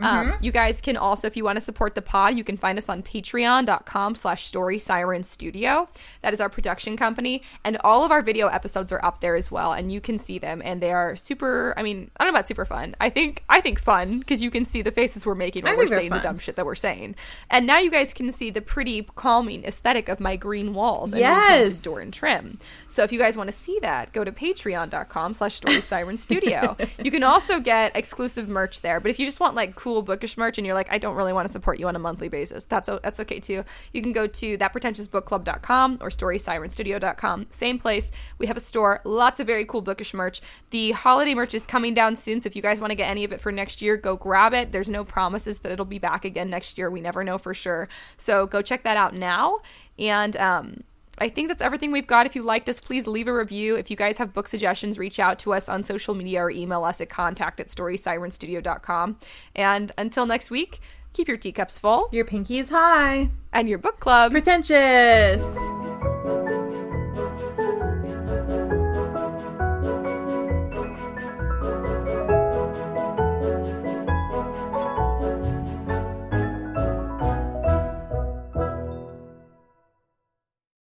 Um, you guys can also, if you want to support the pod, you can find us on patreon.com slash story siren studio. That is our production company. And all of our video episodes are up there as well. And you can see them. And they are super, I mean, I don't know about super fun. I think, I think fun because you can see the faces we're making when I we're saying the dumb shit that we're saying. And now you guys can see the pretty calming aesthetic of my green walls and Yes. door and trim. So if you guys want to see that, go to patreon.com slash story siren studio. you can also get exclusive merch there. But if you just want like cool bookish merch and you're like, I don't really want to support you on a monthly basis, that's that's okay too. You can go to thatpretentiousbookclub.com or storysirenstudio.com. Same place. We have a store, lots of very cool bookish merch. The holiday merch is coming down soon, so if you guys want to get any of it for next year, go grab it. There's no promises that it'll be back again next year. We never know for sure. So go check that out now. And um I think that's everything we've got. If you liked us, please leave a review. If you guys have book suggestions, reach out to us on social media or email us at contact at storysirenstudio.com. And until next week, keep your teacups full Your pinkies high. and your book club Pretentious.